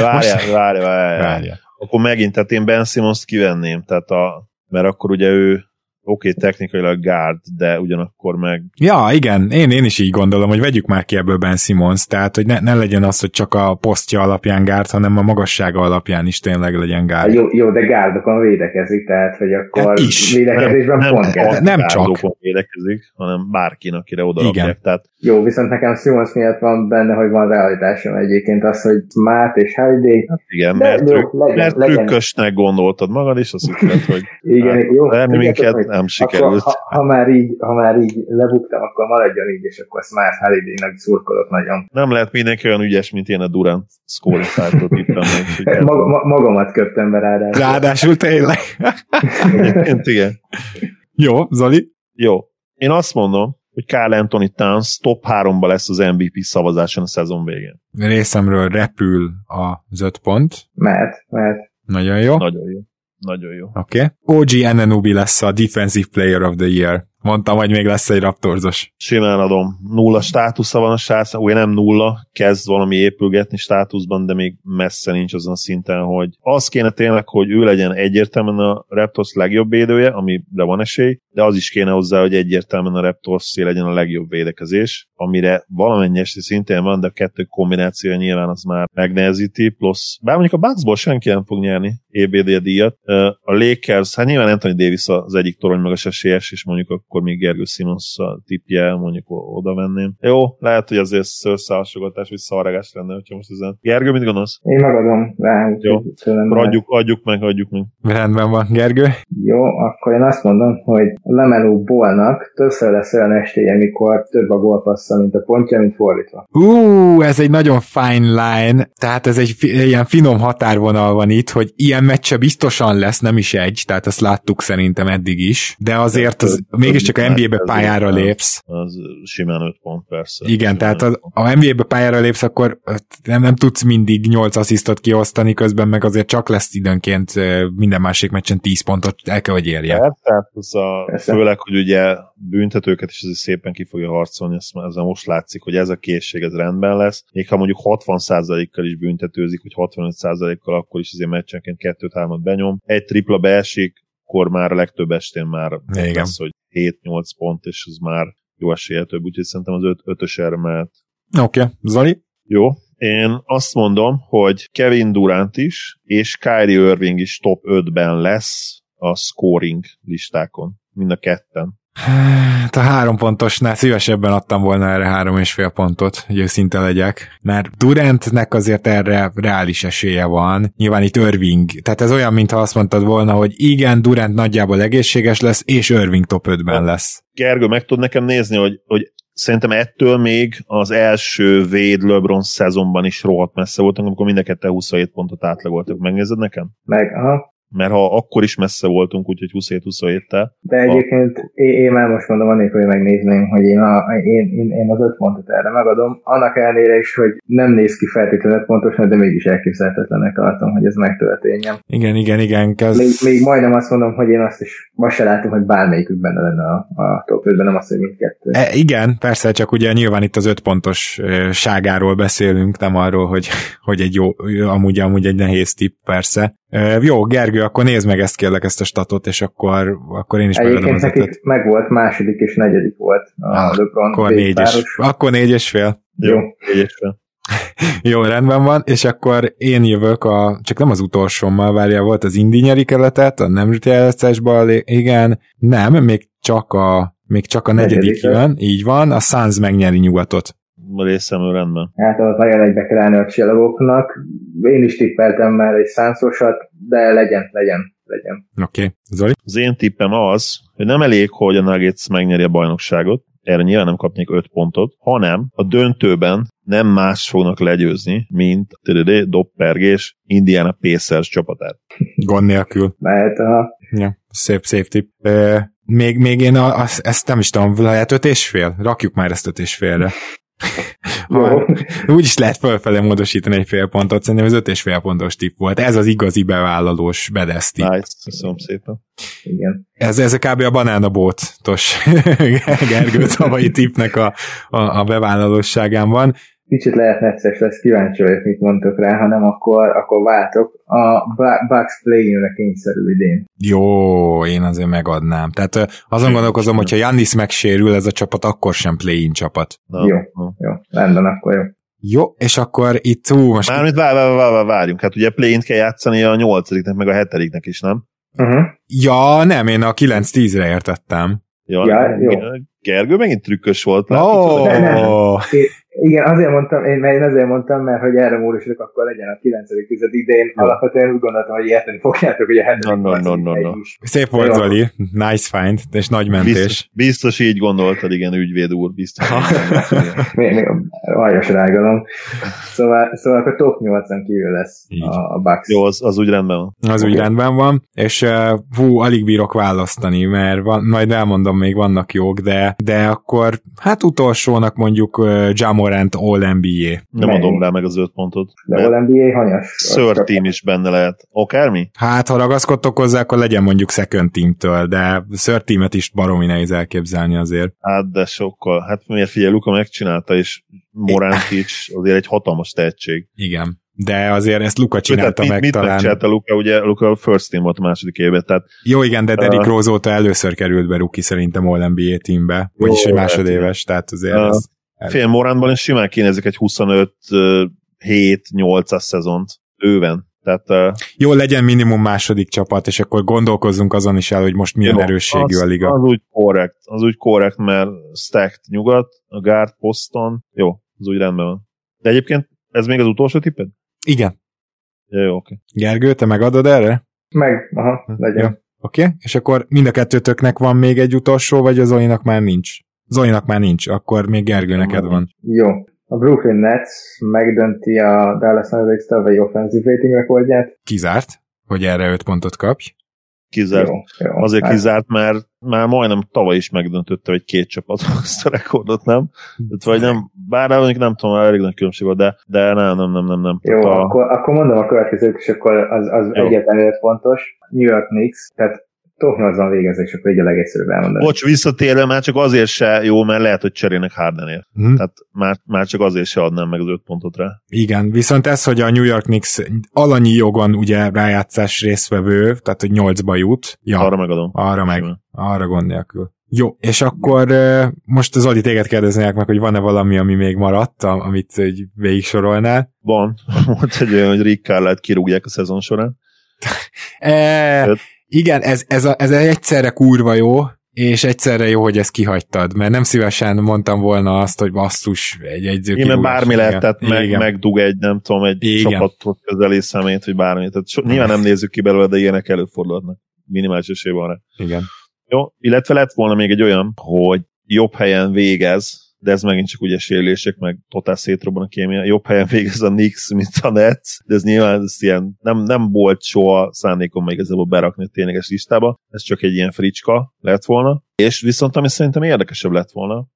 Várjál, várjál, várjál. Várjál. Akkor megint, tehát én Ben Simmons kivenném, tehát a, mert akkor ugye ő oké, okay, technikailag guard, de ugyanakkor meg Ja, igen, én, én is így gondolom, hogy vegyük már ki ebből Ben Simmons, tehát hogy ne, ne legyen az, hogy csak a posztja alapján gárd, hanem a magassága alapján is tényleg legyen Hát gárd. jó, jó, de gárdokon védekezik, tehát hogy akkor Hát is. védekezésben nem, pont nem, kell. nem csak. védekezik, hanem bárkin, akire oda Igen. rakják. Tehát Jó, viszont nekem Simmons miatt van benne, hogy van realitásom egyébként az, hogy Smart és Holiday. igen, De mert, trükk, legyen, mert legyen. trükkösnek gondoltad magad, és azt hitted, hogy Igen, Hát, jó. minket, nem sikerült. Akkor, ha, ha, már így, ha már így lebuktam, akkor maradjon így, és akkor Smart Holiday-nak szurkolok nagyon. Nem lehet mindenki olyan ügyes, mint én a Durant scoring itt Mag, ma, magamat köptem be ráadásul. Ráadásul tényleg. igen. Jó, Zoli? Jó. Én azt mondom, hogy Carl Anthony Towns top 3-ba lesz az MVP szavazáson a szezon végén. Részemről repül az öt pont. Mert, mert. Nagyon jó. Nagyon jó. Nagyon jó. Oké. Okay. OG Ananubi lesz a Defensive Player of the Year. Mondtam, hogy még lesz egy raptorzos. Simán adom. Nulla státusza van a srác, ugye nem nulla, kezd valami épülgetni státuszban, de még messze nincs azon a szinten, hogy az kéne tényleg, hogy ő legyen egyértelműen a Raptors legjobb védője, amire van esély, de az is kéne hozzá, hogy egyértelműen a Raptors legyen a legjobb védekezés, amire valamennyi esély szintén van, de a kettő kombinációja nyilván az már megnehezíti, plusz, bár mondjuk a Bucksból senki nem fog nyerni EBD díjat. A Lakers, hát nyilván Anthony Davis az egyik torony magas esélyes, és mondjuk akkor még Gergő Simons a tipje, mondjuk oda venném. Jó, lehet, hogy azért szőrszálsogatás, vagy szarregás lenne, hogyha most ezen. Gergő, mit gondolsz? Én megadom rá. Jó, akkor adjuk, adjuk meg, adjuk meg. Rendben van, Gergő. Jó, akkor én azt mondom, hogy Lemenú Bolnak többször lesz olyan estéje, amikor több a gólpassza, mint a pontja, mint fordítva. Ú, ez egy nagyon fine line, tehát ez egy fi- ilyen finom határvonal van itt, hogy ilyen meccse biztosan lesz, nem is egy, tehát ezt láttuk szerintem eddig is, de azért az, mégiscsak a NBA-be pályára lépsz. Az simán 5 pont, persze. Igen, simán tehát az, a NBA-be pályára lépsz, akkor nem, nem tudsz mindig 8 asszisztot kiosztani, közben meg azért csak lesz időnként minden másik meccsen 10 pontot el kell, hogy érje. Persze, az a, főleg, hogy ugye büntetőket is azért szépen ki fogja harcolni, ezt már most látszik, hogy ez a készség ez rendben lesz. Még ha mondjuk 60%-kal is büntetőzik, hogy 65%-kal, akkor is azért meccsenként 2-3-at benyom. Egy tripla beesik, akkor már a legtöbb estén már Igen. lesz, hogy 7-8 pont, és az már jó esélye több, úgyhogy szerintem az öt, ötös erre mehet. Oké, okay. Zoli? Jó, én azt mondom, hogy Kevin Durant is, és Kyrie Irving is top 5-ben lesz a scoring listákon. Mind a ketten. Hát a három pontosnál szívesebben adtam volna erre három és fél pontot, hogy őszinte legyek. Mert Durantnek azért erre reális esélye van. Nyilván itt Irving. Tehát ez olyan, mintha azt mondtad volna, hogy igen, Durant nagyjából egészséges lesz, és Irving top 5-ben lesz. Gergő, meg tud nekem nézni, hogy, hogy szerintem ettől még az első véd LeBron szezonban is rohadt messze voltunk, amikor mind a ketten 27 pontot átlagoltak. Megnézed nekem? Meg, aha mert ha akkor is messze voltunk, úgyhogy 27-27-tel. De egyébként a... én, már most mondom, annélkül, hogy megnézném, hogy én, a, én, én, én az öt pontot erre megadom, annak ellenére is, hogy nem néz ki feltétlenül pontosan, de mégis elképzelhetetlenek tartom, hogy ez megtörténjen. Igen, igen, igen. Kezd... Még, még majdnem azt mondom, hogy én azt is most se látom, hogy bármelyikük benne lenne a, a top 5 nem azt, hogy mindkettő. E, igen, persze, csak ugye nyilván itt az öt pontos ságáról beszélünk, nem arról, hogy, hogy egy jó, amúgy, amúgy egy nehéz tipp, persze. Jó, Gergő, akkor nézd meg ezt kérlek, ezt a statot, és akkor, akkor én is megadom az nekik meg volt, második és negyedik volt a ah, LeBron akkor négy, és, akkor négy és fél. Jó, négy és fél. [LAUGHS] Jó, rendben van, és akkor én jövök a, csak nem az utolsómmal, várja, volt az Indi nyeri keletet, a nem bal, igen, nem, még csak a, még csak a negyedik, negyedik jön, így van, a Suns megnyeri nyugatot részemről rendben. Hát az nagyon egybe kell állni a csillagoknak. Én is tippeltem már egy szánszosat, de legyen, legyen, legyen. Oké, okay. Zoli? Az én tippem az, hogy nem elég, hogy a Nuggets megnyeri a bajnokságot, erre nyilván nem kapnék 5 pontot, hanem a döntőben nem más fognak legyőzni, mint Doppergés Indiana Pacers csapatát. Gond nélkül. Mert a... Ja, szép, szép tipp. E, még, még én a, a, ezt nem is tudom, lehet öt és fél? Rakjuk már ezt öt és félre. Úgy is lehet fölfelé módosítani egy fél pontot, szerintem ez öt és fél pontos tipp volt. Ez az igazi bevállalós bedeszti. Nice, köszönöm szépen. Igen. Ez, ez a kb. a banánabótos [LAUGHS] Gergő tavalyi tippnek a, a, a bevállalóságán van kicsit lehet necces lesz, kíváncsi vagyok, mit mondtok rá, ha nem, akkor, akkor váltok. A Bucks play-inre kényszerül idén. Jó, én azért megadnám. Tehát azon gondolkozom, hogyha Jannis megsérül ez a csapat, akkor sem play-in csapat. Na, jó, jó, rendben, akkor jó. Jó, és akkor itt ú, most... Mármint vár, vár, vár, vár, várjunk, hát ugye play kell játszani a nyolcadiknek, meg a hetediknek is, nem? Uh-huh. Ja, nem, én a 9-10-re értettem. Ja, ja jó. Gergő megint trükkös volt. Nem. oh, Igen, azért mondtam, én, én azért mondtam, mert hogy erre módosítok, akkor legyen a 9. tized idén. Jó. Alapvetően úgy gondoltam, hogy érteni fogjátok, hogy a 7. No, no, no, no, no. szép volt. Zoli, nice find, és nagy mentés. Biztos, biztos így gondoltad, igen, ügyvéd úr, biztos. aljas rágalom. Szóval, szóval akkor top 8-on kívül lesz Így. a, a Bucks. Jó, az, az úgy rendben van. Az úgy rendben van, és uh, hú, alig bírok választani, mert van, majd elmondom, még vannak jók, de, de akkor hát utolsónak mondjuk uh, Jamorant All NBA. Nem adom rá meg az öt pontot. De All NBA hanyas. Third team is benne lehet. Akármi? Hát, ha ragaszkodtok hozzá, akkor legyen mondjuk second teamtől, de third teamet is baromi nehéz elképzelni azért. Hát, de sokkal. Hát miért figyelj, Luka megcsinálta, és Morant is azért egy hatalmas tehetség. Igen. De azért ezt Luka csinálta Tehát meg mit, mit talán. megcsinálta Luka? Ugye Luka a first team volt a második évben, tehát Jó, igen, de Derrick Uh, Rose óta először került be Ruki szerintem All NBA teambe, vagyis egy lehet, másodéves, tehát azért Uh, ez... fél Morantban is simán kénezik egy 25 7-8-as szezont. Őven. Tehát uh, Jó, legyen minimum második csapat, és akkor gondolkozzunk azon is el, hogy most milyen jó, erősségű az, a liga. Az úgy korrekt. Az úgy korrekt, mert stacked nyugat, a guard poszton. Jó, az úgy rendben van. De egyébként ez még az utolsó tipped? Igen. Ja, jó, oké. Gergő, te megadod erre? Meg, aha, legyen. Jó. Oké, okay. és akkor mind a kettőtöknek van még egy utolsó, vagy az Zolinak már nincs? Zolinak már nincs, akkor még Gergő neked van. Jó. A Brooklyn Nets megdönti a Dallas Mavericks tavalyi offensive rating rekordját. Kizárt, hogy erre 5 pontot kapj. Kizárt. Jó, jó. Azért Hát, kizárt, mert már majdnem tavaly is megdöntötte, hogy két csapat [LAUGHS] azt a rekordot, nem? Tehát, vagy nem, bár mondjuk nem tudom, elég nagy különbség volt, de, de nem, nem, nem, nem, nem. Jó, a, akkor, akkor mondom a következőt, és akkor az, az egyetlen fontos. New York Knicks, tehát top 8-ban végeznek, és akkor így a legegyszerűbb elmondani. Bocs, visszatérve már csak azért se jó, mert lehet, hogy cserélnek Hardenért. Hm? Tehát már, már csak azért se adnám meg az öt pontot rá. Igen, viszont ez, hogy a New York Knicks alanyi jogon ugye rájátszás résztvevő, tehát hogy 8-ba jut, ja, Arra megadom. arra meg, arra gond nélkül. Jó, és akkor most az Zoli téged kérdeznék meg, hogy van-e valami, ami még maradt, am- amit így végig sorolnál. Van. [LAUGHS] Volt egy olyan, hogy Rick Carlisle kirúgják a szezon során. [LAUGHS] E, Öt. Igen, ez, ez, a, ez egyszerre kurva jó, és egyszerre jó, hogy ezt kihagytad, mert nem szívesen mondtam volna azt, hogy basszus, egy egyző Igen, bármi lehet, tehát meg, igen. megdug egy, nem tudom, egy Igen. csapathoz közeli szemét, vagy bármi. Tehát so, nyilván nem nézzük ki belőle, de ilyenek előfordulhatnak. Minimális esély van rá. igen. Jó, illetve lett volna még egy olyan, hogy jobb helyen végez, de ez megint csak ugye sérülések, meg totál szétrobban a kémia, jobb helyen végez a Knicks, mint a Nets, de ez nyilván ez ilyen, nem, nem volt soha szándékom még igazából berakni a tényleges listába, ez csak egy ilyen fricska lett volna, és viszont ami szerintem érdekesebb lett volna,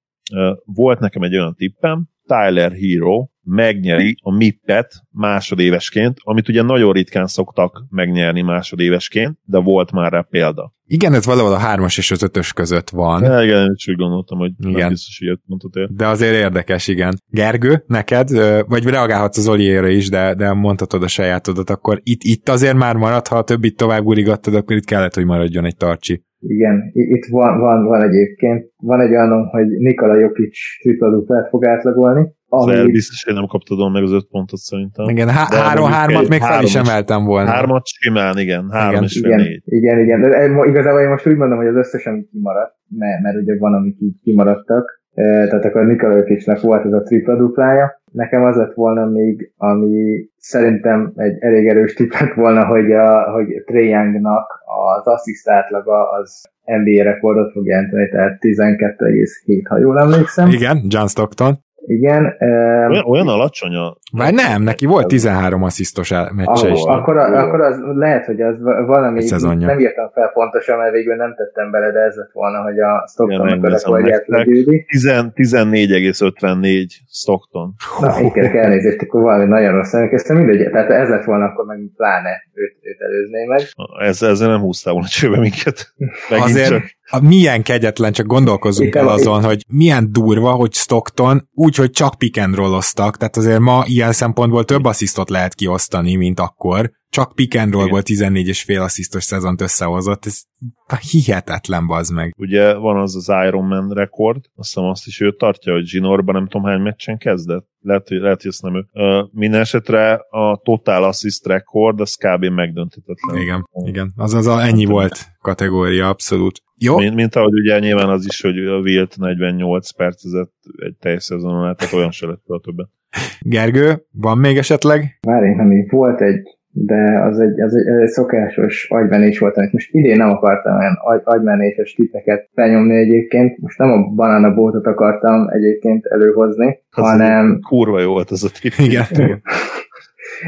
volt nekem egy olyan tippem, Tyler Hero megnyeri a MIP-et másodévesként, amit ugye nagyon ritkán szoktak megnyerni másodévesként, de volt már rá példa. Igen, ez valahol a hármas és az ötös között van. Ja, igen, én is úgy gondoltam, hogy igen. Nem biztos, hogy mondtad ér. De azért érdekes, igen. Gergő, neked, vagy reagálhatsz az Oliére is, de, de mondhatod a sajátodat, akkor itt, itt azért már maradt, ha a többit tovább urigattad, akkor itt kellett, hogy maradjon egy tarcsi. Igen, itt van, van, van egyébként, van egy olyanom, hogy Nikola Jokic tripla duplát fog átlagolni, Ami... ami biztos, hogy nem kaptad meg az öt pontot szerintem. Igen, há- De három, mondjuk hármat egy még fel is emeltem volna. Hármat simán, igen. Három Igen. és igen, négy. igen, igen. De eh, igazából én most úgy mondom, hogy az összes, ami kimaradt, mert, mert ugye van, amik így kimaradtak, Eh, tehát akkor Nikola Jokicnak volt ez a tripla duplája. Nekem az lett volna még, ami szerintem egy elég erős tipp lett volna, hogy, a, hogy Trae Youngnak az assziszt átlaga az NBA rekordot fog jelenteni, tehát 12,7, ha jól emlékszem. Igen, John Stockton. Igen. Olyan, olyan alacsony a... Vagy nem, neki volt 13 asszisztos meccse is. Akkor, akkor, akkor az lehet, hogy az va- valami, nem írtam fel pontosan, mert végül nem tettem bele, de ez lett volna, hogy a Stocktonnak a rekordját. 10 14,54 Stockton. Na, kérek elnézést, akkor valami nagyon rossz emlékeztem, mindegy, tehát ez lett volna, akkor meg pláne őt, őt előzné meg. Ez, ezzel nem húztál volna csőbe minket. Megint Azért csak. A milyen kegyetlen, csak gondolkozzunk el azon, hogy milyen durva, hogy Stockton úgy, hogy csak pick and tehát azért ma ilyen szempontból több asszisztot lehet kiosztani, mint akkor. Csak pick and roll Igen. volt 14 és fél asszisztos szezont összehozott, ez hihetetlen bazd meg. Ugye van az az Iron Man rekord, azt hiszem azt is ő tartja, hogy Zsinorban nem tudom hány meccsen kezdett. Lehet, hogy, lehet, hogy ezt nem ő. Uh, minden esetre a total assist rekord, az kb. megdönthetetlen. Igen, igen. Az az a, ennyi volt kategória, abszolút. Jó. Mint, mint ahogy ugye nyilván az is, hogy a Wilt 48 percezett egy teljes szezonon át, tehát olyan se lett a többet. Gergő, van még esetleg? Már én nem volt egy de az egy, az egy, egy szokásos agymenés volt, amit most idén nem akartam olyan agy, agymenéses tippeket felnyomni egyébként. Most nem a banana bótot akartam egyébként előhozni, az hanem... Kurva jó volt az a tipp. Igen. [LAUGHS]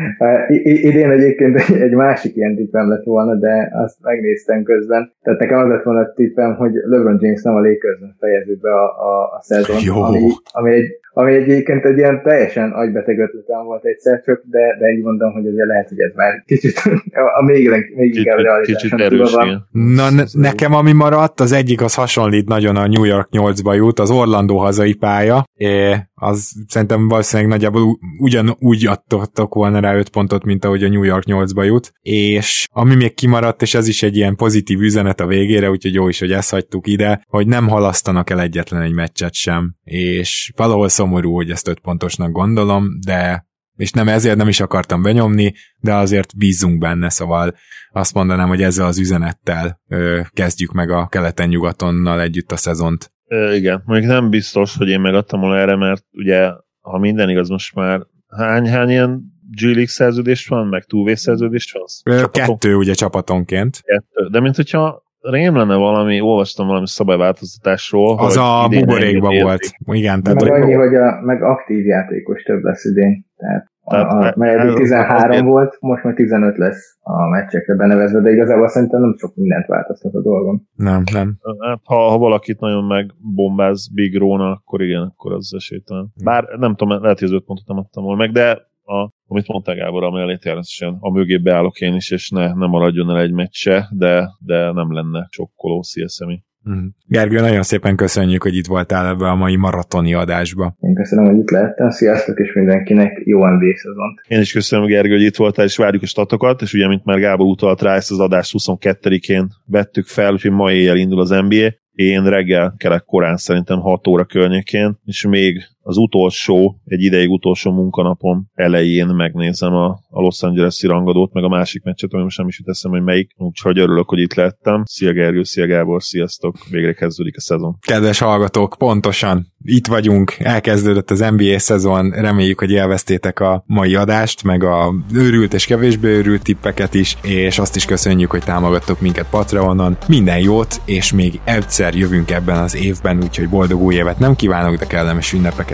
[LAUGHS] idén egyébként egy másik ilyen tippem lett volna, de azt megnéztem közben. Tehát nekem az lett volna a tippem, hogy LeBron James nem a Lakers-ben fejezi be a, a, a szezon, Jó. ami, ami egy ami egyébként egy ilyen teljesen agybeteg ötletem volt egyszer csak, de, de így mondom, hogy azért lehet, hogy ez már kicsit [LAUGHS] a még, még Kicsit, inkább kicsit realitáson erős, túl van. Na, ne- nekem ami maradt, az egyik az hasonlít nagyon a New York 8-ba jut, az Orlando hazai pálya, é, az szerintem valószínűleg nagyjából ugyanúgy adtok volna rá 5 pontot, mint ahogy a New York 8-ba jut, és ami még kimaradt, és ez is egy ilyen pozitív üzenet a végére, úgyhogy jó is, hogy ezt hagytuk ide, hogy nem halasztanak el egyetlen egy meccset sem, és valahol szomorú, hogy ezt 5 pontosnak gondolom, de és nem ezért nem is akartam benyomni, de azért bízunk benne, szóval azt mondanám, hogy ezzel az üzenettel ö, kezdjük meg a keleten-nyugatonnal együtt a szezont. Ö, igen, mondjuk nem biztos, hogy én megadtam volna erre, mert ugye, ha minden igaz, most már hány, hány ilyen G szerződés van, meg túlvés szerződés van? Ö? Kettő ugye csapatonként. Kettő. De mint hogyha rém lenne valami, olvastam valami szabályváltoztatásról, Az hogy a idén buborékba engedélyezik. volt. Igen, tehát meg annyi, hogy a, meg aktív játékos több lesz idén. Tehát Tehát a, a, mert eddig ez- 13 azért- volt, most már 15 lesz a meccsekre benevezve, de igazából szerintem nem sok mindent változtat a dolgon. nem, nem. Hát, ha, ha valakit nagyon megbombáz Big Rona, akkor igen, akkor az esélytelen. Bár nem tudom, lehet, hogy az öt pontot nem adtam volna meg, de a, amit mondtál Gábor, amellé természetesen a mögé beállok én is, és ne, ne maradjon el egy meccse, de, de nem lenne sokkoló CSM-i. Mhm. Gergő, nagyon szépen köszönjük, hogy itt voltál ebbe a mai maratoni adásba. Én köszönöm, hogy itt lehettem. Sziasztok, és mindenkinek jó NBA szezont. Én is köszönöm, Gergő, hogy itt voltál, és várjuk a statokat, és ugye, mint már Gábor utalt rá, ezt az adást 22-én vettük fel, úgyhogy ma éjjel indul az NBA. Én reggel kelek korán szerintem 6 óra környékén, és még az utolsó, egy ideig utolsó munkanapom elején megnézem a, a Los Angeles-i rangadót, meg a másik meccset, ami most nem is jut eszembe, hogy melyik, úgyhogy örülök, hogy itt lettem. Szia Gergő, szia Gábor, sziasztok, végre kezdődik a szezon. Kedves hallgatók, pontosan itt vagyunk, elkezdődött az NBA szezon, reméljük, hogy élveztétek a mai adást, meg a őrült és kevésbé őrült tippeket is, és azt is köszönjük, hogy támogattok minket Patreonon. Minden jót, és még egyszer jövünk ebben az évben, úgyhogy boldog új évet nem kívánok, de kellemes ünnepeket